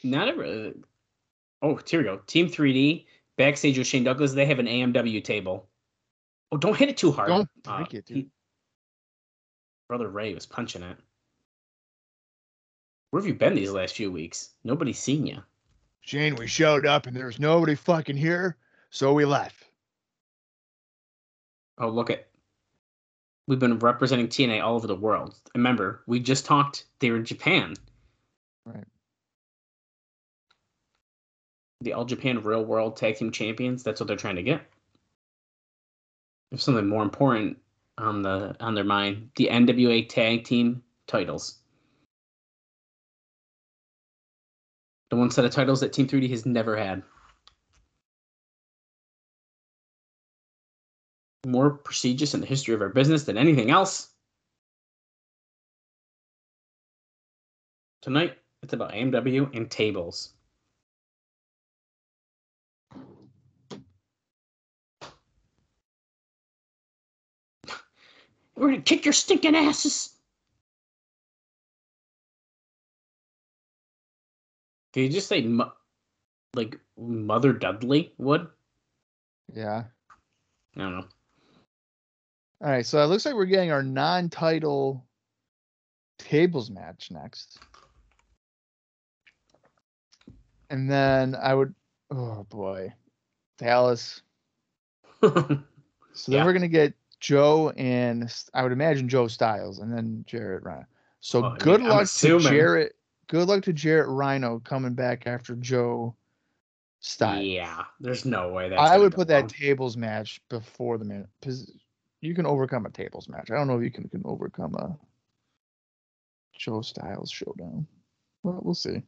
Not a really. Oh, here we go. Team 3D backstage with Shane Douglas. They have an AMW table. Oh, don't hit it too hard. Don't Uh, break it, dude. he- Brother Ray was punching it. Where have you been these last few weeks? Nobody's seen you. Shane, we showed up and there was nobody fucking here, so we left. Oh, look at. We've been representing TNA all over the world. Remember, we just talked. They were in Japan. Right. The All Japan Real World Tag Team Champions. That's what they're trying to get. There's something more important on the on their mind. The NWA Tag Team titles. The one set of titles that Team 3D has never had. More prestigious in the history of our business than anything else. Tonight, it's about AMW and tables. We're gonna kick your stinking asses. Did you just say, mo- like, Mother Dudley would? Yeah. I don't know. All right, so it looks like we're getting our non-title tables match next. And then I would oh boy. Dallas. <laughs> So then Yeah. we're gonna get Joe and I would imagine Joe Styles and then Jarrett Rhino. So oh, Well, good mean, I'm luck to Jarrett. Good luck to Jarrett Rhino coming back after Joe Styles. yeah, there's no way that I would put that tables match before the minute because you can overcome a tables match. I don't know if you can, can overcome a Joe Styles showdown. Well, we'll see.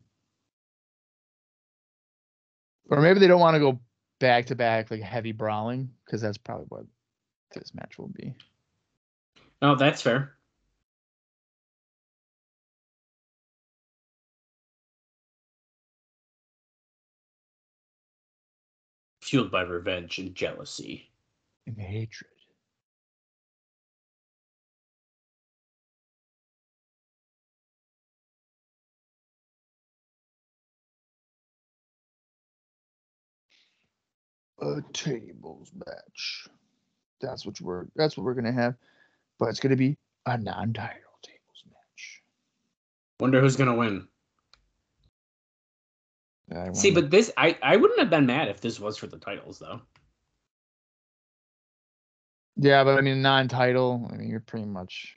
Or maybe they don't want to go back to back like heavy brawling because that's probably what this match will be. Oh, that's fair. Fueled by revenge and jealousy. And hatred. A tables match. That's what we're that's what we're gonna have. But it's gonna be a non-title tables match. Wonder who's gonna win. I See, but this I I wouldn't have been mad if this was for the titles though. yeah, but I mean, non-title. I mean, you're pretty much,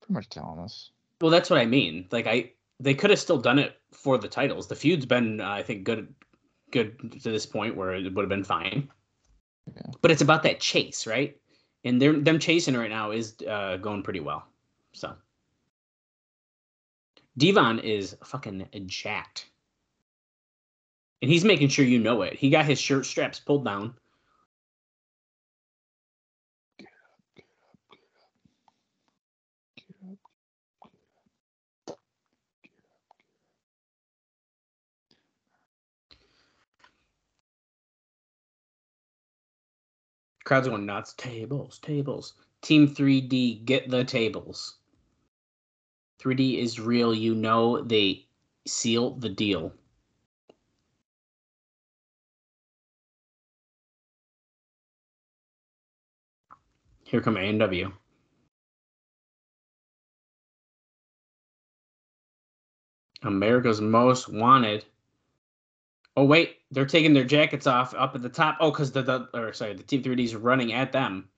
pretty much telling us. Well, that's what I mean. Like I they could have still done it for the titles. The feud's been uh, I think good good to this point where it would have been fine. But it's about that chase, right? And they're them chasing right now is uh, going pretty well. So Devon is fucking jacked. And he's making sure you know it. He got his shirt straps pulled down. Crowd's going nuts. Tables, tables. Team 3D, get the tables. 3D is real. You know they seal the deal. Here come AMW. America's Most Wanted. Oh wait, they're taking their jackets off up at the top. Oh, because the, the or sorry, the Team 3D is running at them.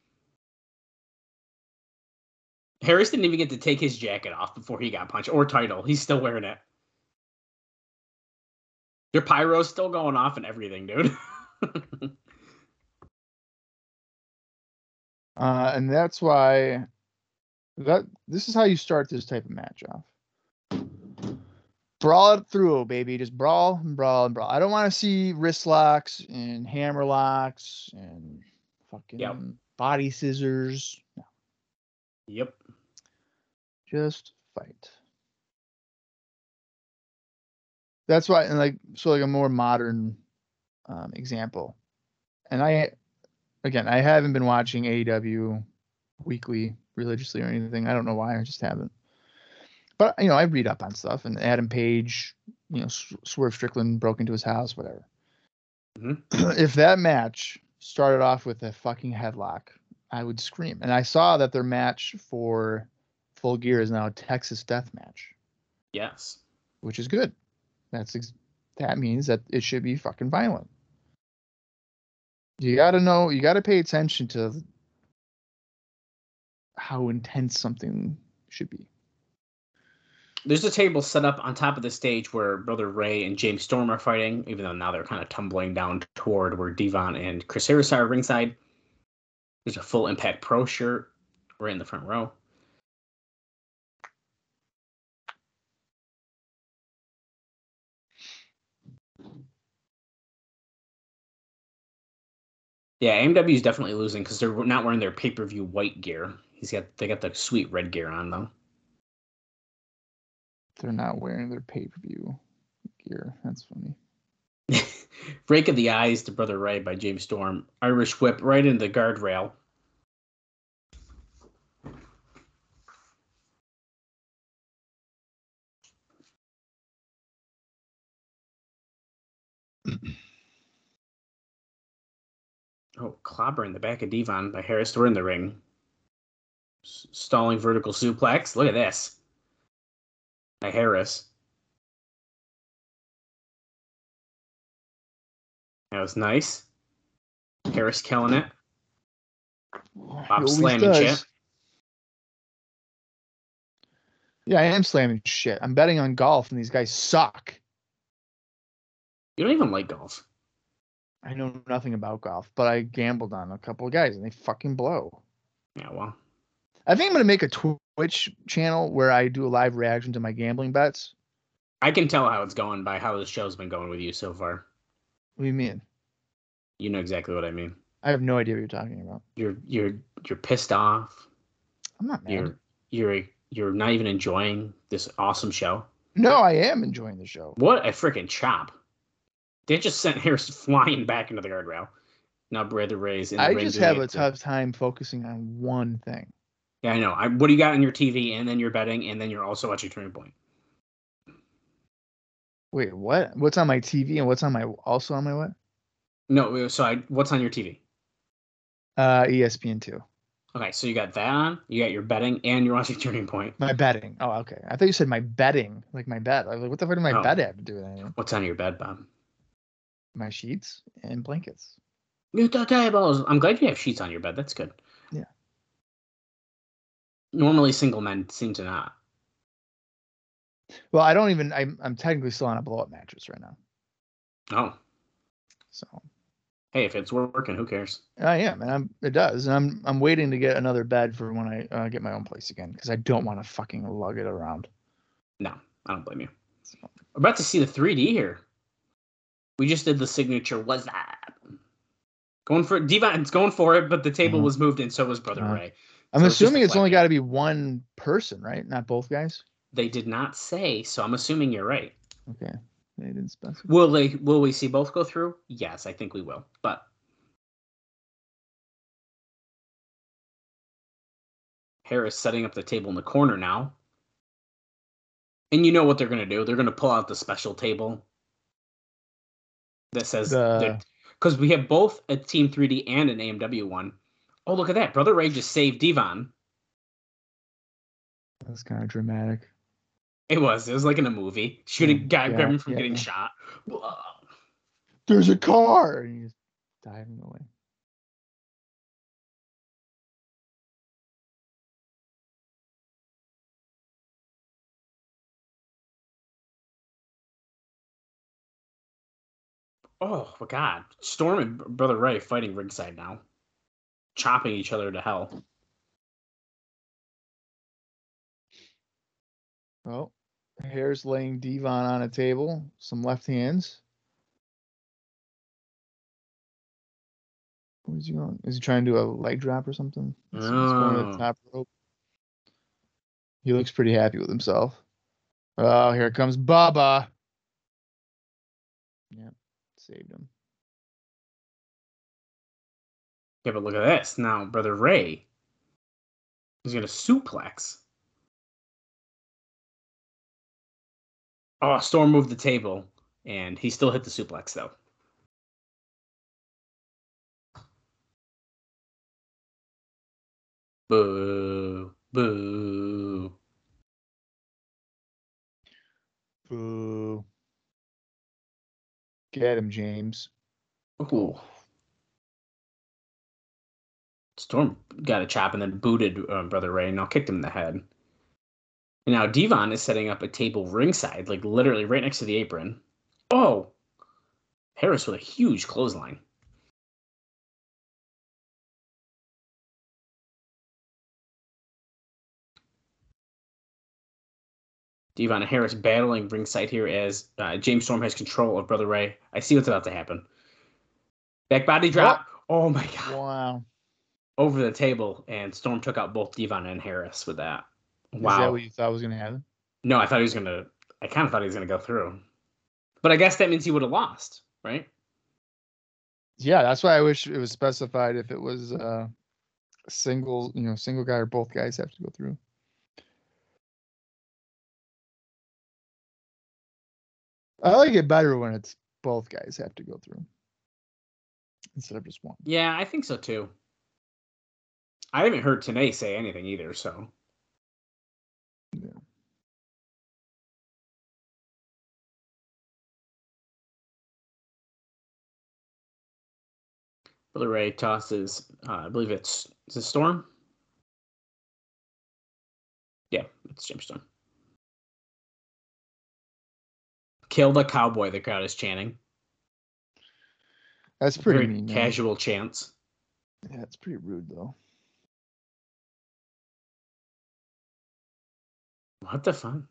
Harris didn't even get to take his jacket off before he got punched or title. He's still wearing it. Your pyro's still going off and everything, dude. <laughs> Uh, and that's why that this is how you start this type of match off. Brawl it through, baby. Just brawl and brawl and brawl. I don't want to see wrist locks and hammer locks and fucking body scissors. No, yep. just fight. That's why, and like, so like a more modern um, example. And I, again, I haven't been watching AEW weekly religiously or anything. I don't know why. I just haven't. But you know, I read up on stuff. And Adam Page, you know, Swerve Strickland broke into his house, whatever. Mhm. <clears throat> if that match started off with a fucking headlock, I would scream. And I saw that their match for Full Gear is now a Texas Death Match, Yes. which is good. That's ex- that means that it should be fucking violent. You got to know, you got to pay attention to how intense something should be. There's a table set up on top of the stage where Brother Ray and James Storm are fighting, even though now they're kind of tumbling down toward where Devon and Chris Harris are ringside. There's a full Impact Pro shirt right in the front row. Yeah, AMW is definitely losing because they're not wearing their pay per view white gear. He's got they got the sweet red gear on though. They're not wearing their pay per view gear. That's funny. <laughs> Break of the Eyes to Brother Ray by James Storm. Irish whip right into the guardrail. <clears throat> Oh, clobber in the back of Devon by Harris. We're in the ring. S- stalling vertical suplex. Look at this. Harris. That was nice. Harris killing it. Bob slamming does. shit. Yeah, I am slamming shit. I'm betting on golf, and these guys suck. You don't even like golf. I know nothing about golf, but I gambled on a couple of guys, and they fucking blow. Yeah, well. I think I'm gonna make a Twitch channel where I do a live reaction to my gambling bets. I can tell how it's going by how the show's been going with you so far. What do you mean? You know exactly what I mean. I have no idea what you're talking about. You're you're you're pissed off. I'm not mad. You're you're you're not even enjoying this awesome show. No, I am enjoying the show. What a freaking chop! They just sent <laughs> Harris flying back into the guardrail. Now Brother Ray's in the I just have a tough time focusing on one thing. Yeah, I know. I, what do you got on your TV? And then you're betting, and then you're also watching Turning Point. Wait, what? What's on my TV and what's on my also on my what? No, so I, what's on your TV? Uh, ESPN two. Okay, so you got that on. You got your betting, and you're watching <laughs> Turning Point. My betting. Oh, okay. I thought you said my betting, like my bet. I was like, what the fuck did my Oh. bet have to do with anything? What's on your bed, Bob? My sheets and blankets. The tables. I'm glad you have sheets on your bed. That's good. Normally, single men seem to not. Well, I don't even. I'm I'm technically still on a blow up mattress right now. Oh, So hey, if it's working, who cares? I am, and I'm. It does, and I'm. I'm waiting to get another bed for when I uh, get my own place again because I don't want to fucking lug it around. No, I don't blame you. We're about to see the 3D here. We just did the signature. Was that going for Devon's going for it? But the table Mhm. was moved, and so was Brother Uh-huh. Ray. I'm So assuming a it's only got to be one person, right? Not both guys. They did not say, so I'm assuming you're right. Okay, they didn't specify. Will they? Will we see both go through? Yes, I think we will. But Harris setting up the table in the corner now. And you know what they're going to do? They're going to pull out the special table that says because we have both a Team 3D and an AMW one. Oh, look at that! Brother Ray just saved Devon. That's kind of dramatic. It was. It was like in a movie. Shooting Mm, guy, yeah, grab him from yeah, getting yeah. shot. Whoa. There's a car, and he's diving away. Oh my god. Storm and Brother Ray fighting ringside now. Chopping each other to hell. Oh, Harris laying Devon on a table. Some left hands. Where's he going? Is he trying to do a leg drop or something? He's- he's going to Oh. the top rope. He looks pretty happy with himself. Oh, here comes Bubba. Yep, saved him. Yeah, but look at this. Now, Brother Ray is going to suplex. Oh, Storm moved the table, and he still hit the suplex, though. Boo. Boo. Boo. Get him, James. Ooh. Storm got a chop and then booted uh, Brother Ray and now kicked him in the head. And now Devon is setting up a table ringside, like literally right next to the apron. Oh! Harris with a huge clothesline. Devon and Harris battling ringside here as uh, James Storm has control of Brother Ray. I see what's about to happen. Back body drop. Oh my god. Wow. Over the table, and Storm took out both Devon and Harris with that Wow. what you thought was going to happen? No, I thought he was gonna. I kind of thought he was gonna go through, but I guess that means he would have lost, right? Yeah, that's why I wish it was specified if it was uh single, you know, single guy or both guys have to go through. I like it better when it's both guys have to go through instead of just one. Yeah, I think so too. I haven't heard Tenay say anything either, so Yeah. Brother Ray tosses. Uh, I believe it's is it Storm. Yeah, it's James Storm. Kill the cowboy. The crowd is chanting. That's pretty Very mean. man. casual chants. Yeah, it's pretty rude though. What the?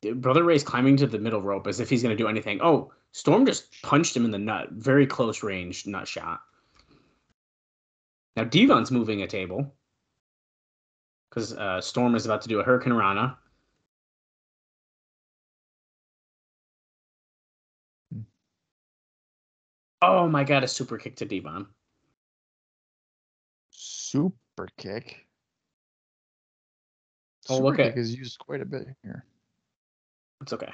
Dude, Brother Ray's climbing to the middle rope as if he's going to do anything. Oh, Storm just punched him in the nut. Very close range nut shot. Now Devon's moving a table because uh, Storm is about to do a Hurricanrana. Oh my god, a super kick to Devon. Super kick. Oh, Super okay. Is used quite a bit here. It's okay.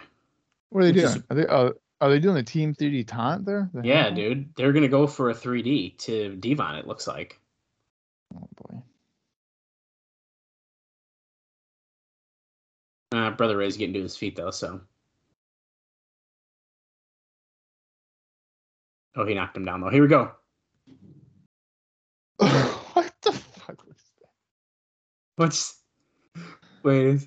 What are they doing? Are they uh, are they doing a Team 3D taunt there? The yeah, hell? dude. They're gonna go for a 3D to Devon. It looks like. Oh boy. Uh, Brother Ray's getting to his feet though, so. Oh, he knocked him down though. Here we go. <laughs> what the fuck was that? What's Wait,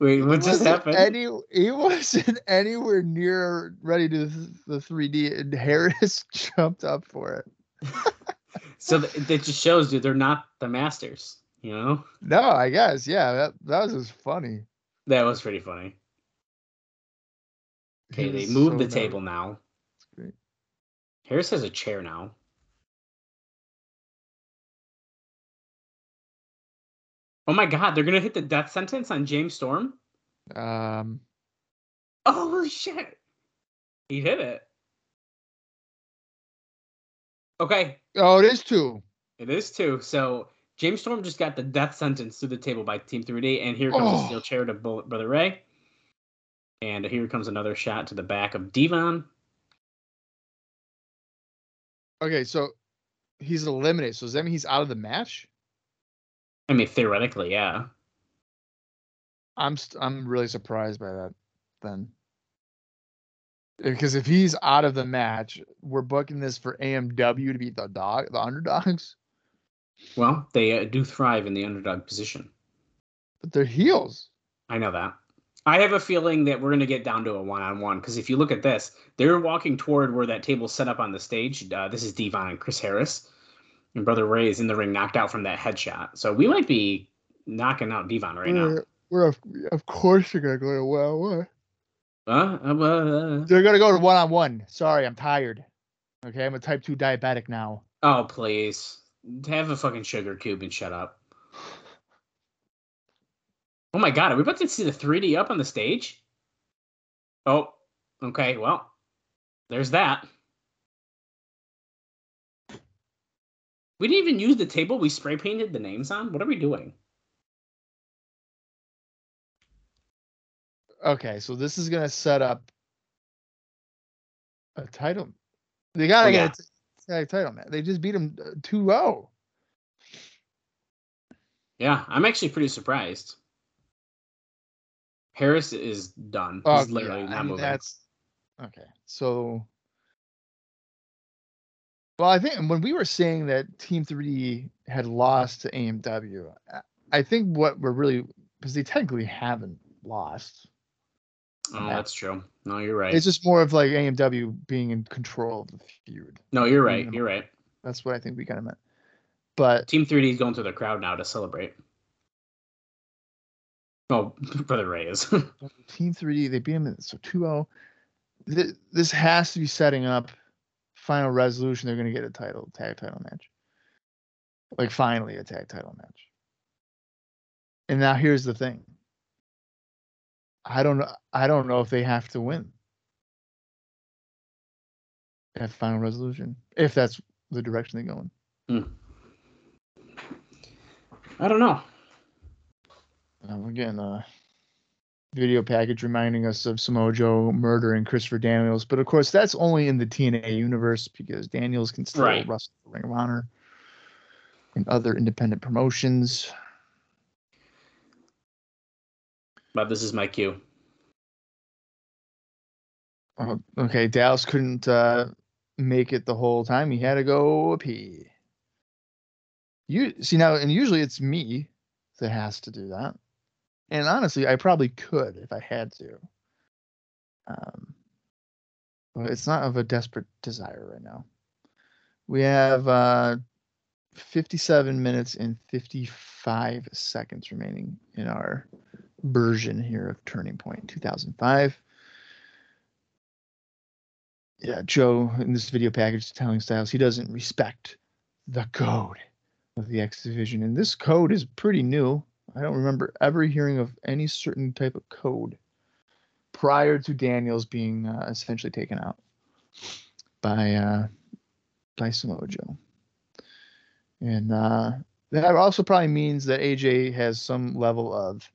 wait. What just happened? Any, he wasn't <laughs> anywhere near ready to the 3D, and Harris <laughs> jumped up for it. So th- that just shows you they're not the masters. You know, No, I guess, yeah, that that was just funny. that was pretty funny. Okay, they moved so the table now. Harris has a chair now. Oh my god, they're gonna hit the death sentence on James Storm? Um, Oh shit. He hit it. Okay, oh, it is two. it is two. So James Storm just got the death sentence through the table by Team 3D, and here comes Oh. a steel chair to Bullet Brother Ray. And here comes another shot to the back of Devon. Okay, so he's eliminated. So does that mean he's out of the match? I mean, theoretically, yeah. I'm st- I'm really surprised by that. Then, because if he's out of the match, we're booking this for AMW to beat the dog, the underdogs, Well, they uh, do thrive in the underdog position. but they're heels. I know that. I have a feeling that we're going to get down to a one on one because if you look at this, they're walking toward where that table's set up on the stage. Uh, this is Devon and Chris Harris. And Brother Ray is in the ring, knocked out from that headshot. So we might be knocking out Devon right now. We're, we're of, of course you're gonna go to well. What? Uh, uh, uh, They're gonna go to one on one. Sorry, I'm tired. Okay, I'm a type two diabetic now. oh, please. Have a fucking sugar cube and shut up. Oh my god, are we about to see the 3D up on the stage? Oh, okay, well, there's that. We didn't even use the table we spray painted the names on. What are we doing? Okay, so this is gonna set up a title. They gotta Oh, yeah. get a tag title man. They just beat him uh, 2-0. Yeah, I'm actually pretty surprised. Harris is done. Oh, He's literally yeah, not I mean, moving. that's okay. So, well, I think when we were saying that Team 3D had lost to AMW, I- think what we're really because they technically haven't lost. oh, that's true. No, you're right. It's just more of like AMW being in control of the feud. no, you're right. You're right. That's what I think we kind of meant. But Team 3D is going to the crowd now to celebrate. Oh, <laughs> Brother Ray is. <laughs> Team 3D, they beat him in so 2-0. This has to be setting up final resolution. They're going to get a title, tag title match. Like finally a tag title match. And now here's the thing. I don't know. I don't know if they have to win at final resolution. If that's the direction they're going. I don't know. Um, again, uh, video package reminding us of Samoa Joe murdering Christopher Daniels, but of course that's only in the TNA universe because Daniels can still Right. wrestle for Ring of Honor and other independent promotions. But this is my cue. Uh, okay, Dallas couldn't uh, make it the whole time; he had to go pee. You see now, and usually it's me that has to do that. And honestly, I probably could if I had to. Um, but it's not of a desperate desire right now. We have uh, 57 minutes and 55 seconds remaining in our version here of Turning Point 2005. Yeah, Joe in this video package telling Styles he doesn't respect the code of the X Division. And this code is pretty new. I don't remember ever hearing of any certain type of code prior to Daniels being uh, essentially taken out by uh, by Samoa Joe. And uh, that also probably means that AJ has some level of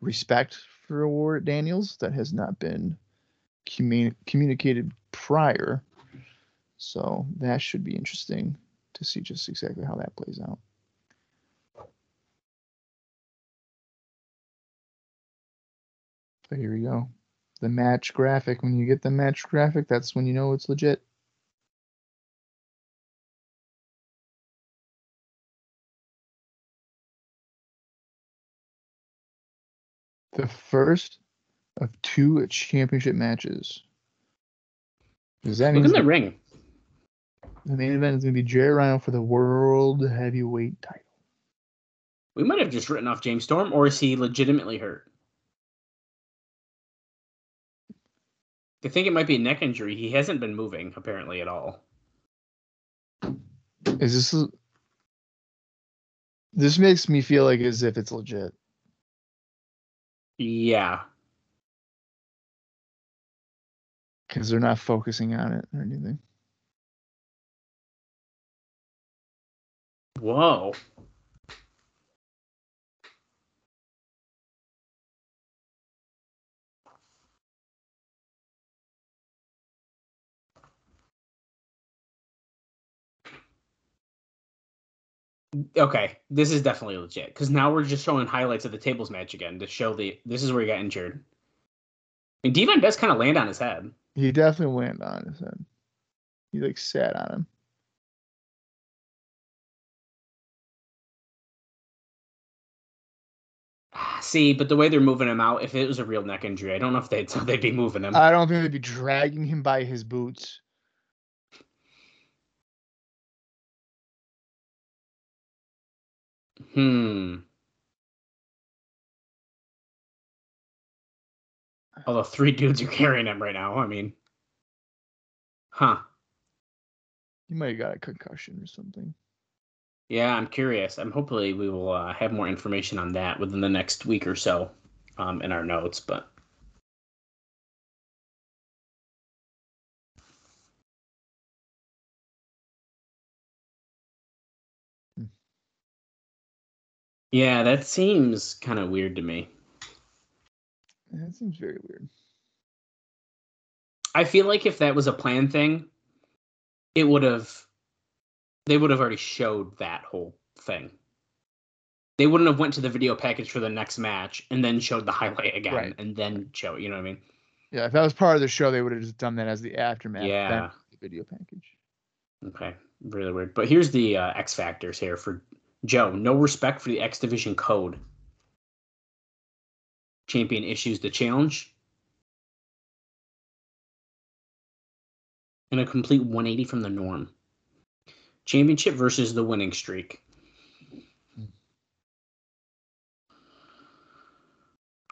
respect for War Daniels that has not been commu- communicated prior. So that should be interesting to see just exactly how that plays out. So here we go. The match graphic. When you get the match graphic, that's when you know it's legit. The first of two championship matches. Does that Look mean in the, ring. the main event is going to be Jarrett Rhino for the world heavyweight title? We might have just written off James Storm, or is he legitimately hurt? I think it might be a neck injury. He hasn't been moving apparently at all. Is this this makes me feel like as if it's legit. Yeah. because they're not focusing on it or anything. Whoa. Okay, this is definitely legit because now we're just showing highlights of the tables match again to show the this is where he got injured. I mean, Devon does kind of land on his head. He definitely landed on his head. He like sat on him. Ah, see, but the way they're moving him out, if it was a real neck injury, I don't know if they'd <laughs> they'd be moving him. I don't think they'd be dragging him by his boots. Hmm. Although three dudes are carrying him right now. I mean, huh? He might have got a concussion or something. Yeah, I'm curious. I'm hopefully we will uh, have more information on that within the next week or so, um, in our notes. But yeah, that seems kind of weird to me. That seems very weird. I feel like if that was a plan thing, it would have they would have already showed that whole thing. They wouldn't have went to the video package for the next match and then showed the highlight again Right. and then show, you know what I mean? Yeah, if that was part of the show, they would have just done that as the aftermath. Yeah. the video package. Okay, really weird. But here's the uh, X factors here for Joe. No respect for the X Division code. Champion issues the challenge. And a complete 180 from the norm. Championship versus the winning streak.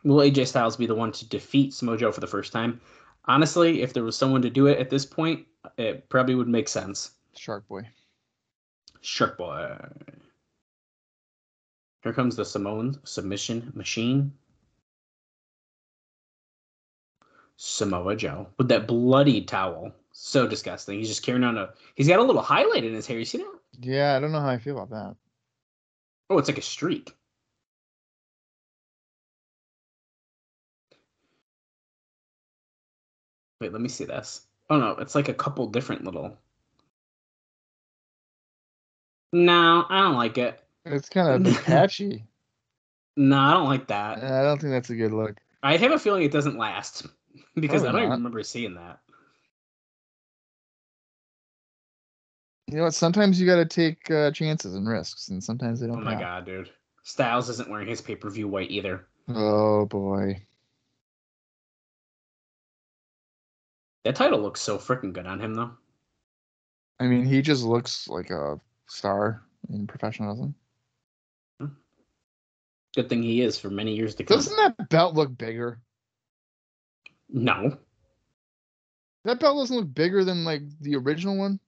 Will AJ Styles be the one to defeat Samoa Joe for the first time? Honestly, if there was someone to do it at this point, it probably would make sense. Shark Boy. Shark Boy. Here comes the Samoan submission machine. Samoa Joe with that bloody towel. So disgusting. He's just carrying on a. He's got a little highlight in his hair. You see that? Yeah, I don't know how I feel about that. Oh, it's like a streak. Wait, let me see this. Oh no, it's like a couple different little. No, I don't like it. It's kind of <laughs> patchy. No, I don't like that. I don't think that's a good look. I have a feeling it doesn't last because I don't even remember seeing that. You know what? Sometimes you got to take uh, chances and risks, and sometimes they don't. Oh my count. god, dude. Styles isn't wearing his pay per view white either. Oh boy. That title looks so freaking good on him, though. I mean, he just looks like a star in professionalism. Good thing he is for many years to come. Doesn't that belt look bigger? No. That belt doesn't look bigger than like the original one.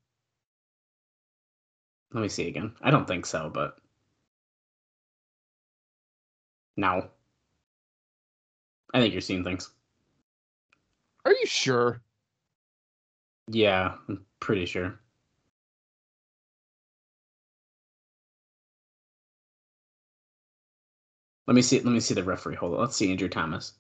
Let me see again. I don't think so, but. No. I think you're seeing things. Are you sure? Yeah, I'm pretty sure. Let me see. Let me see the referee. Hold on. Let's see Andrew Thomas.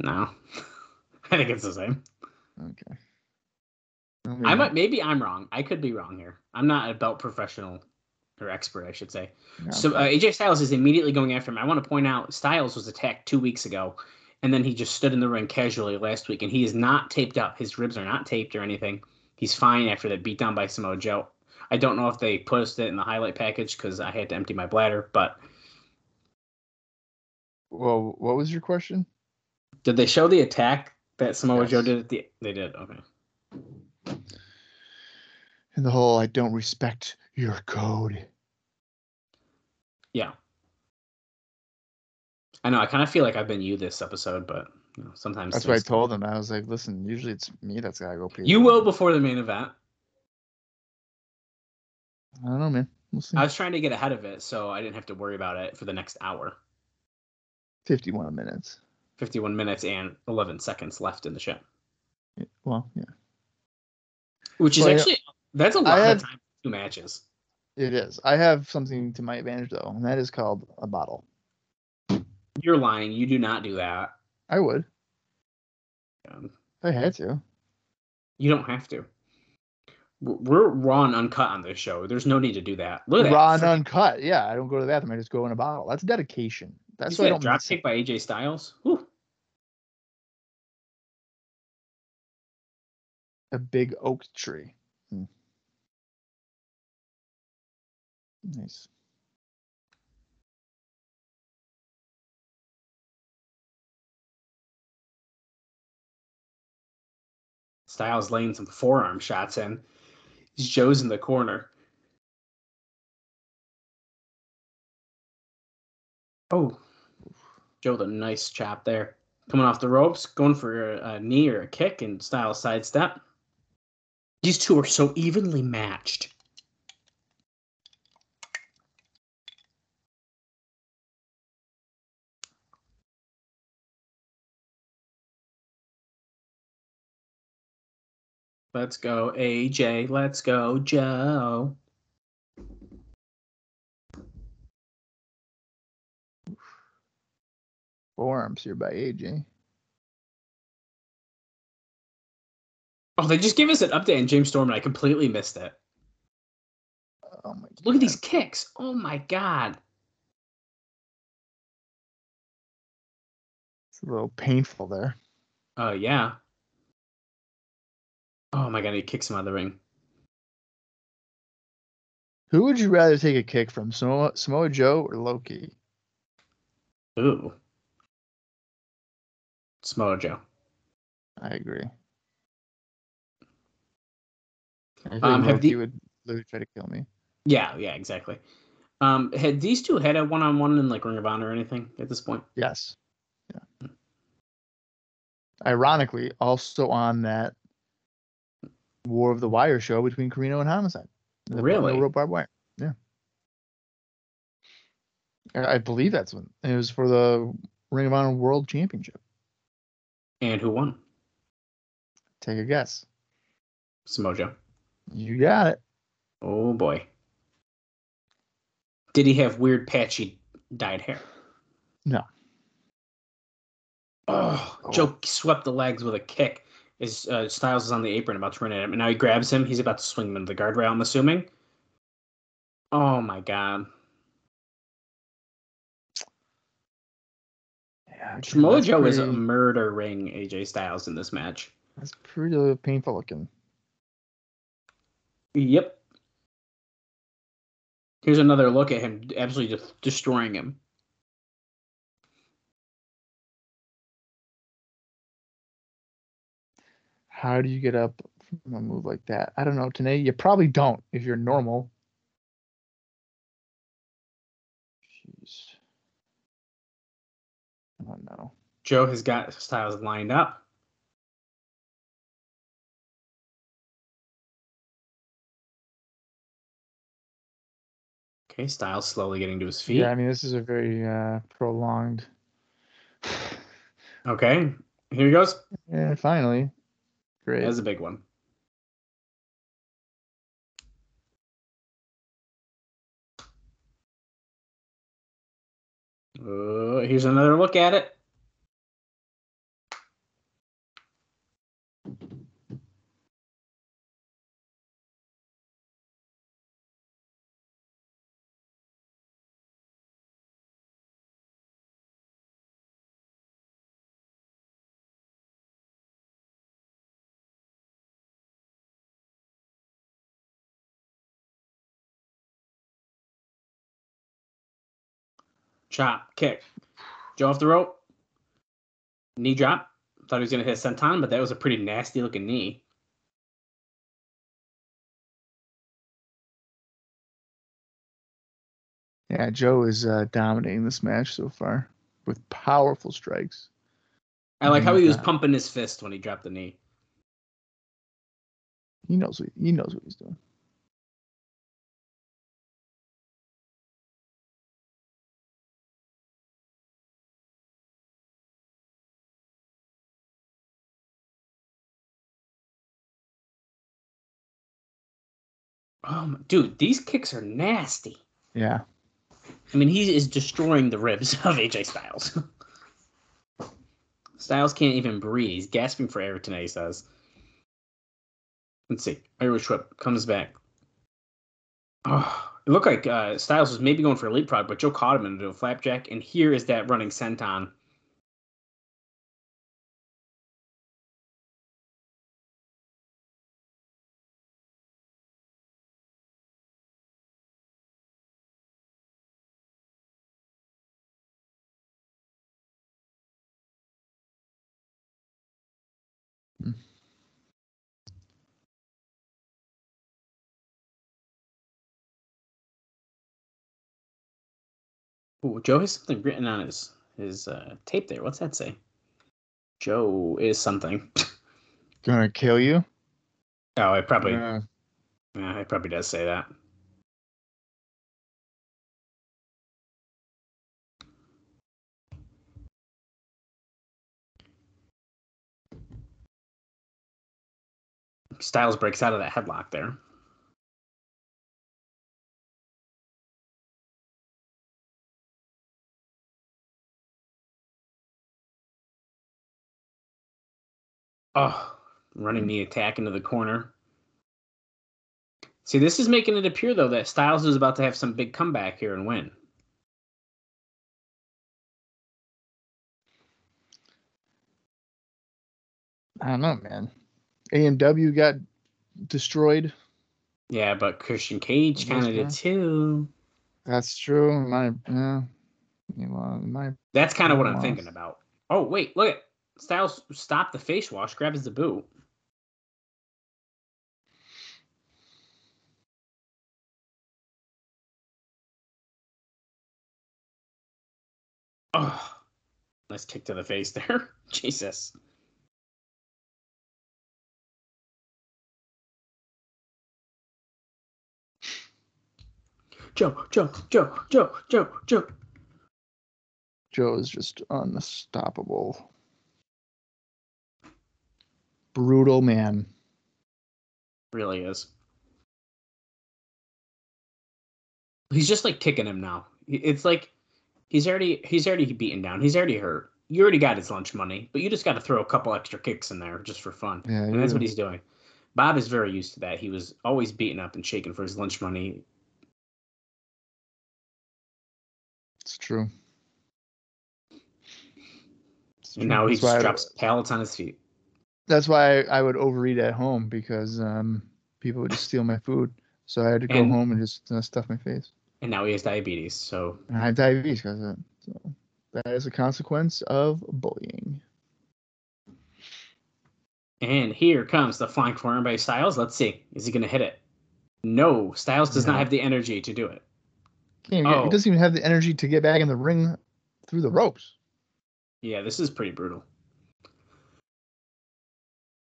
No, <laughs> I think it's the same. Okay. mean, I might maybe I'm wrong. I could be wrong here. I'm not a belt professional or expert, I should say. no. So uh, AJ Styles is immediately going after him. I want to point out Styles was attacked two weeks ago, and then he just stood in the ring casually last week, and he is not taped up. His ribs are not taped or anything. He's fine after that beatdown by Samoa Joe. I don't know if they posted it in the highlight package because I had to empty my bladder, but well, what was your question? did they show the attack that Samoa Joe did at the? They did. Okay. And the whole I don't respect your code. Yeah. I know. I kind of feel like I've been you this episode, but you know, sometimes That's what I told him. I was like, listen, usually it's me that's gotta go pee. You will before the main event. I don't know, man. We'll see. I was trying to get ahead of it, so I didn't have to worry about it for the next hour. 51 minutes. 51 minutes and 11 seconds left in the show, Yeah, Well, yeah, which is Well, yeah. actually that's a lot of time for two matches. it is. I have something to my advantage though, and that is called a bottle. You're lying. You do not do that. I would. Um, I had to. You don't have to. We're- raw and uncut on this show. There's no need to do that. Look at Raw and uncut. Yeah, I don't go to the bathroom. I just go in a bottle. That's dedication. That's You why I don't that drop kick by AJ Styles. Whew. a big oak tree. Hmm. Nice. Styles laying some forearm shots in. Joe's in the corner. Oh, Joe, the nice chop there. Coming off the ropes, going for a, a knee or a kick, and Styles sidestep. These two are so evenly matched. Let's go, AJ. Let's go, Joe. Forearms here by AJ. Oh, they just gave us an update on James Storm, and I completely missed it. Oh my Look at these kicks. Oh my god. It's a little painful there. Oh yeah. Oh my god, he kicks him out of the ring. Who would you rather take a kick from, Samoa, Samoa Joe or Low Ki? Ooh. Samoa Joe. I agree. I think Um, Low Ki the- would literally try to kill me. Yeah, yeah, exactly. Um, had these two had a one-on-one in like Ring of Honor or anything at this point? Yes. Yeah. Ironically, also on that War of the Wire show between Corino and Homicide. The Really? No rope barbed wire. Yeah. I I believe that's when it was for the Ring of Honor World Championship. And who won? Take a guess. Samoa You got it. Oh boy. Did he have weird patchy dyed hair? No. Oh, Oh. Joe swept the legs with a kick. As uh, Styles is on the apron about to run at him, and now he grabs him. He's about to swing him into the guardrail. I'm assuming. Oh my god! Yeah, Samoa Joe is murdering AJ Styles in this match. That's pretty painful looking. Yep. Here's another look at him absolutely de- destroying him. How do you get up from a move like that? I don't know. Today, you probably don't if you're normal. Jeez. I don't know. Joe has got Styles lined up. Okay, Styles slowly getting to his feet. Yeah, I mean, this is a very uh, prolonged. <sighs> Okay, here he goes. Yeah, finally. Great. That's a big one. Uh, here's another look at it. Chop, kick. Joe off the rope. Knee drop. Thought he was going to hit senton, but that was a pretty nasty looking knee. Yeah, Joe is uh, dominating this match so far with powerful strikes. I like how he was pumping his fist when he dropped the knee. He knows what he knows what he's doing. My, dude, these kicks are nasty. Yeah. I mean, he is destroying the ribs <laughs> of AJ Styles. <laughs> Styles can't even breathe. He's gasping for air tonight, he says. Let's see. Irish whip comes back. Oh, <sighs> it looked like uh, Styles was maybe going for a leapfrog, but Joe caught him into a flapjack, and here is that running senton. Ooh, Joe has something written on his his uh, tape there. What's that say? Joe is something. <laughs> Gonna kill you. Oh, it probably Yeah. yeah, it probably does say that. Styles breaks out of that headlock there. Oh, running the attack into the corner. See, this is making it appear though that Styles is about to have some big comeback here and win. I don't know, man. AMW got destroyed. Yeah, but Christian Cage kind of did too. That's true. My yeah. My That's kind of what I'm Lost. thinking about. Oh wait, look at Styles stop the face wash, grabs the boot. Oh, nice kick to the face there. <laughs> Jesus. Joe, Joe, Joe, Joe, Joe, Joe. Joe is just unstoppable. Brutal man. Really is. He's just like kicking him now. It's like he's already he's already beaten down. He's already hurt. You already got his lunch money, but you just got to throw a couple extra kicks in there just for fun. Yeah, and that's you- what he's doing. Bob is very used to that. He was always beaten up and shaken for his lunch money. It's true. And now he That's why just I- drops pallets on his feet. That's why I would overeat at home because um, people would just steal my food. So I had to go And- home and just uh, stuff my face. And now he has diabetes. So And I had diabetes because of it. So that is a consequence of bullying. and here comes the flying forearm by Styles. Let's see. Is he gonna hit it? No, Styles does not have the energy to do it. Can't get- Oh. He doesn't even have the energy to get back in the ring through the ropes. Yeah, this is pretty brutal.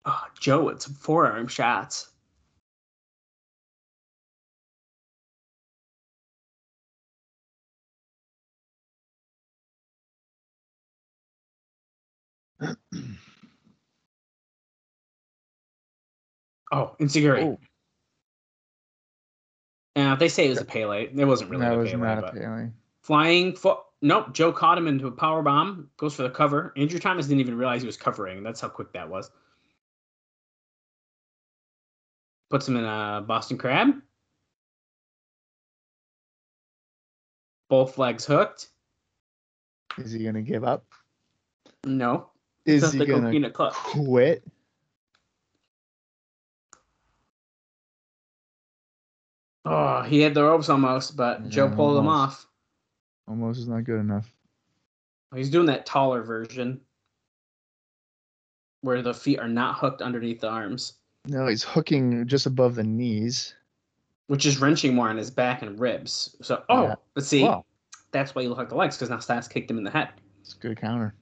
Oh, Joe, it's forearm shots. <clears throat> Oh, insecurity. Oh, Yeah, they say it was a Pele. It wasn't really that a was Pele, not a but Pele. flying. Nope, Joe caught him into a power bomb. Goes for the cover. Andrew Thomas didn't even realize he was covering. That's how quick that was. Puts him in a Boston Crab. Both legs hooked. Is he gonna give up? No. Is he gonna quit? Oh, he had the ropes almost, but Joe Yeah, pulled him off. Almost is not good enough. He's doing that taller version where the feet are not hooked underneath the arms, No, he's hooking just above the knees. which is wrenching more on his back and ribs. So, oh, Yeah. let's see. Wow. That's why you look like the legs because now Styles kicked him in the head. It's a good counter.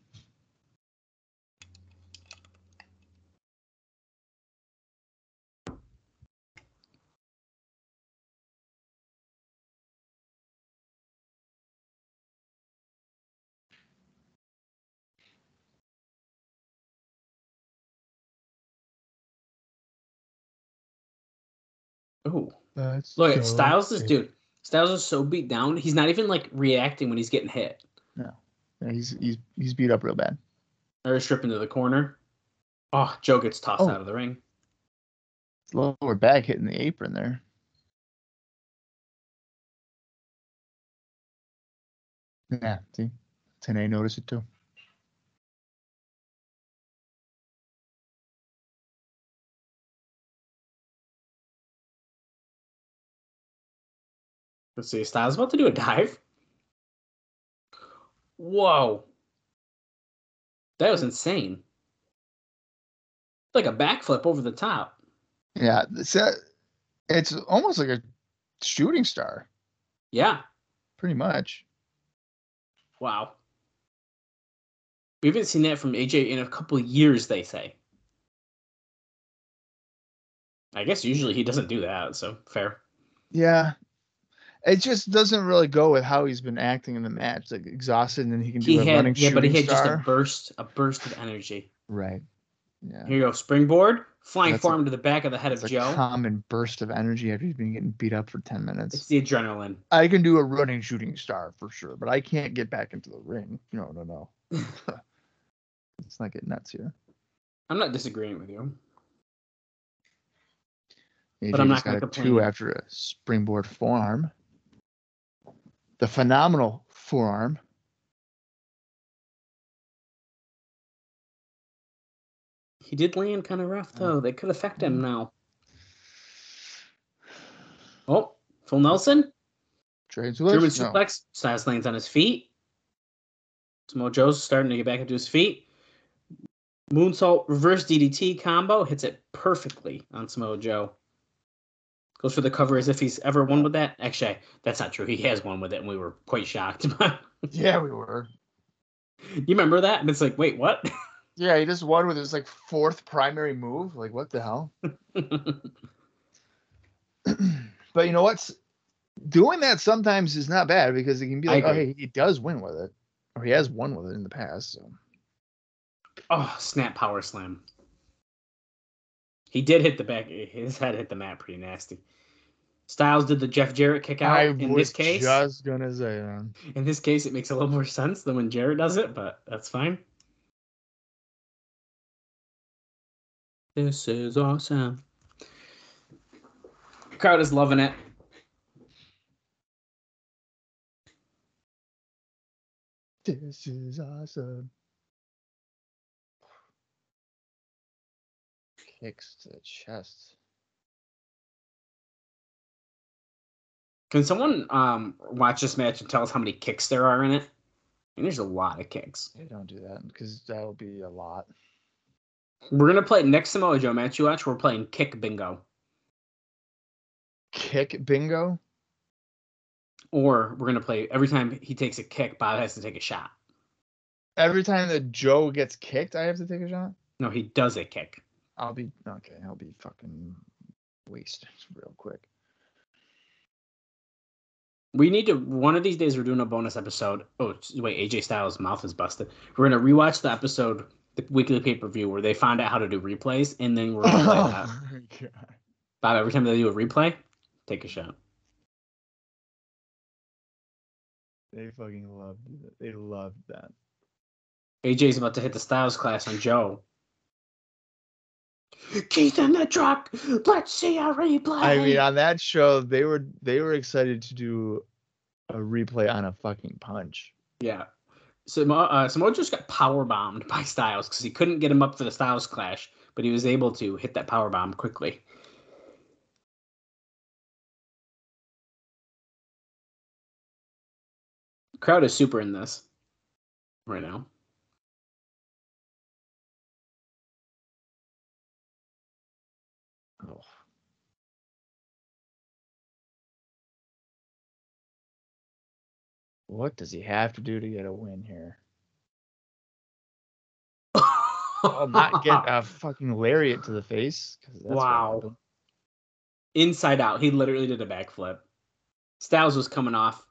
Oh, Let's look at Styles. This dude, Styles is so beat down. He's not even like reacting when he's getting hit Yeah, he's he's he's beat up real bad. or stripping to the corner. Oh, Joe gets tossed Oh. out of the ring. His lower back hitting the apron there. Yeah, see, Tenay noticed it too. Let's see. Styles about to do a dive. Whoa. That was insane. Like a backflip over the top. Yeah, it's a, it's almost like a shooting star, Yeah. pretty much. Wow. We haven't seen that from AJ in a couple of years, they say. I guess usually he doesn't do that, so fair. Yeah, it just doesn't really go with how he's been acting in the match. Like exhausted, and then he can do He a running had yeah, but he had just a burst, a burst of energy. Right. Yeah. Here you go, springboard, flying That's a- forearm to the back of the head It's of a Joe. common burst of energy after he's been getting beat up for ten minutes. It's the adrenaline. I can do a running shooting star for sure, but I can't get back into the ring. No, no, <laughs> no. Let's not get nuts here. I'm not disagreeing with you. AJ But I'm not gonna got a two after a springboard forearm. The phenomenal forearm. He did land kind of rough though. Mm. They could affect him mm. now. Oh, full Nelson. Trade German no. suplex. Styles lands on his feet. Samoa Joe's starting to get back into his feet. Moonsault reverse DDT combo hits it perfectly on Samoa Joe. Goes for the cover as if he's ever won with that. Actually, that's not true. He has won with it, and we were quite shocked. <laughs> Yeah, we were. you remember that? And it's like, wait, what? <laughs> Yeah, he just won with his like fourth primary move. Like what the hell? <laughs> <clears throat> but you know what's doing that sometimes is not bad because it can be like, oh, hey, he does win with it, or he has won with it in the past. So oh, snap power slam. He did hit the back. His head hit the mat pretty nasty. Styles did the Jeff Jarrett kick out. I in was this case, just gonna say that. in this case, it makes a little more sense than when Jarrett does it, but that's fine. This is awesome. Crowd is loving it. This is awesome. Kicks to the chest. Can someone um watch this match and tell us how many kicks there are in it? And there's a lot of kicks. Hey, don't do that because that'll be a lot. We're gonna play next Samoa Joe match you watch. We're playing kick bingo, Kick bingo. or we're gonna play every time he takes a kick, Bob has to take a shot. Every time that Joe gets kicked, I have to take a shot. No, he does a kick. I'll be okay. I'll be fucking wasted <laughs> real quick. We need to one of these days. We're doing a bonus episode. Oh wait, AJ Styles' mouth is busted. We're gonna rewatch the episode, the weekly pay per view, where they find out how to do replays, and then we're gonna play <laughs> oh that. god! Bob, every time they do a replay, take a shot. They fucking loved it. They loved that. AJ's about to hit the Styles Clash on Joe. Keith in the truck. Let's see a replay. I mean, on that show, they were they were excited to do a replay on a fucking punch. yeah. Samoa, uh, Samoa just got power bombed by Styles because he couldn't get him up for the Styles clash, but he was able to hit that power bomb quickly. crowd is super in this right now. Oh. What does he have to do to get a win here? I'll not get a <laughs> fucking lariat to the face. that's Wow. inside out. He literally did a backflip. Styles was coming off.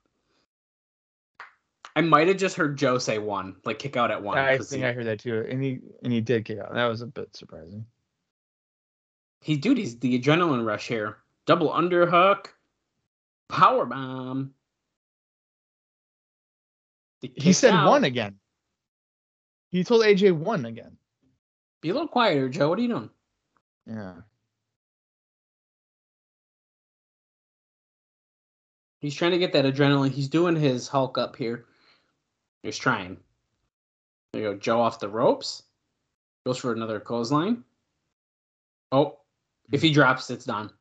I might have just heard Joe say one, like kick out at one. I think he, I heard that too, and he and he did kick out. That was a bit surprising. He, dude, he's the adrenaline rush here. Double underhook, power bomb. He said out. one again. He told AJ one again. Be a little quieter, Joe. What are you doing? Yeah. He's trying to get that adrenaline. He's doing his Hulk up here. He's trying. There you go. Joe off the ropes. Goes for another clothesline. Oh, if he drops, it's done.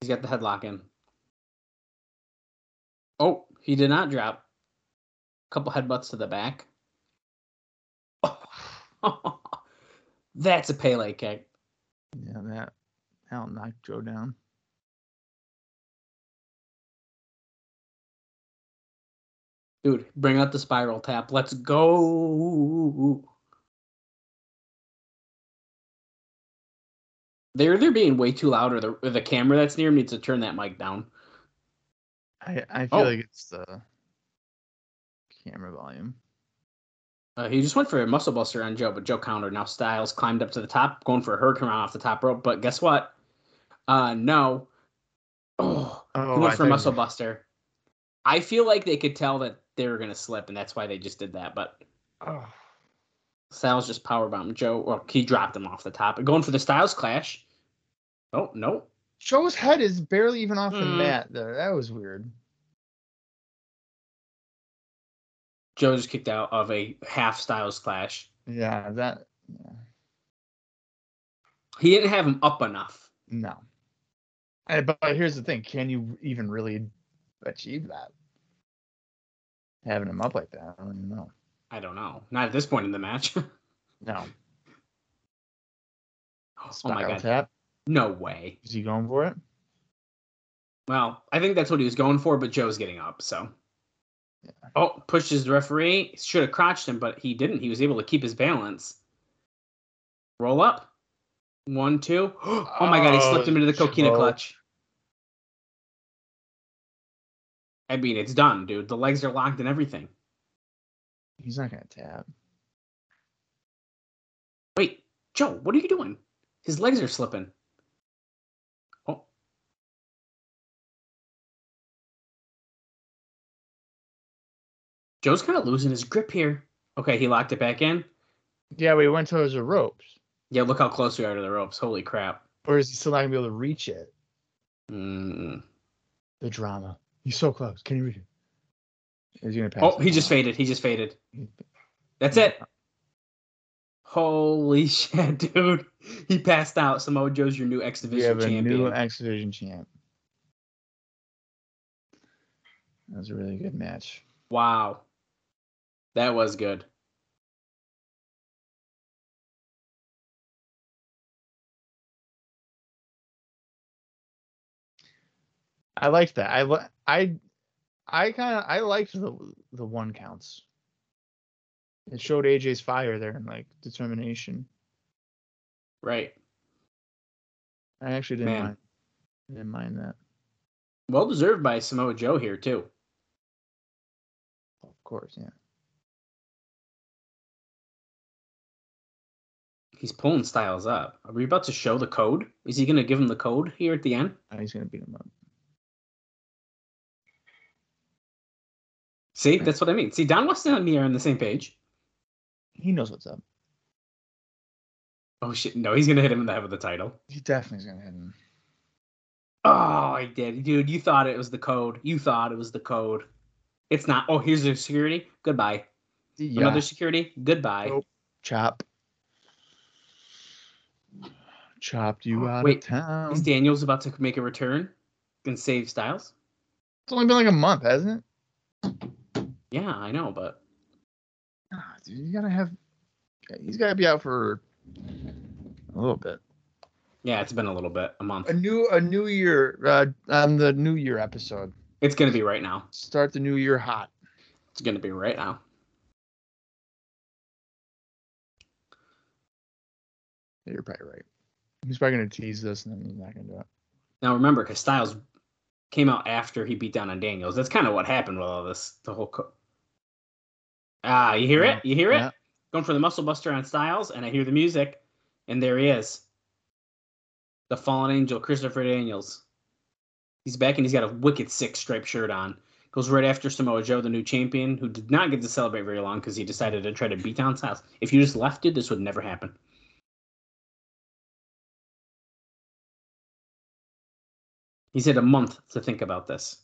He's got the headlock in. Oh, he did not drop. A couple headbutts to the back. <laughs> That's a Pele kick. Yeah, that that'll knock Joe down. Dude, bring out the spiral tap. Let's go. They're they're being way too loud, or the or the camera that's near him needs to turn that mic down. I I feel Oh. like it's the camera volume. Uh, he just went for a muscle buster on Joe, but Joe countered. Now Styles climbed up to the top, going for a hurricane off the top rope. But guess what? Uh, no. <clears throat> Oh, Oh, he went I for muscle buster. I feel like they could tell that they were gonna slip, and that's why they just did that. But Oh, Styles just powerbombed Joe. Well, he dropped him off the top. Going for the Styles clash. Oh no! Joe's head is barely even off the Mm. mat. Though that was weird. Joe just kicked out of a half Styles clash. Yeah, that yeah, He didn't have him up enough. no. And, but here's the thing: can you even really achieve that? Having him up like that, I don't even know. I don't know. Not at this point in the match. <laughs> No. Oh my god! tap. No way. Is he going for it? Well, I think that's what he was going for, but Joe's getting up. So. Yeah. Oh, pushes the referee. Should have crotched him, but he didn't. He was able to keep his balance. Roll up. One, two. <gasps> Oh my god, he slipped him into the oh, coquina Joe. clutch. I mean, it's done, dude. The legs are locked and everything. He's not gonna tap. Wait, Joe, what are you doing? His legs are slipping. Oh. Joe's kind of losing his grip here. Okay, he locked it back in. Yeah, we went to the ropes. Yeah, look how close we are to the ropes. Holy crap. Or is he still not gonna be able to reach it? Mm. The drama. He's so close. Can you reach it? Is he gonna pass? Oh, he just faded. He just faded. That's it. Holy <laughs> shit, dude. He passed out. Samoa Joe's your new X Division have a champion. new X Division champ. That was a really good match. Wow. That was good. I liked that. I I I kind of I liked the the one counts. It showed AJ's fire there and like determination. Right. I actually didn't Man. mind. I didn't mind that. Well deserved by Samoa Joe here, too. Of course, yeah. He's pulling Styles up. Are we about to show the code? Is he going to give him the code here at the end? Oh, he's gonna beat him up. See, that's what I mean. See, Don Weston and me are on the same page. He knows what's up. Oh, shit. No, he's going to hit him in the head with the title. He definitely is gonna hit him. Oh, I did. Dude, you thought it was the code. You thought it was the code. It's not. Oh, here's the security. Goodbye. Yeah. Another security. Goodbye. Nope. Chop. Chopped you oh, out Wait, of town. Is Daniels about to make a return and save Styles? It's only been like a month, hasn't it? Yeah, I know, but Ah, dude, you gotta have. He's gotta be out for a little bit. yeah, it's been a little bit, a month. A new a new year uh, on the New Year episode. It's gonna be right now. Start the new year hot. It's gonna be right now. You're probably right. He's probably gonna tease this and then he's not gonna do it. Now remember, because Styles came out after he beat down on Daniels. That's kind of what happened with all this. The whole. Co- ah, you hear Yeah, it? You hear it? yeah. Going for the muscle buster on Styles, and I hear the music, and there he is. The fallen angel, Christopher Daniels. He's back and he's got a wicked six striped shirt on. Goes right after Samoa Joe, the new champion, who did not get to celebrate very long because he decided to try to beat down Styles. If you just left it, this would never happen. He's had a month to think about this.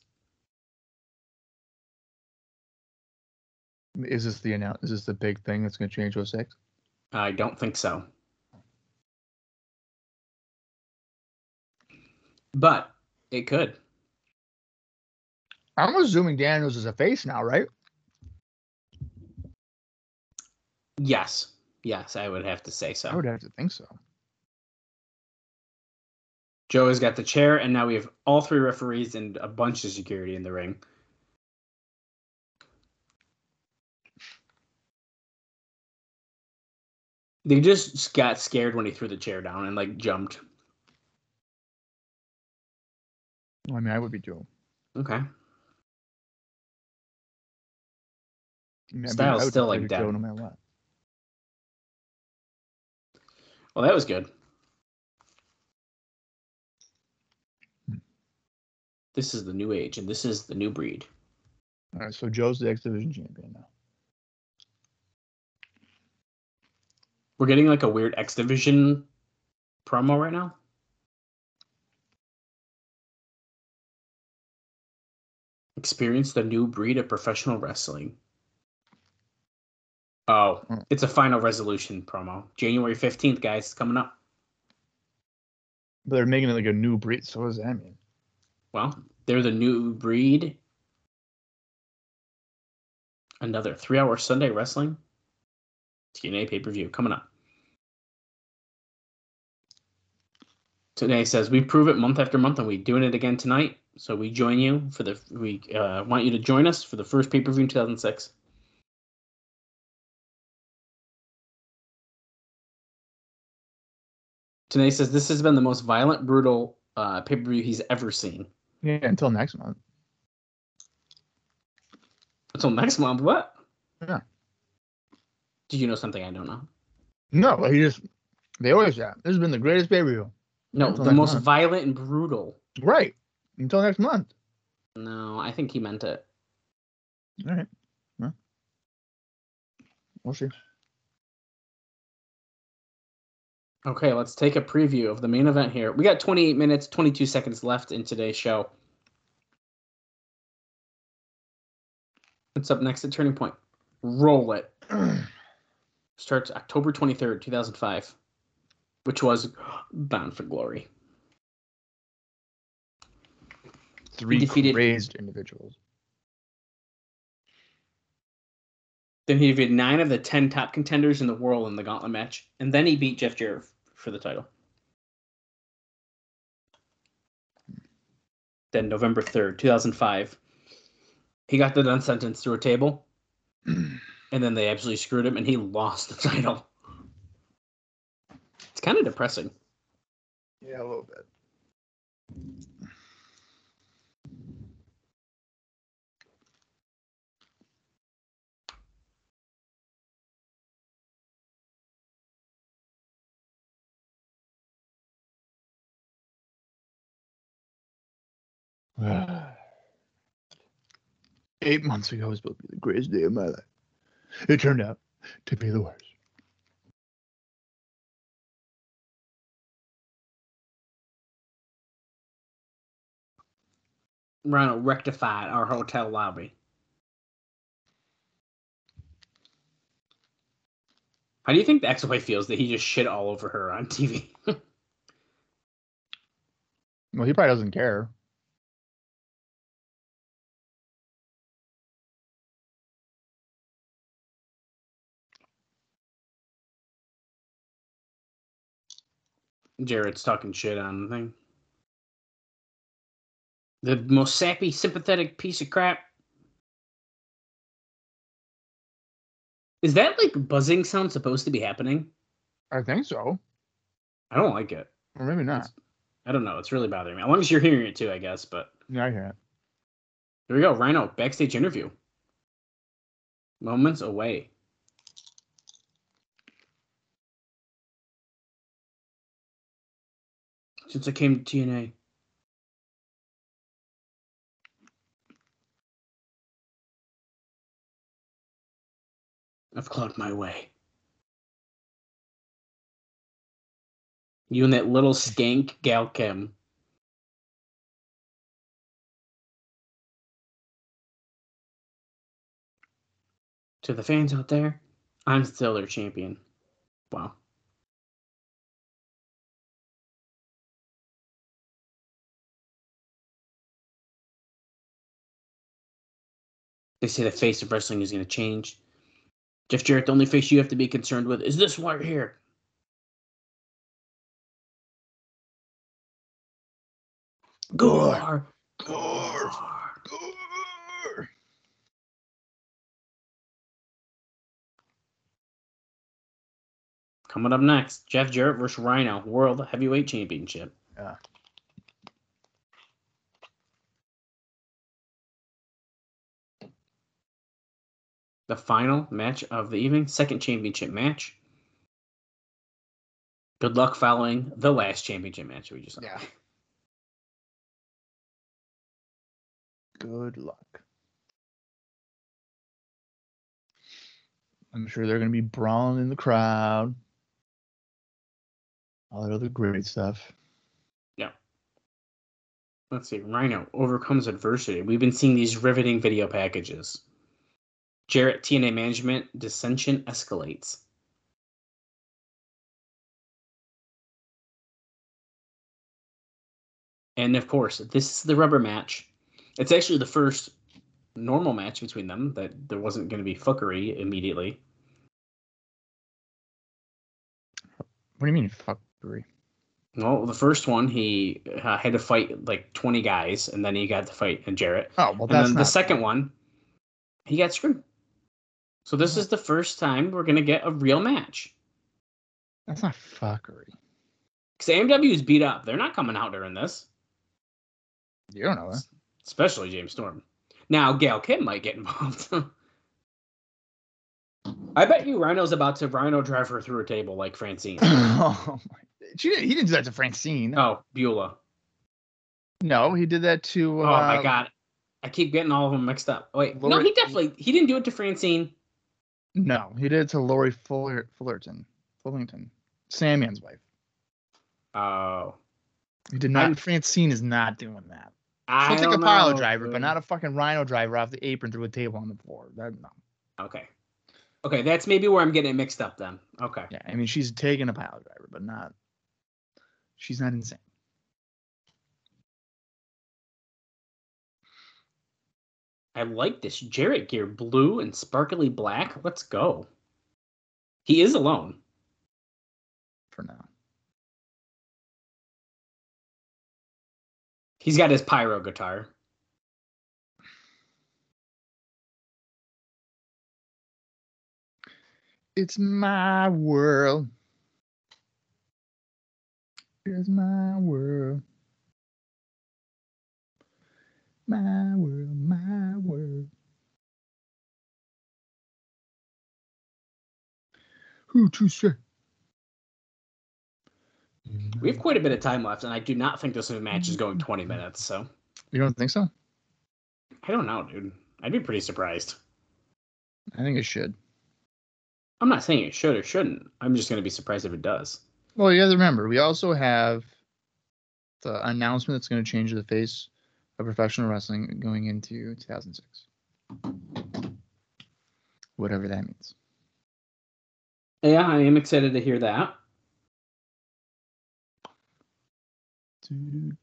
Is this the announce? Is this the big thing that's gonna change 06? I don't think so. But it could. I'm assuming Daniels is a face now, right? Yes. Yes, I would have to say so. I would have to think so. Joe has got the chair, and now we have all three referees and a bunch of security in the ring. They just got scared when he threw the chair down and like jumped. I mean, I would be too. Okay. I mean, Styles I would still, like, dead. No matter what. Well, that was good. This is the new age, and this is the new breed. All right, so Joe's the X Division champion now. We're getting like a weird X Division promo right now. Experience the new breed of professional wrestling. Oh, Hmm. it's a final resolution promo. January 15th, guys, coming up. But they're making it like a new breed. So what does that mean? Well, they're the new breed. Another three hour Sunday wrestling. TNA pay per view coming up. Tenay says we prove it month after month, and we're doing it again tonight. So we join you for the we uh, want you to join us for the first pay per view in 2006. Tenay says this has been the most violent, brutal uh, pay per view he's ever seen. Yeah, until next month. Until next month, what? Yeah. Did you know something I don't know? No, he just they always have. This has been the greatest pay per view. No, the most month. violent and brutal. Right. Until next month. No, I think he meant it. All right. Well, we'll see. Okay, let's take a preview of the main event here. We got 28 minutes, 22 seconds left in today's show. What's up next at Turning Point? Roll it. <clears throat> Starts October 23rd, 2005, which was Bound for Glory. Three defeated- crazed individuals. Then he beat nine of the 10 top contenders in the world in the gauntlet match, and then he beat Jeff Jarrett for the title. Then November 3rd, 2005, he got the done sentence through a table, <clears throat> and then they absolutely screwed him, and he lost the <laughs> title. It's kind of depressing. Yeah, a little bit. <sighs> Eight months ago was supposed to be the greatest day of my life. It turned out to be the worst. Ronald rectified our hotel lobby. How do you think the ex-wife feels that he just shit all over her on TV? <laughs> well, he probably doesn't care. Jarrett's talking shit on the thing. The most sappy, sympathetic piece of crap. Is that like buzzing sound supposed to be happening? I think so. I don't like it. Or maybe not. I don't know. It's really bothering me. As long as you're hearing it too, I guess. But Yeah, I hear it. here we go. Rhino backstage interview. Moments away. Since I came to TNA. I've clawed my way. You and that little skank Gail Kim. To the fans out there, I'm still their champion. Wow. They say the face of wrestling is going to change. Jeff Jarrett, the only face you have to be concerned with is this one right here. Gore. Gore. Gore. Coming up next, Jeff Jarrett versus Rhino World Heavyweight Championship. Yeah. The final match of the evening, second championship match. Good luck following the last championship match we just saw. Yeah. Good luck. I'm sure they're going to be brawling in the crowd. All that other great stuff. Yeah. Let's see. Rhino overcomes adversity. We've been seeing these riveting video packages. Jarrett TNA management dissension escalates. And of course, this is the rubber match. It's actually the first normal match between them that there wasn't going to be fuckery immediately. What do you mean, fuckery? Well, the first one he uh, had to fight like 20 guys, and then he got to fight Jarrett. Oh, well, and that's then the second one, he got screwed. So this is the first time we're gonna get a real match. That's not fuckery. Because AMW is beat up. They're not coming out during this, You don't know that. especially James Storm. Now Gail Kim might get involved. <laughs> I bet you Rhino's about to Rhino drive her through a table like Francine. <laughs> oh my! She he didn't do that to Francine. oh, Beulah. No, he did that to. Oh Uh, my god. I keep getting all of them mixed up. Wait, no, he definitely he didn't do it to Francine. No, he did it to Lori Fuller, Fullerton, Fullington, Sandman's wife. Oh. He did not. I'm- Francine is not doing that. I She'll take a don't pile know, driver, but not a fucking rhino driver off the apron through a table on the floor. That no. Okay. Okay, that's maybe where I'm getting it mixed up then. Okay. Yeah, I mean she's taking a pile driver, but not. She's not insane. I like this Jarrett gear, blue and sparkly black. Let's go. He is alone. For now. He's got his pyro guitar. It's my world. It's my world. My world, my world. Who to say? We have quite a bit of time left, and I do not think this match is going 20 minutes, so You don't think so? I don't know, dude. I'd be pretty surprised. I think it should. I'm not saying it should or shouldn't. I'm just going to be surprised if it does. Well, you have to remember, we also have the announcement that's going to change the face of professional wrestling going into 2006. Whatever that means. Yeah, I am excited to hear that. And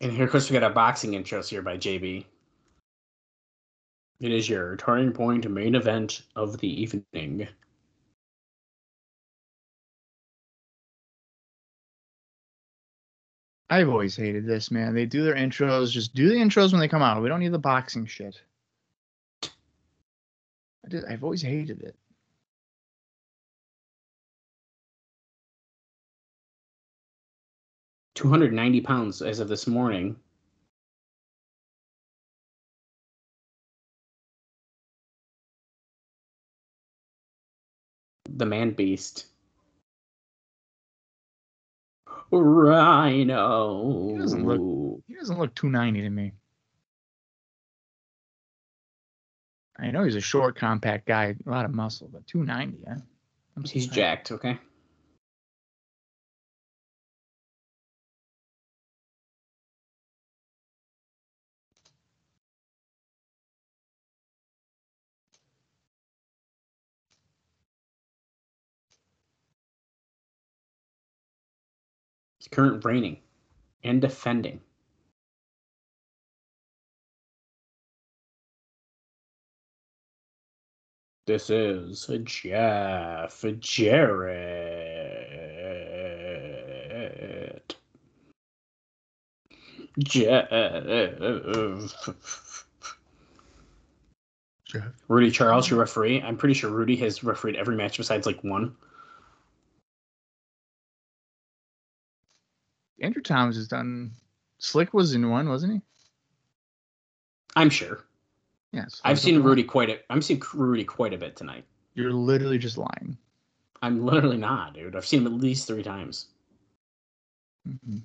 here, of course, we got our boxing intros here by JB. It is your turning point main event of the evening. I've always hated this, man. They do their intros. Just do the intros when they come out. We don't need the boxing shit. I just, I've always hated it. Two hundred ninety pounds as of this morning. The man beast. Rhino. He doesn't look- He doesn't look 290 to me. I know he's a short, compact guy, a lot of muscle, but 290, Huh? I'm He's jacked, okay? Current reigning and defending. This is Jeff Jarrett. Jeff. Jeff. Rudy Charles, your referee. I'm pretty sure Rudy has refereed every match besides like one. Andrew Thomas has done. Slick was in one, wasn't he? I'm sure. Yes. I've seen Rudy quite a. I'm seeing Rudy quite a bit tonight. You're literally just lying. I'm literally not, dude. I've seen him at least three times. Mhm.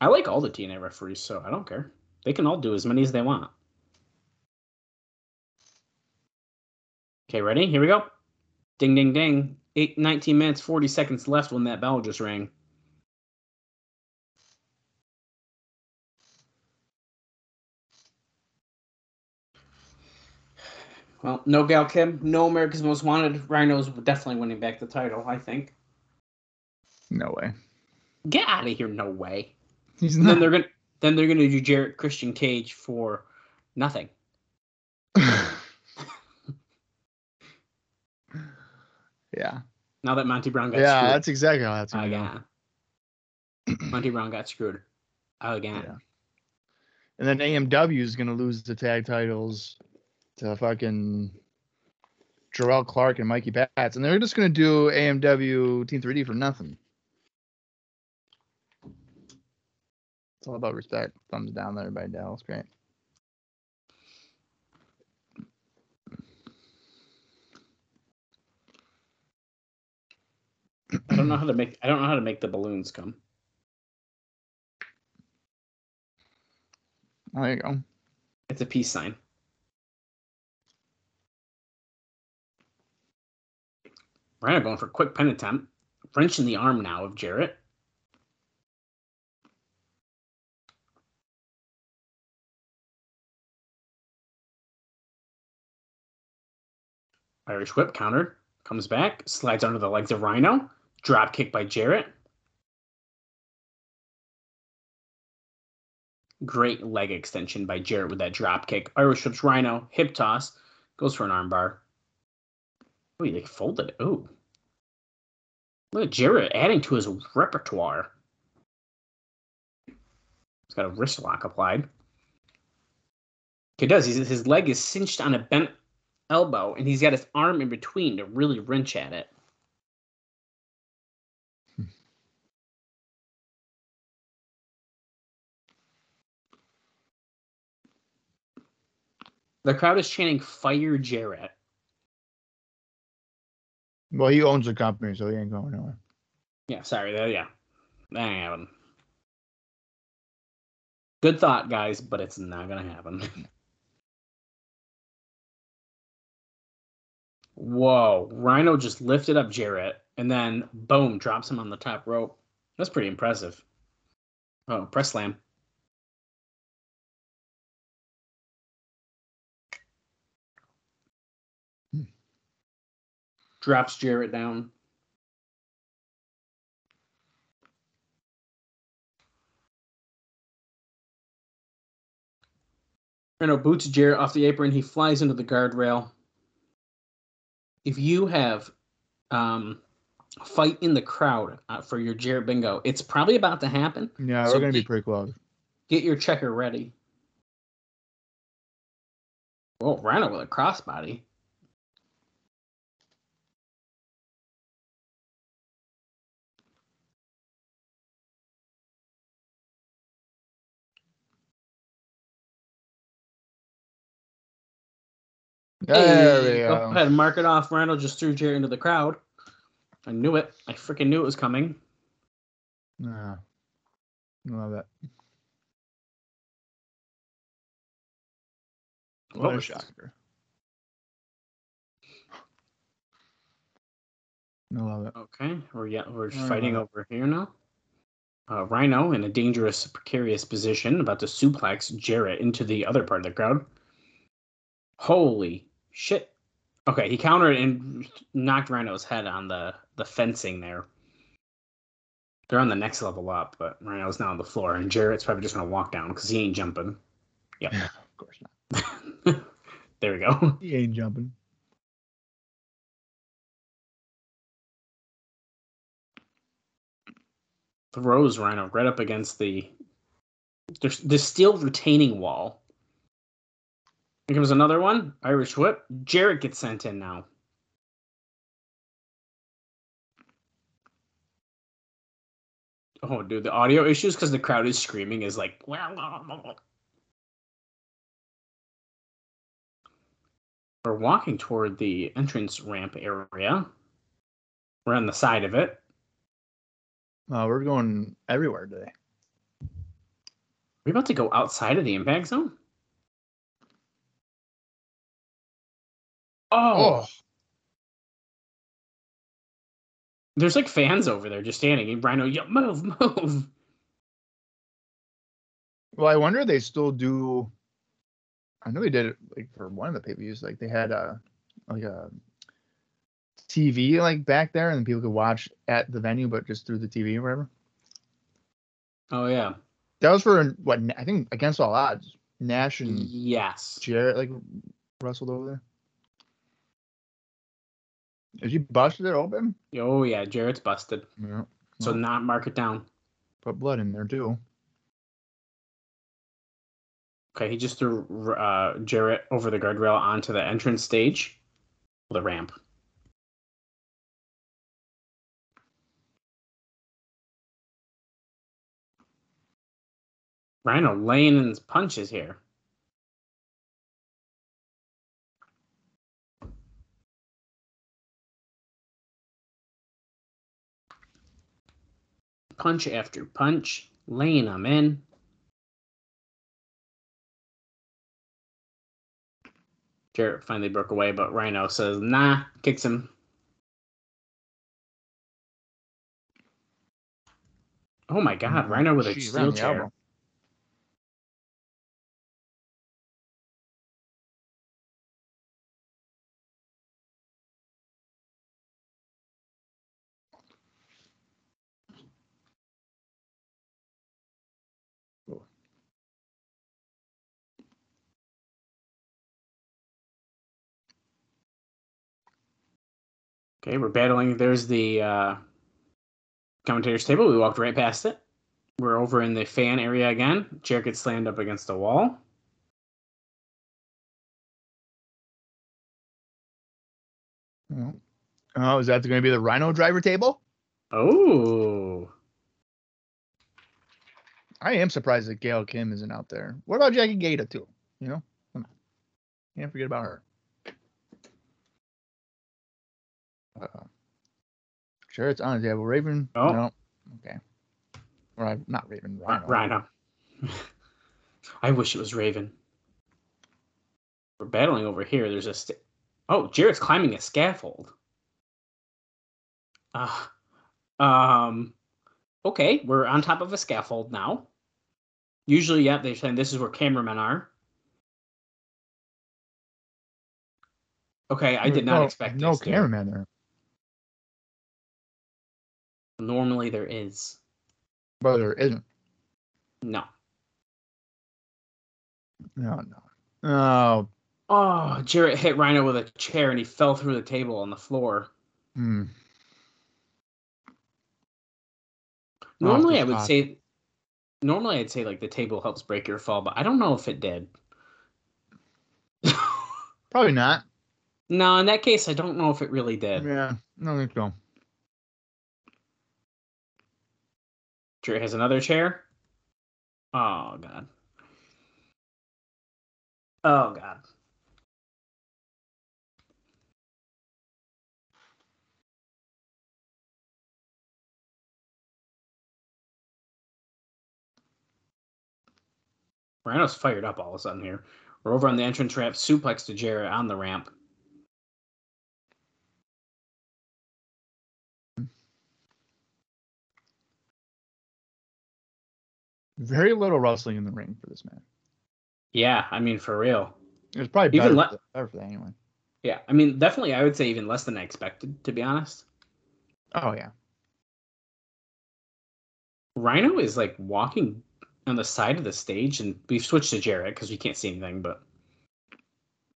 I like all the TNA referees, so I don't care. They can all do as many as they want. Okay, ready? Here we go. Ding, ding, ding. Eight, 19 minutes, 40 seconds left when that bell just rang. Well, no Gail Kim, no America's Most Wanted. Rhino's definitely winning back the title, I think. No way. Get out of here, no way. He's And then they're gonna then they're gonna do Jarrett Christian Cage for nothing. Yeah. Now that Monty Brown got Yeah, screwed. that's exactly how that's going to again. <clears throat> Monty Brown got screwed. Again. Yeah. And then AMW is going to lose the tag titles to fucking Jerrelle Clark and Mikey Batts. And they're just going to do AMW Team 3D for nothing. It's all about respect. Thumbs down there by Dallas. Great. I don't know how to make I don't know how to make the balloons come. There you go. It's a peace sign. Rhino going for a quick pin attempt. French in the arm now of Jarrett. Irish whip counter. Comes back. Slides under the legs of Rhino. Drop kick by Jarrett. Great leg extension by Jarrett with that drop kick. Irish whips Rhino. Hip toss. Goes for an armbar. Oh, he like folded it. Oh. Look at Jarrett adding to his repertoire. He's got a wrist lock applied. He does. He's, his leg is cinched on a bent elbow, and he's got his arm in between to really wrench at it. The crowd is chanting "Fire Jarrett." Well, he owns the company, so he ain't going nowhere. Yeah, sorry. That, yeah, that ain't happening. Good thought, guys, but it's not gonna happen. <laughs> Whoa! Rhino just lifted up Jarrett, and then boom, drops him on the top rope. That's pretty impressive. Oh, press slam. Drops Jarrett down. Rhino boots Jarrett off the apron. He flies into the guardrail. If you have um, fight in the crowd uh, for your Jarrett bingo. It's probably about to happen. Yeah, So we're gonna be pretty close. Get your checker ready. Oh, Rhino with a crossbody. There Hey, we Go go. ahead, mark it off. Rhino just threw Jarrett into the crowd. I knew it. I freaking knew it was coming. Yeah. Love it. What Oh, a shocker. I love it. Okay, we're yeah, we're fighting over here now. Uh, Rhino in a dangerous, precarious position, about to suplex Jarrett into the other part of the crowd. Holy shit! Okay, he countered and knocked Rhino's head on the the fencing there. They're on the next level up, but Rhino's now on the floor, and Jarrett's probably just gonna walk down because he ain't jumping. Yep. Of course not. <laughs> there we go. <laughs> He ain't jumping. throws Rhino right up against the there's the steel retaining wall. Here comes another one. Irish whip. Jarrett gets sent in now. Oh, dude, the audio issues because the crowd is screaming is like. We're walking toward the entrance ramp area. We're on the side of it. Uh, we're going everywhere today. we about to go outside of the impact zone? Oh, Oh, there's like fans over there just standing. And Rhino, yeah, move, move. well, I wonder if they still do. I know they did it like for one of the pay per views. Like they had a like uh, a TV like back there, and people could watch at the venue, but just through the TV or whatever. Oh yeah, That was for what I think against all odds. Nash and yes. Jarrett like wrestled over there. Is he busted it open? Oh yeah, Jarrett's busted. Yeah. So Well. not mark it down. Put blood in there too. Okay, he just threw uh, Jarrett over the guardrail onto the entrance stage, the ramp. Rhino laying in his punches here. Punch after punch, laying them in. Jarrett finally broke away, but Rhino says, nah, kicks him. Oh my god, Rhino with a steel chair. Okay, we're battling. There's the uh, commentator's table. We walked right past it. We're over in the fan area again. Chair gets slammed up against the wall. Oh, is that going to be the Rhino driver table? Oh, I am surprised that Gail Kim isn't out there. What about Jackie Gayda too? You know, Come on. can't forget about her. Uh, sure, it's on the table. Raven. Oh. No. Okay. Or not Raven. Rhino. Rhino. Rhino. <laughs> I wish it was Raven. We're battling over here. There's a. St- oh, Jarrett's climbing a scaffold. Ah. um. Okay, we're on top of a scaffold now. Usually, yeah, they're saying this is where cameramen are. Okay, I did not no, expect no this. cameraman there. Normally, there is. But there isn't. No. No, no. Oh, Oh, Jarrett hit Rhino with a chair and he fell through the table on the floor. hmm. Normally, I would spot. say. Normally, I'd say like the table helps break your fall, but I don't know if it did. Probably not. <laughs> no, in that case, I don't know if it really did. Yeah, no, think so. Drew has another chair. Oh god. Oh god. Rhino's fired up all of a sudden here. We're over on the entrance ramp, suplex to Jarrett on the ramp. Very little wrestling in the ring for this man. Yeah, I mean for real. It was probably Even better, le- for, better for that anyway. Yeah, I mean definitely I would say even less than I expected, to be honest. Oh yeah. Rhino is like walking on the side of the stage, and we've switched to Jarrett because we can't see anything. But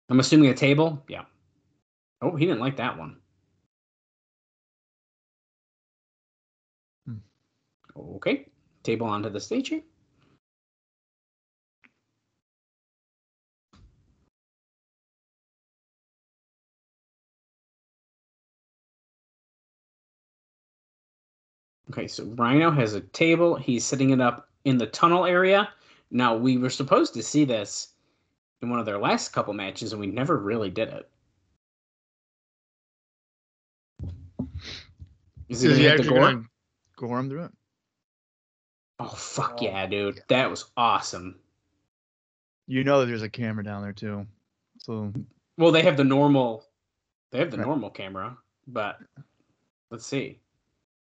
I'm assuming a table. Yeah. Oh, he didn't like that one. Hmm. Okay, table onto the stage here. Okay, so Rhino has a table. He's setting it up in the tunnel area. Now, we were supposed to see this in one of their last couple matches, and we never really did it. Is he Is he the actually gore him through it? Oh fuck Oh, yeah, dude! yeah. That was awesome. You know that there's a camera down there too. So Well, they have the normal, they have the Right. normal camera, but let's see.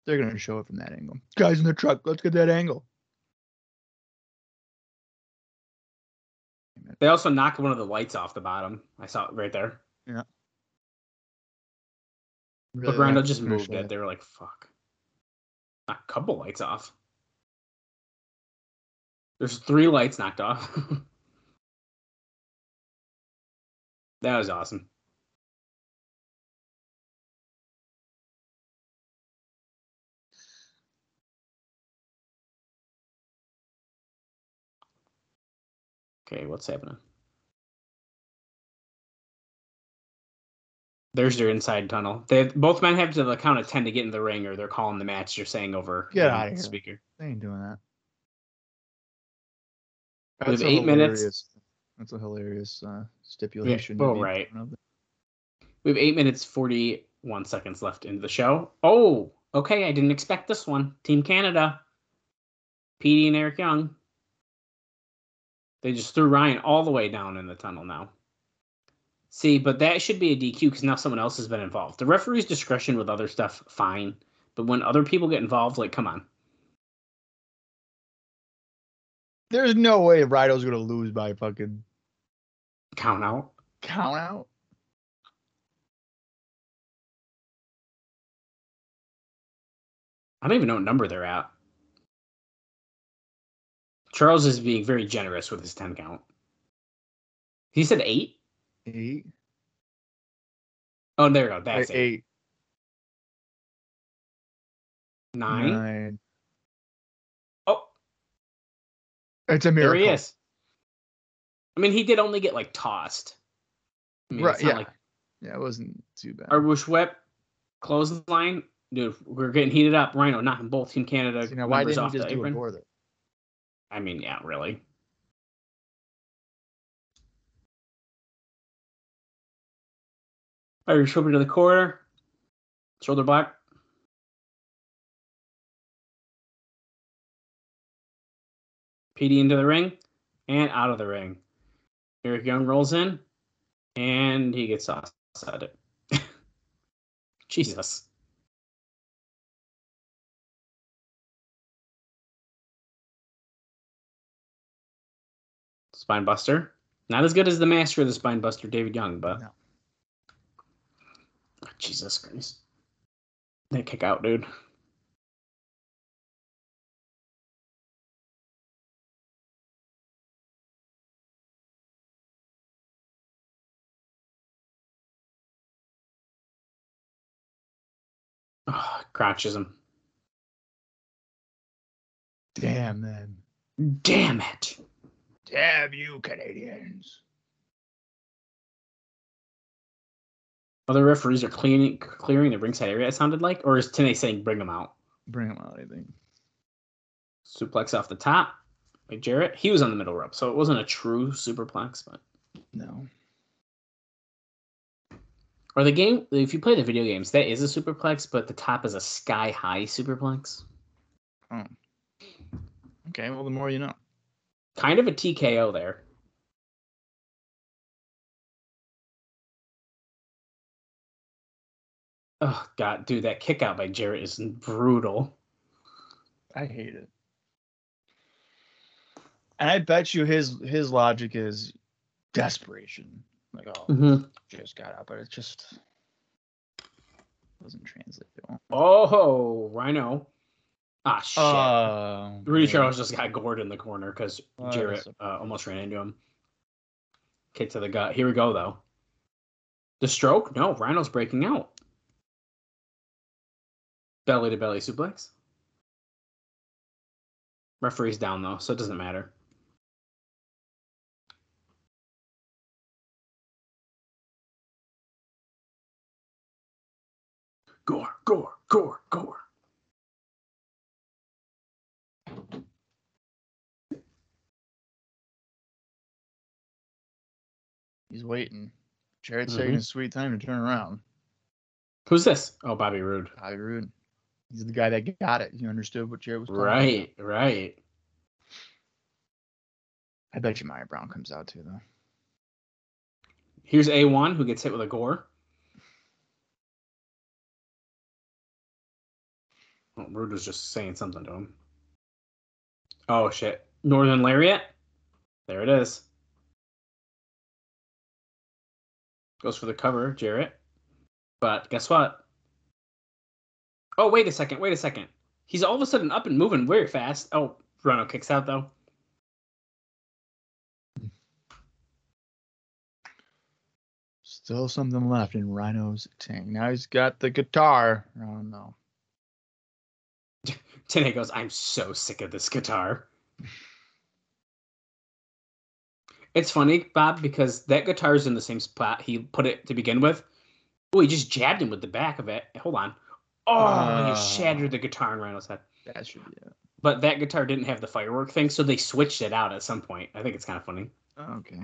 they're gonna show it from that angle. Guys in the truck, let's get that angle. They also knocked one of the lights off the bottom. I saw it right there. Really but Rhino like just moved it. that. They were like, "Fuck." Knock a couple lights off. There's three lights knocked off. <laughs> that was awesome. Okay, what's happening? There's their inside tunnel. They both men have to the count of ten to get in the ring, or they're calling the match. They're saying over Get the outta here. speaker. They ain't doing that. We have eight minutes. That's a hilarious uh, stipulation. well, be right. front of it. We have eight minutes forty-one seconds left into the show. Oh, okay. I didn't expect this one. Team Canada, Petey and Eric Young. They just threw Ryan all the way down in the tunnel now. See, but that should be a DQ because now someone else has been involved. The referee's discretion with other stuff, fine. But when other people get involved, like, come on. There's no way Rhino's gonna lose by fucking Count out. count out. I don't even know what number they're at. Charles is being very generous with his 10 count. He said eight? Eight. Oh, there you go. That's Eight. eight. eight Nine. nine. It's a there he is. I mean, he did only get like tossed. I mean, Right, yeah. like Yeah, it wasn't too bad. our Woosh Whip clothesline. Dude, we're getting heated up. Rhino knocking both Team Canada See, now, why didn't off he just the do apron. there? I mean, yeah, really. Irish whip into the corner. Shoulder block. Petey into the ring and out of the ring. Eric Young rolls in and he gets tossed at it. Jesus. Spine Buster. Not as good as the master of the Spine Buster, David Young, but. No. Oh, Jesus Christ. That kick out, dude. Oh, him. Damn them. Damn it. Damn you, Canadians. Other referees are cleaning clearing the ringside area. It sounded like, or is Tenay saying bring them out? Bring them out, I think. Suplex off the top by Jarrett. He was on the middle rope, so it wasn't a true superplex, but No. Or the game. If you play the video games, that is a superplex, but the top is a sky high superplex. Oh. Okay, well, the more you know. Kind of a TKO there. Oh god, dude, that kick out by Jarrett is brutal. I hate it. And I bet you his his logic is desperation. Like, oh, Mm-hmm. just got out, but it just doesn't translate well. Oh, Rhino. Ah, shit. Uh, Rudy yeah. Charles just got gored in the corner because Oh, Jarrett that's uh, almost ran into him. Kick to the gut. Here we go, though. The stroke? No, Rhino's breaking out. Belly to belly suplex. Referee's down, though, so it doesn't matter. Gore, gore, gore, gore. He's waiting. Jarrett's Mhm. taking his sweet time to turn around. Who's this? Oh, Bobby Roode. Bobby Roode. He's the guy that got it. He understood what Jarrett was talking Right, about. right. I bet you Maya Brown comes out too, though. Here's A1 who gets hit with a gore. Roode was just saying something to him. Oh shit. Northern Lariat. There it is. Goes for the cover, Jarrett. But guess what? Oh, wait a second. Wait a second. He's all of a sudden up and moving very fast. Oh, Rhino kicks out though. Still something left in Rhino's tank. Now he's got the guitar. Oh no. <laughs> Tenay goes, I'm so sick of this guitar. It's funny, Bob, because that guitar is in the same spot he put it to begin with. Oh, he just jabbed him with the back of it. Hold on. Oh, Ah. you shattered the guitar in Rhino's head. That should be it. But that guitar didn't have the firework thing, so they switched it out at some point. I think it's kind of funny. Oh, okay.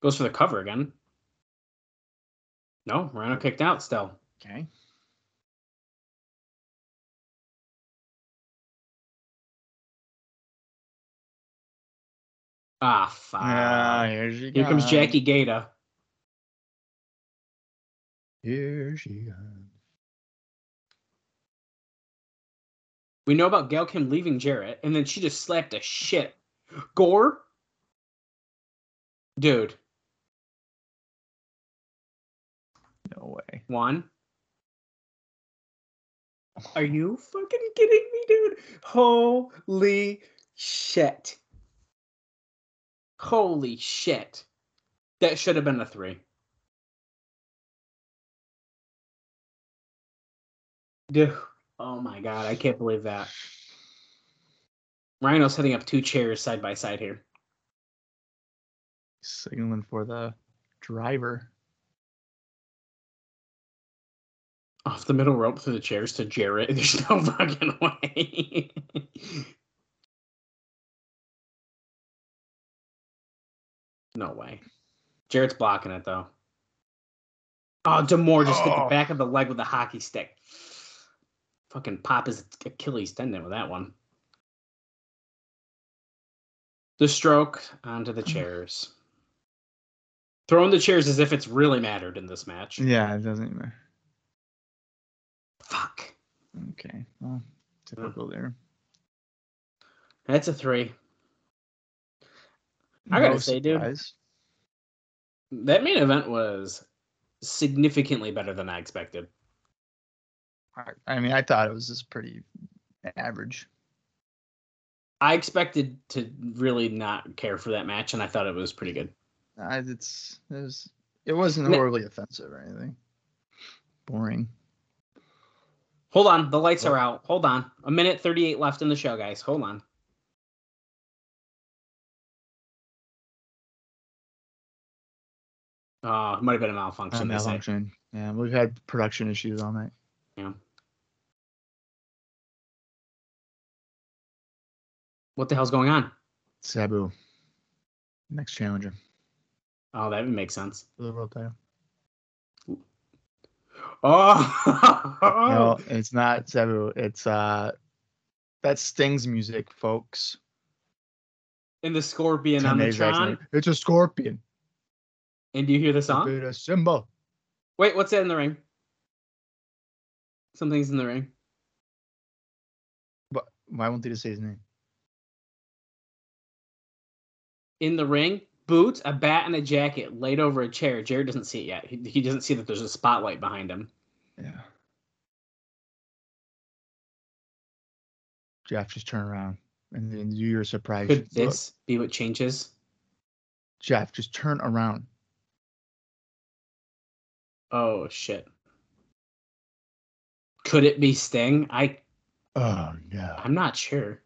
Goes for the cover again. No, Rhino kicked out still. Okay. Ah, fuck. Ah, here she Here comes Jackie Gayda. Here she comes. We know about Gail Kim leaving Jarrett, and then she just slapped a shit. Gore? Dude, No way. one. <laughs> Are you fucking kidding me, dude? Holy shit. Holy shit. That should have been a three. Dude. Oh my god, I can't believe that. Rhino's setting up two chairs side by side here. Signaling for the driver. Off the middle rope through the chairs to Jarrett. <laughs> There's no fucking way. No way. Jarrett's blocking it though. Oh, D'Amore just hit the Oh. back of the leg with a hockey stick. Fucking pop his Achilles tendon with that one. The stroke onto the <sighs> chairs. Throwing the chairs as if it's really mattered in this match. Yeah, it doesn't matter. Fuck. Okay. Well, typical there. That's a three. I gotta say, dude. surprise. That main event was significantly better than I expected. I- mean, I thought it was just pretty average. I expected to really not care for that match, and I thought it was pretty good. It's it was it wasn't No. horribly offensive or anything. Boring. Hold on, the lights are out. Hold on. A minute 38 left in the show, guys. Hold on. Uh, it might have been a malfunction. Say. malfunction. Yeah, we've had production issues all night. Yeah. What the hell's going on? Sabu, next challenger Oh, that would make sense. for the world title. Oh, No, it's not Sabu. It's uh, that Sting's music, folks. and the scorpion on the Tron. It's a scorpion. And do you hear the song? It's a symbol. Wait, what's that in the ring? Something's in the ring. But why won't they just say his name? In the ring, boots, a bat, and a jacket laid over a chair. Jarrett doesn't see it yet. He, he doesn't see that there's a spotlight behind him. Yeah. Jeff, just turn around and then do your surprise. Could look. this be what changes? Jeff, just turn around. Oh shit. Could it be Sting? I Oh no. I'm not sure.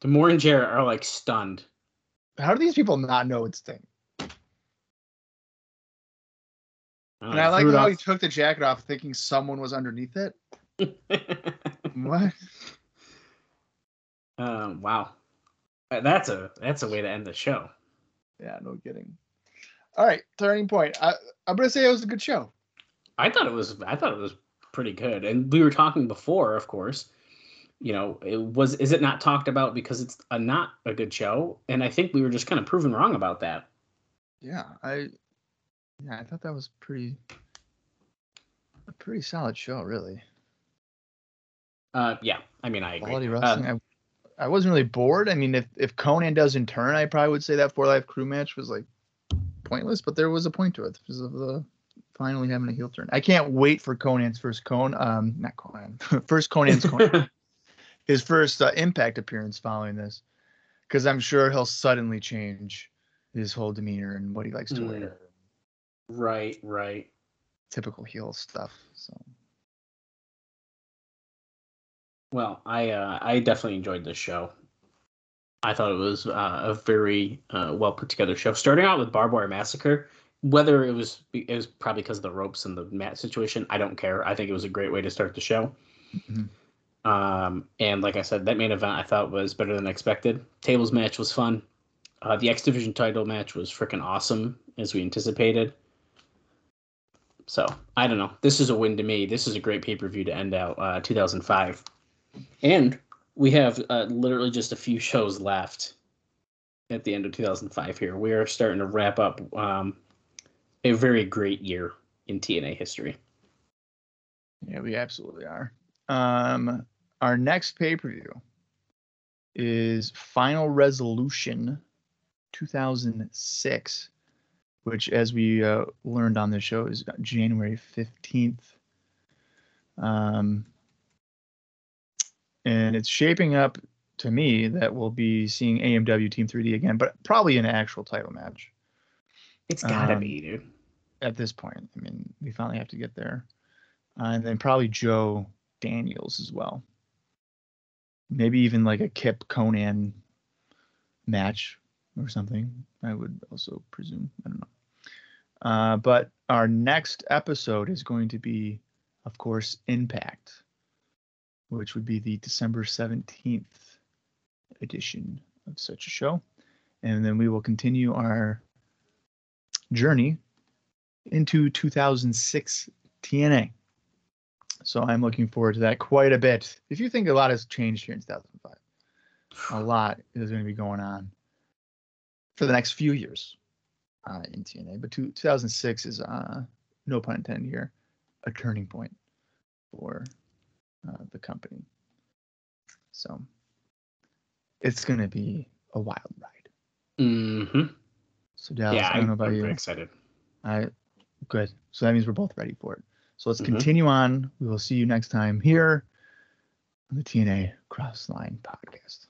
D'Amore and Jarrett are like stunned. How do these people not know it's Sting? Oh, And I like how off. he took the jacket off thinking someone was underneath it. <laughs> What? um, wow, that's a that's a way to end the show. Yeah, no kidding. All right, turning point. I, I'm gonna say it was a good show. I thought it was I thought it was pretty good, and we were talking before, of course. You know, it was is it not talked about because it's a not a good show, and I think we were just kind of proven wrong about that. Yeah, I yeah, I thought that was pretty a pretty solid show, really. Uh, yeah, I mean I agree. Quality Uh, wrestling. I, I wasn't really bored. I mean, if if Konnan doesn't turn, I probably would say that Four Live Kru match was like pointless, but there was a point to it because of the finally having a heel turn. I can't wait for Konnan's first Con, um, not Konnan, <laughs> first Konnan's Konnan, <laughs> his first uh, Impact appearance following this, because I'm sure he'll suddenly change his whole demeanor and what he likes to Mm. wear, right, right. typical heel stuff. So Well, I uh, I definitely enjoyed this show. I thought it was uh, a very uh, well put together show. Starting out with Barbed Wire Massacre, whether it was it was probably because of the ropes and the mat situation, I don't care. I think it was a great way to start the show. Mhm. Um, and like I said, that main event I thought was better than expected. Tables match was fun. Uh, the X Division title match was freaking awesome as we anticipated. So I don't know. This is a win to me. This is a great pay per view to end out uh, 2005, and we have uh, literally just a few shows left at the end of 2005. Here we are starting to wrap up um, a very great year in TNA history. Yeah, we absolutely are. Um, our next pay per view is Final Resolution 2006, which, as we uh, learned on the show, is January 15th. Um, and it's shaping up to me that we'll be seeing AMW Team 3D again, but probably an actual title match It's gotta Um, be, dude. at this point. I mean, we finally have to get there. Uh, and then probably Joe Daniels as well. Maybe even like a Kip Konnan match or something. I would also presume. I don't know. Uh, but our next episode is going to be, of course, Impact, which would be the December 17th edition of such a show. And then we will continue our journey into 2006 TNA. So I'm looking forward to that quite a bit. If you think a lot has changed here in 2005, a lot is going to be going on for the next few years uh, in TNA. But two, 2006 is, uh, no pun intended here, a turning point for uh, the company. So it's going to be a wild ride. hmm So Dallas, yeah, I don't know about I'm you. excited. I good. So that means we're both ready for it. So let's Mhm. continue on. We will see you next time here on the TNA Crossline Podcast.